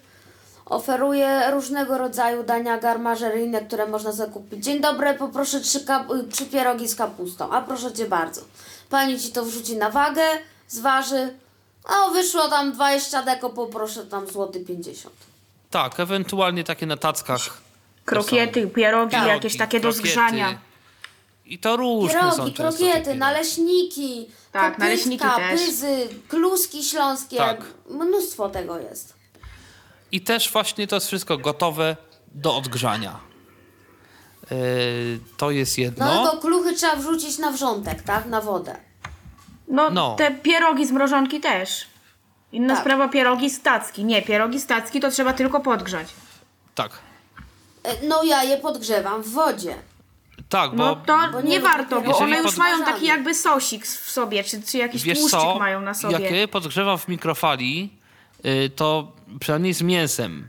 oferuje różnego rodzaju dania garmażeryjne, które można zakupić. Dzień dobry, poproszę trzy, y, trzy pierogi z kapustą. A proszę cię bardzo. Pani ci to wrzuci na wagę, zważy. A wyszło tam 20 deko, poproszę tam złoty 50. Tak, ewentualnie takie na tackach. Krokiety, pierogi, Pierogi, jakieś takie do krokiety. zgrzania. I to różne są Pierogi, często krokiety, takie, no. naleśniki, Tak, kopytka, naleśniki też. pyzy, kluski śląskie. Tak. Mnóstwo tego jest. I też właśnie to jest wszystko gotowe do odgrzania. Yy, to jest jedno. No, tylko kluchy trzeba wrzucić na wrzątek, tak? Na wodę. No, No. te pierogi z mrożonki też. Inna Tak. sprawa pierogi z tacki. Nie, pierogi z tacki to trzeba tylko podgrzać. Tak. E, No ja je podgrzewam w wodzie. Tak, bo No to bo nie, nie warto, bo one już pod- mają taki jakby sosik w sobie, czy, czy jakiś wiesz tłuszczyk co, mają na sobie. jak je podgrzewam w mikrofali, yy, to przynajmniej z mięsem.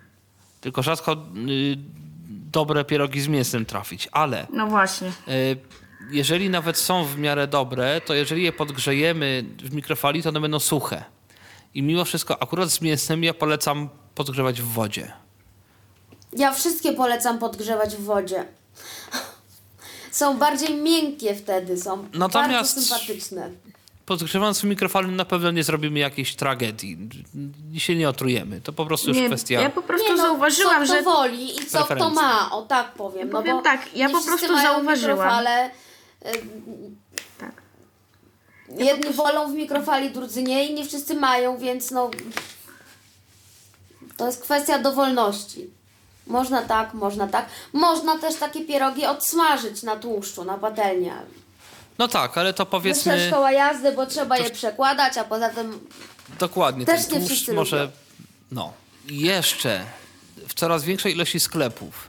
Tylko rzadko yy, dobre pierogi z mięsem trafić, ale No właśnie. yy, jeżeli nawet są w miarę dobre, to jeżeli je podgrzejemy w mikrofali, to one będą suche. I mimo wszystko, akurat z mięsem ja polecam podgrzewać w wodzie. Ja wszystkie polecam podgrzewać w wodzie. Są bardziej miękkie wtedy, są Natomiast- bardzo sympatyczne. Podgrzewając w mikrofali na pewno nie zrobimy jakiejś tragedii. Się nie otrujemy. To po prostu już Nie, kwestia... ja po prostu Nie no, zauważyłam, co że kto woli i co kto ma, o tak powiem. No Powiem bo tak, ja po prostu mają zauważyłam. mikrofale. tak. Jedni wolą w mikrofali, drudzy nie i nie wszyscy mają, więc no... To jest kwestia dowolności. Można tak, można tak. Można też takie pierogi odsmażyć na tłuszczu, na patelnię. No tak, ale to powiedzmy szkoła jazdy, bo trzeba je przekładać, a poza tym dokładnie. Też ten tłuszcz może... lubią. No. Jeszcze w coraz większej ilości sklepów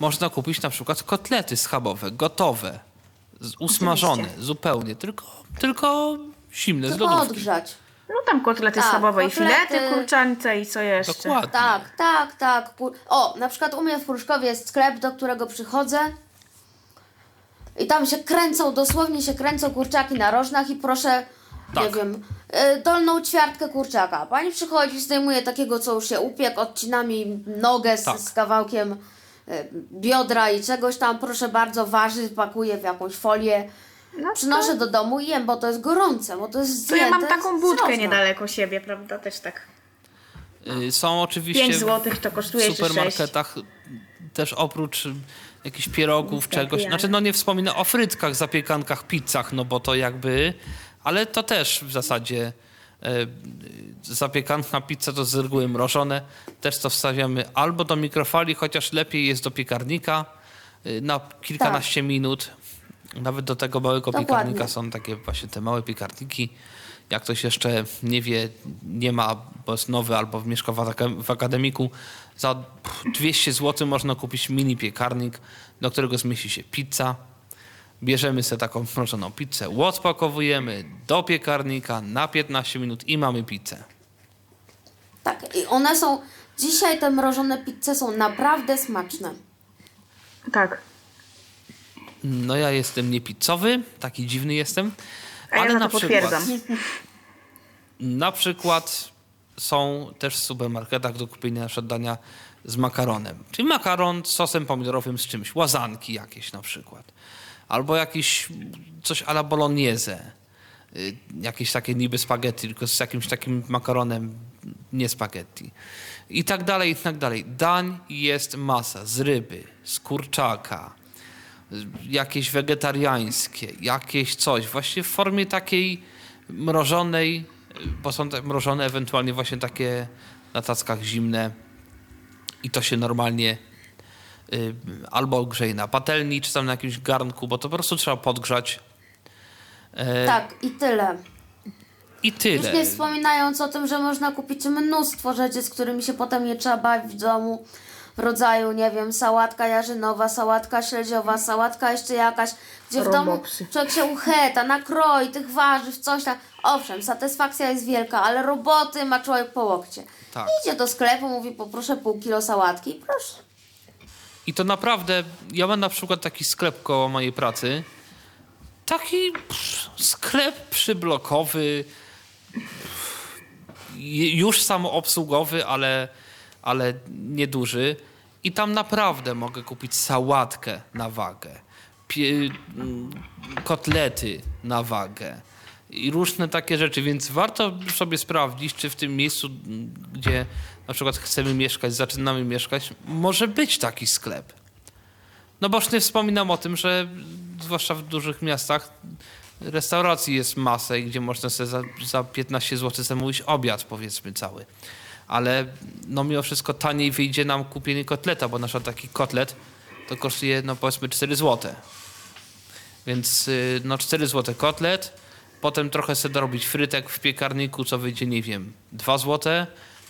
można kupić na przykład kotlety schabowe, gotowe, z- usmażone Oczywiście. zupełnie, tylko, tylko zimne, z tylko lodówki. odgrzać. No tam kotlety Tak, schabowe i kotlety. filety kurczęce i co jeszcze. Dokładnie. Tak, tak, tak. O, na przykład u mnie w Pruszkowie jest sklep, do którego przychodzę i tam się kręcą, dosłownie się kręcą kurczaki na rożnach i proszę, nie Tak. wiem, y, dolną ćwiartkę kurczaka. Pani przychodzi, zdejmuje takiego, co już się upiekł, odcina mi nogę z, Tak. z kawałkiem y, biodra i czegoś tam, proszę bardzo, waży, pakuje w jakąś folię. No Przynoszę do domu i jem, bo to jest gorące, bo to jest To ja mam taką budkę niedaleko siebie, prawda? Też tak. Y, Są oczywiście 5 złotych to kosztuje, w supermarketach też oprócz y, jakichś pierogów, Tak, czegoś. Znaczy, no nie wspominam o frytkach, zapiekankach, pizzach, no bo to jakby, ale to też w zasadzie e, zapiekanka, pizza to z reguły mrożone. Też to wstawiamy albo do mikrofali, chociaż lepiej jest do piekarnika y, na kilkanaście minut. Nawet do tego małego Dokładnie. piekarnika są takie właśnie te małe piekarniki. Jak ktoś jeszcze nie wie, nie ma, bo jest nowy albo mieszka w, akadem- w akademiku, za pff, 200 zł można kupić mini piekarnik, do którego zmieści się pizza. Bierzemy sobie taką mrożoną pizzę, odpakowujemy do piekarnika na 15 minut i mamy pizzę. Tak, i one są, dzisiaj te mrożone pizze są naprawdę smaczne. Tak. No ja jestem niepizzowy, taki dziwny jestem. A ja ale za na to przykład, potwierdzam. na przykład są też w supermarketach do kupienia na dania z makaronem. Czyli makaron z sosem pomidorowym z czymś. Łazanki jakieś na przykład. Albo jakiś coś a la bolognese. Y, Jakieś takie niby spaghetti, tylko z jakimś takim makaronem, nie spaghetti. I tak dalej, i tak dalej. Dań jest masa z ryby, z kurczaka, jakieś wegetariańskie, jakieś coś, właśnie w formie takiej mrożonej, bo są te mrożone ewentualnie właśnie takie na tackach zimne i to się normalnie y, albo grzeje na patelni, czy tam na jakimś garnku, bo to po prostu trzeba podgrzać E, Tak, i tyle. i tyle. Już nie wspominając o tym, że można kupić mnóstwo rzeczy, z którymi się potem nie trzeba bawić w domu. Rodzaju, nie wiem, sałatka jarzynowa, sałatka śledziowa, sałatka jeszcze jakaś, gdzie w domu Robopsy. człowiek się ucheta, nakroi tych warzyw, coś tam. Owszem, satysfakcja jest wielka, ale roboty ma człowiek po łokcie. Tak. Idzie do sklepu, mówi poproszę pół kilo sałatki i proszę. I to naprawdę, ja mam na przykład taki sklep koło mojej pracy. Taki pff, sklep przyblokowy, już samoobsługowy, ale, ale nieduży. I tam naprawdę mogę kupić sałatkę na wagę, mm, kotlety na wagę i różne takie rzeczy, więc warto sobie sprawdzić, czy w tym miejscu, gdzie na przykład chcemy mieszkać, zaczynamy mieszkać, może być taki sklep. No bo już nie wspominam o tym, że zwłaszcza w dużych miastach restauracji jest masę, gdzie można sobie za, za 15 zł zamówić obiad, powiedzmy, cały. Ale no mimo wszystko taniej wyjdzie nam kupienie kotleta, bo nasza taki kotlet to kosztuje no powiedzmy 4 zł. Więc y, no 4 zł kotlet, potem trochę sobie dorobić frytek w piekarniku, co wyjdzie, nie wiem, 2 zł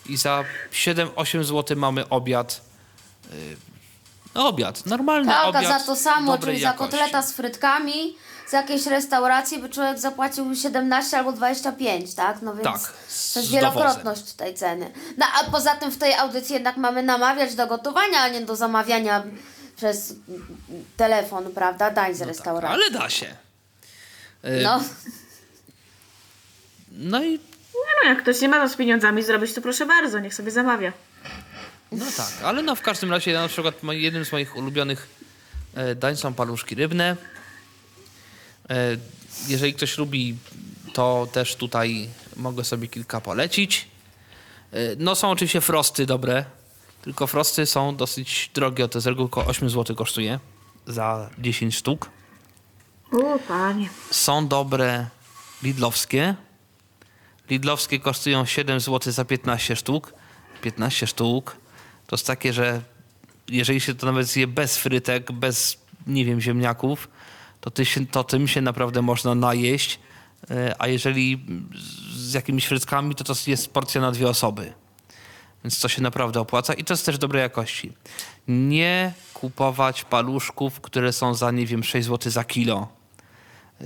i za 7-8 zł mamy obiad. y, No obiad, normalny Tak, obiad. za to samo, czyli za jakości. kotleta z frytkami z jakiejś restauracji by człowiek zapłacił 17 albo 25, tak? No więc Tak, to jest wielokrotność tej ceny. No a poza tym w tej audycji jednak mamy namawiać do gotowania, a nie do zamawiania przez telefon, prawda? Dań z restauracji. Ale da się. Y, No, No i No, jak ktoś nie ma co z pieniądzami zrobić, to proszę bardzo, niech sobie zamawia. no tak, ale no w każdym razie na przykład jednym z moich ulubionych e, dań są paluszki rybne. E, jeżeli ktoś lubi, to też tutaj mogę sobie kilka polecić. E, no są oczywiście frosty dobre, tylko frosty są dosyć drogie, to z reguły około 8 zł kosztuje za 10 sztuk. O, panie. Są dobre lidlowskie. Lidlowskie kosztują 7 zł za 15 sztuk. 15 sztuk to jest takie, że jeżeli się to nawet zje bez frytek, bez, nie wiem, ziemniaków, to, ty się, to tym się naprawdę można najeść. E, A jeżeli z jakimiś frytkami, to to jest porcja na dwie osoby. Więc to się naprawdę opłaca i to jest też dobrej jakości. Nie kupować paluszków, które są za, nie wiem, 6 zł za kilo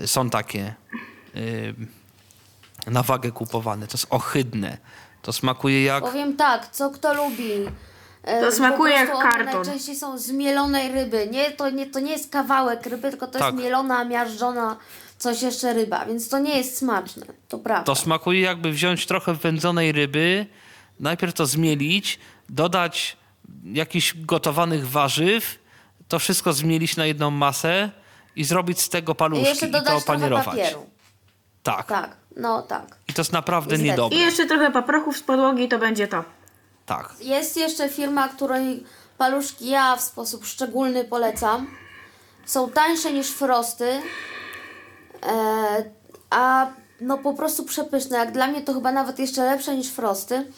są takie y, na wagę kupowane. To jest ohydne. To smakuje jak. powiem tak, co kto lubi. E, To smakuje jak karton. Najczęściej są z mielonej ryby. Nie to, nie, to nie jest kawałek ryby, tylko to Tak. jest mielona, miażdżona, coś jeszcze ryba, więc to nie jest smaczne. To prawda. To smakuje jakby wziąć trochę wędzonej ryby, najpierw to zmielić, dodać jakichś gotowanych warzyw, to wszystko zmielić na jedną masę i zrobić z tego I paluszki jeszcze i to dodać trochę opanierować. papieru. Tak. Tak, no tak. I to jest naprawdę niedobre. I jeszcze trochę paprochów z podłogi to będzie to. Tak. Jest jeszcze firma, której paluszki ja w sposób szczególny polecam. Są tańsze niż Frosty, e, a no po prostu przepyszne. Jak dla mnie to chyba nawet jeszcze lepsze niż Frosty.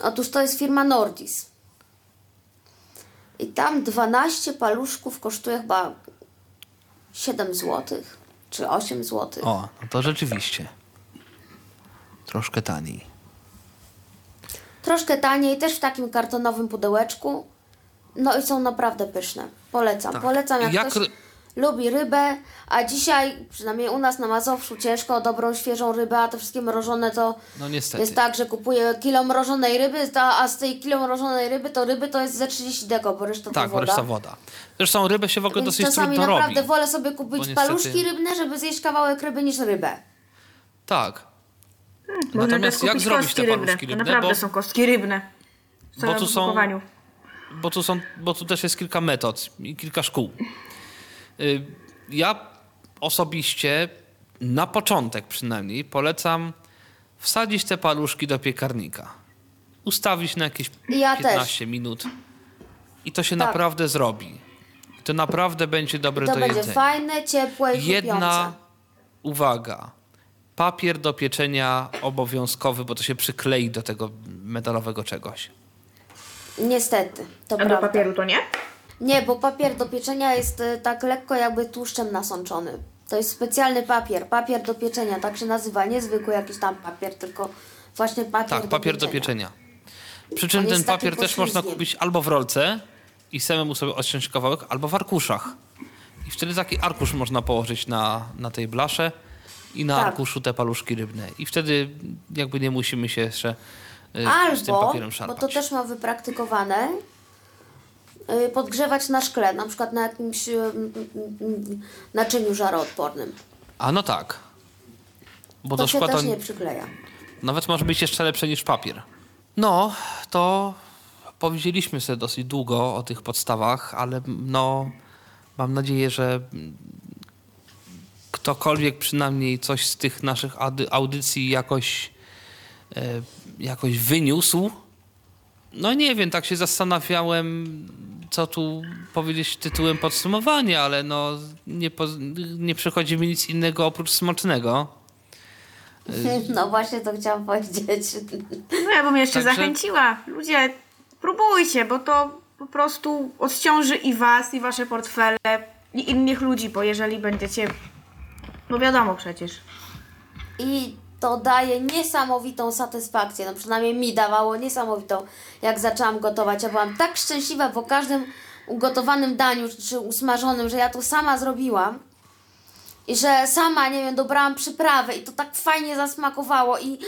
Otóż to jest firma Nordis. I tam 12 paluszków kosztuje chyba 7 zł czy 8 zł. O, no to rzeczywiście. Troszkę taniej. Troszkę taniej, też w takim kartonowym pudełeczku. No i są naprawdę pyszne. Polecam. Tak. Polecam, jak, Jak ktoś lubi rybę, a dzisiaj, przynajmniej u nas na Mazowszu, ciężko o dobrą, świeżą rybę, a te wszystkie mrożone to No jest tak, że kupuję kilo mrożonej ryby, a z tej kilo mrożonej ryby to ryby to jest ze 30 deko, bo reszta Tak, to woda. reszta woda. Zresztą rybę się w ogóle Więc dosyć czasami trudno naprawdę robi. wolę sobie kupić niestety- paluszki rybne, żeby zjeść kawałek ryby niż rybę. Tak. Można Natomiast też jak zrobić te rybne. paluszki To rybne? naprawdę Bo- są kostki rybne. W Bo tu są-. Bo tu, są, bo tu też jest kilka metod i kilka szkół. Y, Ja osobiście na początek przynajmniej polecam wsadzić te paluszki do piekarnika. Ustawić na jakieś Ja 15 minut. I to się Tak. naprawdę zrobi. To naprawdę będzie dobre To do będzie jedzenia. fajne, ciepłe i Jedna uwaga. Papier do pieczenia obowiązkowy, bo to się przyklei do tego metalowego czegoś. Niestety, to A do prawda. papieru to nie? Nie, bo papier do pieczenia jest e, tak lekko jakby tłuszczem nasączony. To jest specjalny papier, papier do pieczenia, tak się nazywa. Nie zwykły jakiś tam papier, tylko właśnie papier Tak, do papier do pieczenia. pieczenia. Przy czym On ten papier też można kupić albo w rolce i samemu sobie odciąć kawałek, albo w arkuszach. I wtedy taki arkusz można położyć na, na tej blasze i na Tak. arkuszu te paluszki rybne. I wtedy jakby nie musimy się jeszcze y, z tym Albo, papierem bo szarpać. to też mam wypraktykowane, y, podgrzewać na szkle, na przykład na jakimś y, naczyniu żaroodpornym. A no tak. Bo To się szkła też to nie przykleja. nawet może być jeszcze lepsze niż papier. No, to powiedzieliśmy sobie dosyć długo o tych podstawach, ale no mam nadzieję, że ktokolwiek przynajmniej coś z tych naszych audycji jakoś, e, jakoś wyniósł. No nie wiem, tak się zastanawiałem, co tu powiedzieć tytułem podsumowania, ale no nie, po, nie przychodzi mi nic innego oprócz smacznego. No właśnie to chciałam powiedzieć. No ja bym jeszcze Także- zachęciła. Ludzie, próbujcie, bo to po prostu odciąży i was, i wasze portfele, i innych ludzi, bo jeżeli będziecie... No wiadomo przecież. I to daje niesamowitą satysfakcję. No przynajmniej mi dawało niesamowitą, jak zaczęłam gotować. Ja byłam tak szczęśliwa po każdym ugotowanym daniu czy usmażonym, że ja to sama zrobiłam. I że sama, nie wiem, dobrałam przyprawy i to tak fajnie zasmakowało i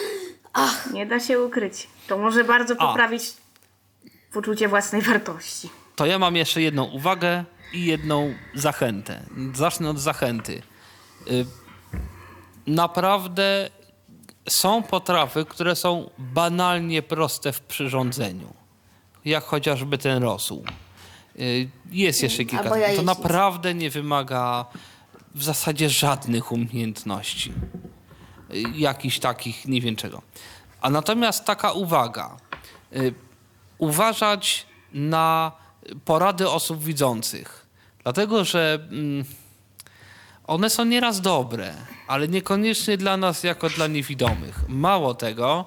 ach, Nie da się ukryć. To może bardzo A. poprawić poczucie własnej wartości. To ja mam jeszcze jedną uwagę i jedną zachętę. Zacznę od zachęty. Y, Naprawdę są potrawy, które są banalnie proste w przyrządzeniu. Jak chociażby ten rosół. Y, Jest jeszcze kilka. albo To naprawdę nie wymaga w zasadzie żadnych umiejętności. Y, Jakichś takich, nie wiem czego. A natomiast taka uwaga. Uważać na porady osób widzących. Dlatego, że mm, one są nieraz dobre, ale niekoniecznie dla nas jako dla niewidomych. Mało tego,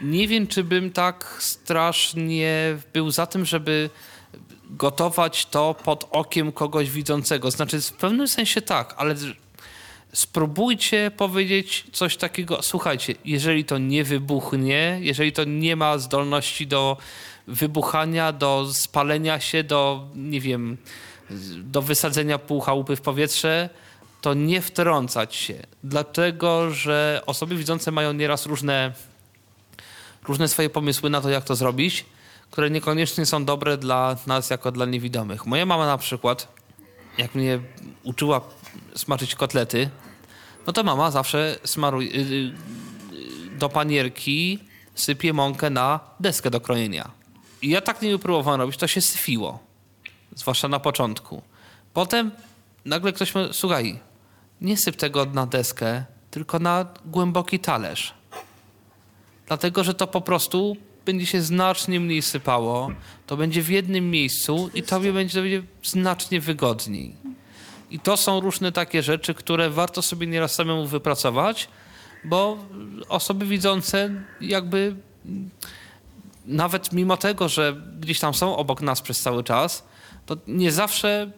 nie wiem, czy bym tak strasznie był za tym, żeby gotować to pod okiem kogoś widzącego. Znaczy, w pewnym sensie tak, ale spróbujcie powiedzieć coś takiego. Słuchajcie, jeżeli to nie wybuchnie, jeżeli to nie ma zdolności do wybuchania, do spalenia się, do, nie wiem, do wysadzenia pół chałupy w powietrze, to nie wtrącać się. Dlatego, że osoby widzące mają nieraz różne, różne swoje pomysły na to, jak to zrobić, które niekoniecznie są dobre dla nas jako dla niewidomych. Moja mama na przykład, jak mnie uczyła smażyć kotlety, no to mama zawsze smaruje, y, y, do panierki sypie mąkę na deskę do krojenia. I ja tak nie próbowałem robić, to się syfiło. Zwłaszcza na początku. Potem nagle ktoś mówi, słuchaj, nie syp tego na deskę, tylko na głęboki talerz. Dlatego, że to po prostu będzie się znacznie mniej sypało, to będzie w jednym miejscu i tobie będzie, będzie znacznie wygodniej. I to są różne takie rzeczy, które warto sobie nieraz samemu wypracować, bo osoby widzące jakby nawet mimo tego, że gdzieś tam są obok nas przez cały czas, to nie zawsze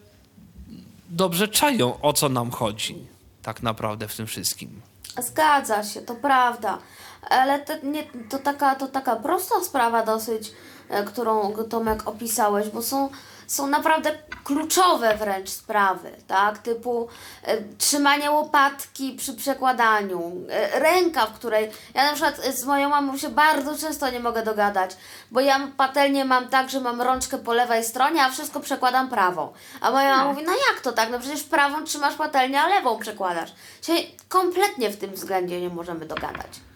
dobrze czają, o co nam chodzi tak naprawdę w tym wszystkim. Zgadza się, to prawda. Ale to, nie, to, taka, to taka prosta sprawa dosyć, e, którą Tomek opisałeś, bo są, są naprawdę kluczowe wręcz sprawy, tak? Typu e, trzymanie łopatki przy przekładaniu, e, ręka, w której ja na przykład z moją mamą się bardzo często nie mogę dogadać, bo ja patelnię mam tak, że mam rączkę po lewej stronie, a wszystko przekładam prawą. A moja mama mówi, no jak to tak? No przecież prawą trzymasz patelnię, a lewą przekładasz. Się kompletnie w tym względzie nie możemy dogadać.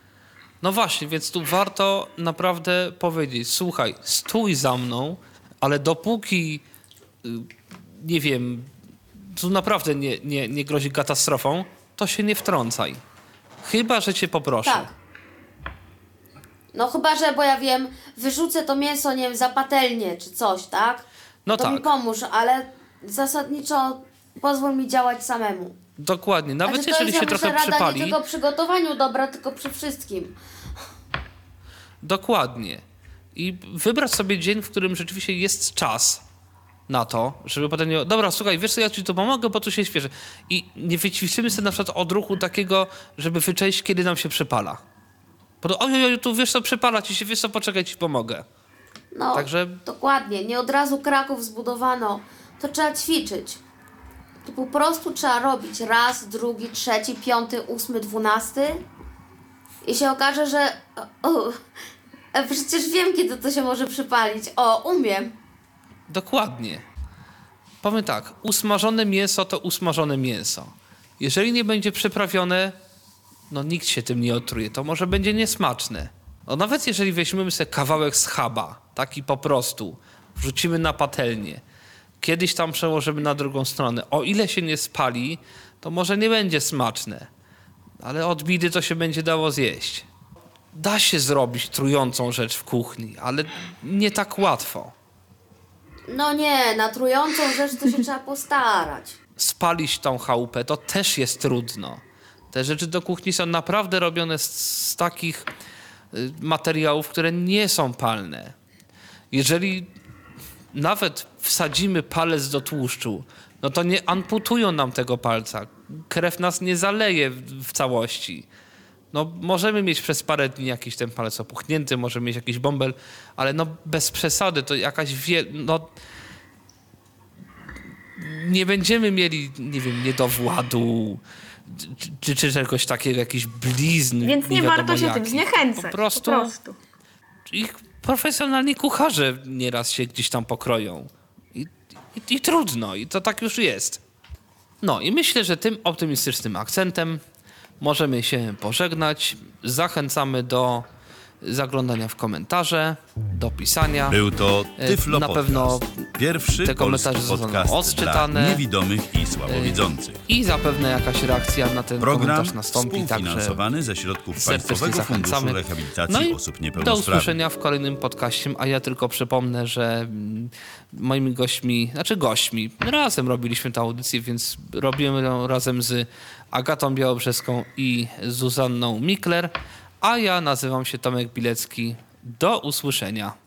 No właśnie, więc tu warto naprawdę powiedzieć: słuchaj, stój za mną, ale dopóki, y, nie wiem, tu naprawdę nie, nie, nie grozi katastrofą, to się nie wtrącaj. Chyba, że cię poproszę. Tak. No chyba, że, bo ja wiem, wyrzucę to mięso, nie wiem, za patelnię czy coś, tak? No to tak. mi pomóż, ale zasadniczo pozwól mi działać samemu. Dokładnie. Nawet Znaczy, to jeżeli jest, się trochę przypali. nie tylko przy gotowaniu dobra, tylko przy wszystkim. Dokładnie. I wybrać sobie dzień, w którym rzeczywiście jest czas na to, żeby potem nie... Dobra, słuchaj, wiesz co, ja ci tu pomogę, bo tu się śpieszę. I nie wyćwiczymy sobie na przykład odruchu takiego, żeby wyczaić, kiedy nam się przypala. Bo to, oj, oj, tu wiesz co, przypala ci się, wiesz co, poczekaj, ci pomogę. No, Także- dokładnie. Nie od razu Kraków zbudowano. To trzeba ćwiczyć. To po prostu trzeba robić raz, drugi, trzeci, piąty, ósmy, dwunasty i się okaże, że o, a przecież wiem, kiedy to się może przypalić. O, umiem. Dokładnie. Powiem tak, usmażone mięso to usmażone mięso. Jeżeli nie będzie przyprawione, no nikt się tym nie otruje. To może będzie niesmaczne. No nawet jeżeli weźmiemy sobie kawałek schaba, taki po prostu, wrzucimy na patelnię, kiedyś tam przełożymy na drugą stronę, o ile się nie spali, to może nie będzie smaczne. Ale od bidy to się będzie dało zjeść. Da się zrobić trującą rzecz w kuchni, ale nie tak łatwo. No nie, na trującą rzecz to się trzeba postarać. spalić tą chałupę, to też jest trudno. Te rzeczy do kuchni są naprawdę robione z, z takich y, materiałów, które nie są palne. Jeżeli nawet wsadzimy palec do tłuszczu, no to nie amputują nam tego palca. Krew nas nie zaleje w, w całości. No, możemy mieć przez parę dni jakiś ten palec opuchnięty, możemy mieć jakiś bąbel, ale no bez przesady, to jakaś wie... No, nie będziemy mieli, nie wiem, niedowładu, czy, czy, czy czegoś takiego, jakiś blizn. Więc nie wiadomo warto się tym zniechęcać. Po prostu, Po prostu. ich profesjonalni kucharze nieraz się gdzieś tam pokroją. I, i, I trudno, i to tak już jest. No i myślę, że tym optymistycznym akcentem możemy się pożegnać. Zachęcamy do zaglądania w komentarze, do pisania. Był to E, Tyflo na Podcast. pewno Pierwszy te komentarze zostaną odczytane. niewidomych i słabowidzących. I zapewne jakaś reakcja na ten Program komentarz nastąpi, także współfinansowany ze środków Państwowego Funduszu. Rehabilitacji No i Osób do Niepełnosprawnych. usłyszenia w kolejnym podcaście, a ja tylko przypomnę, że mm, moimi gośćmi, znaczy gośćmi, razem robiliśmy tę audycję, więc robimy ją razem z Agatą Białobrzeską i Zuzanną Mikler, a ja nazywam się Tomek Bilecki. Do usłyszenia.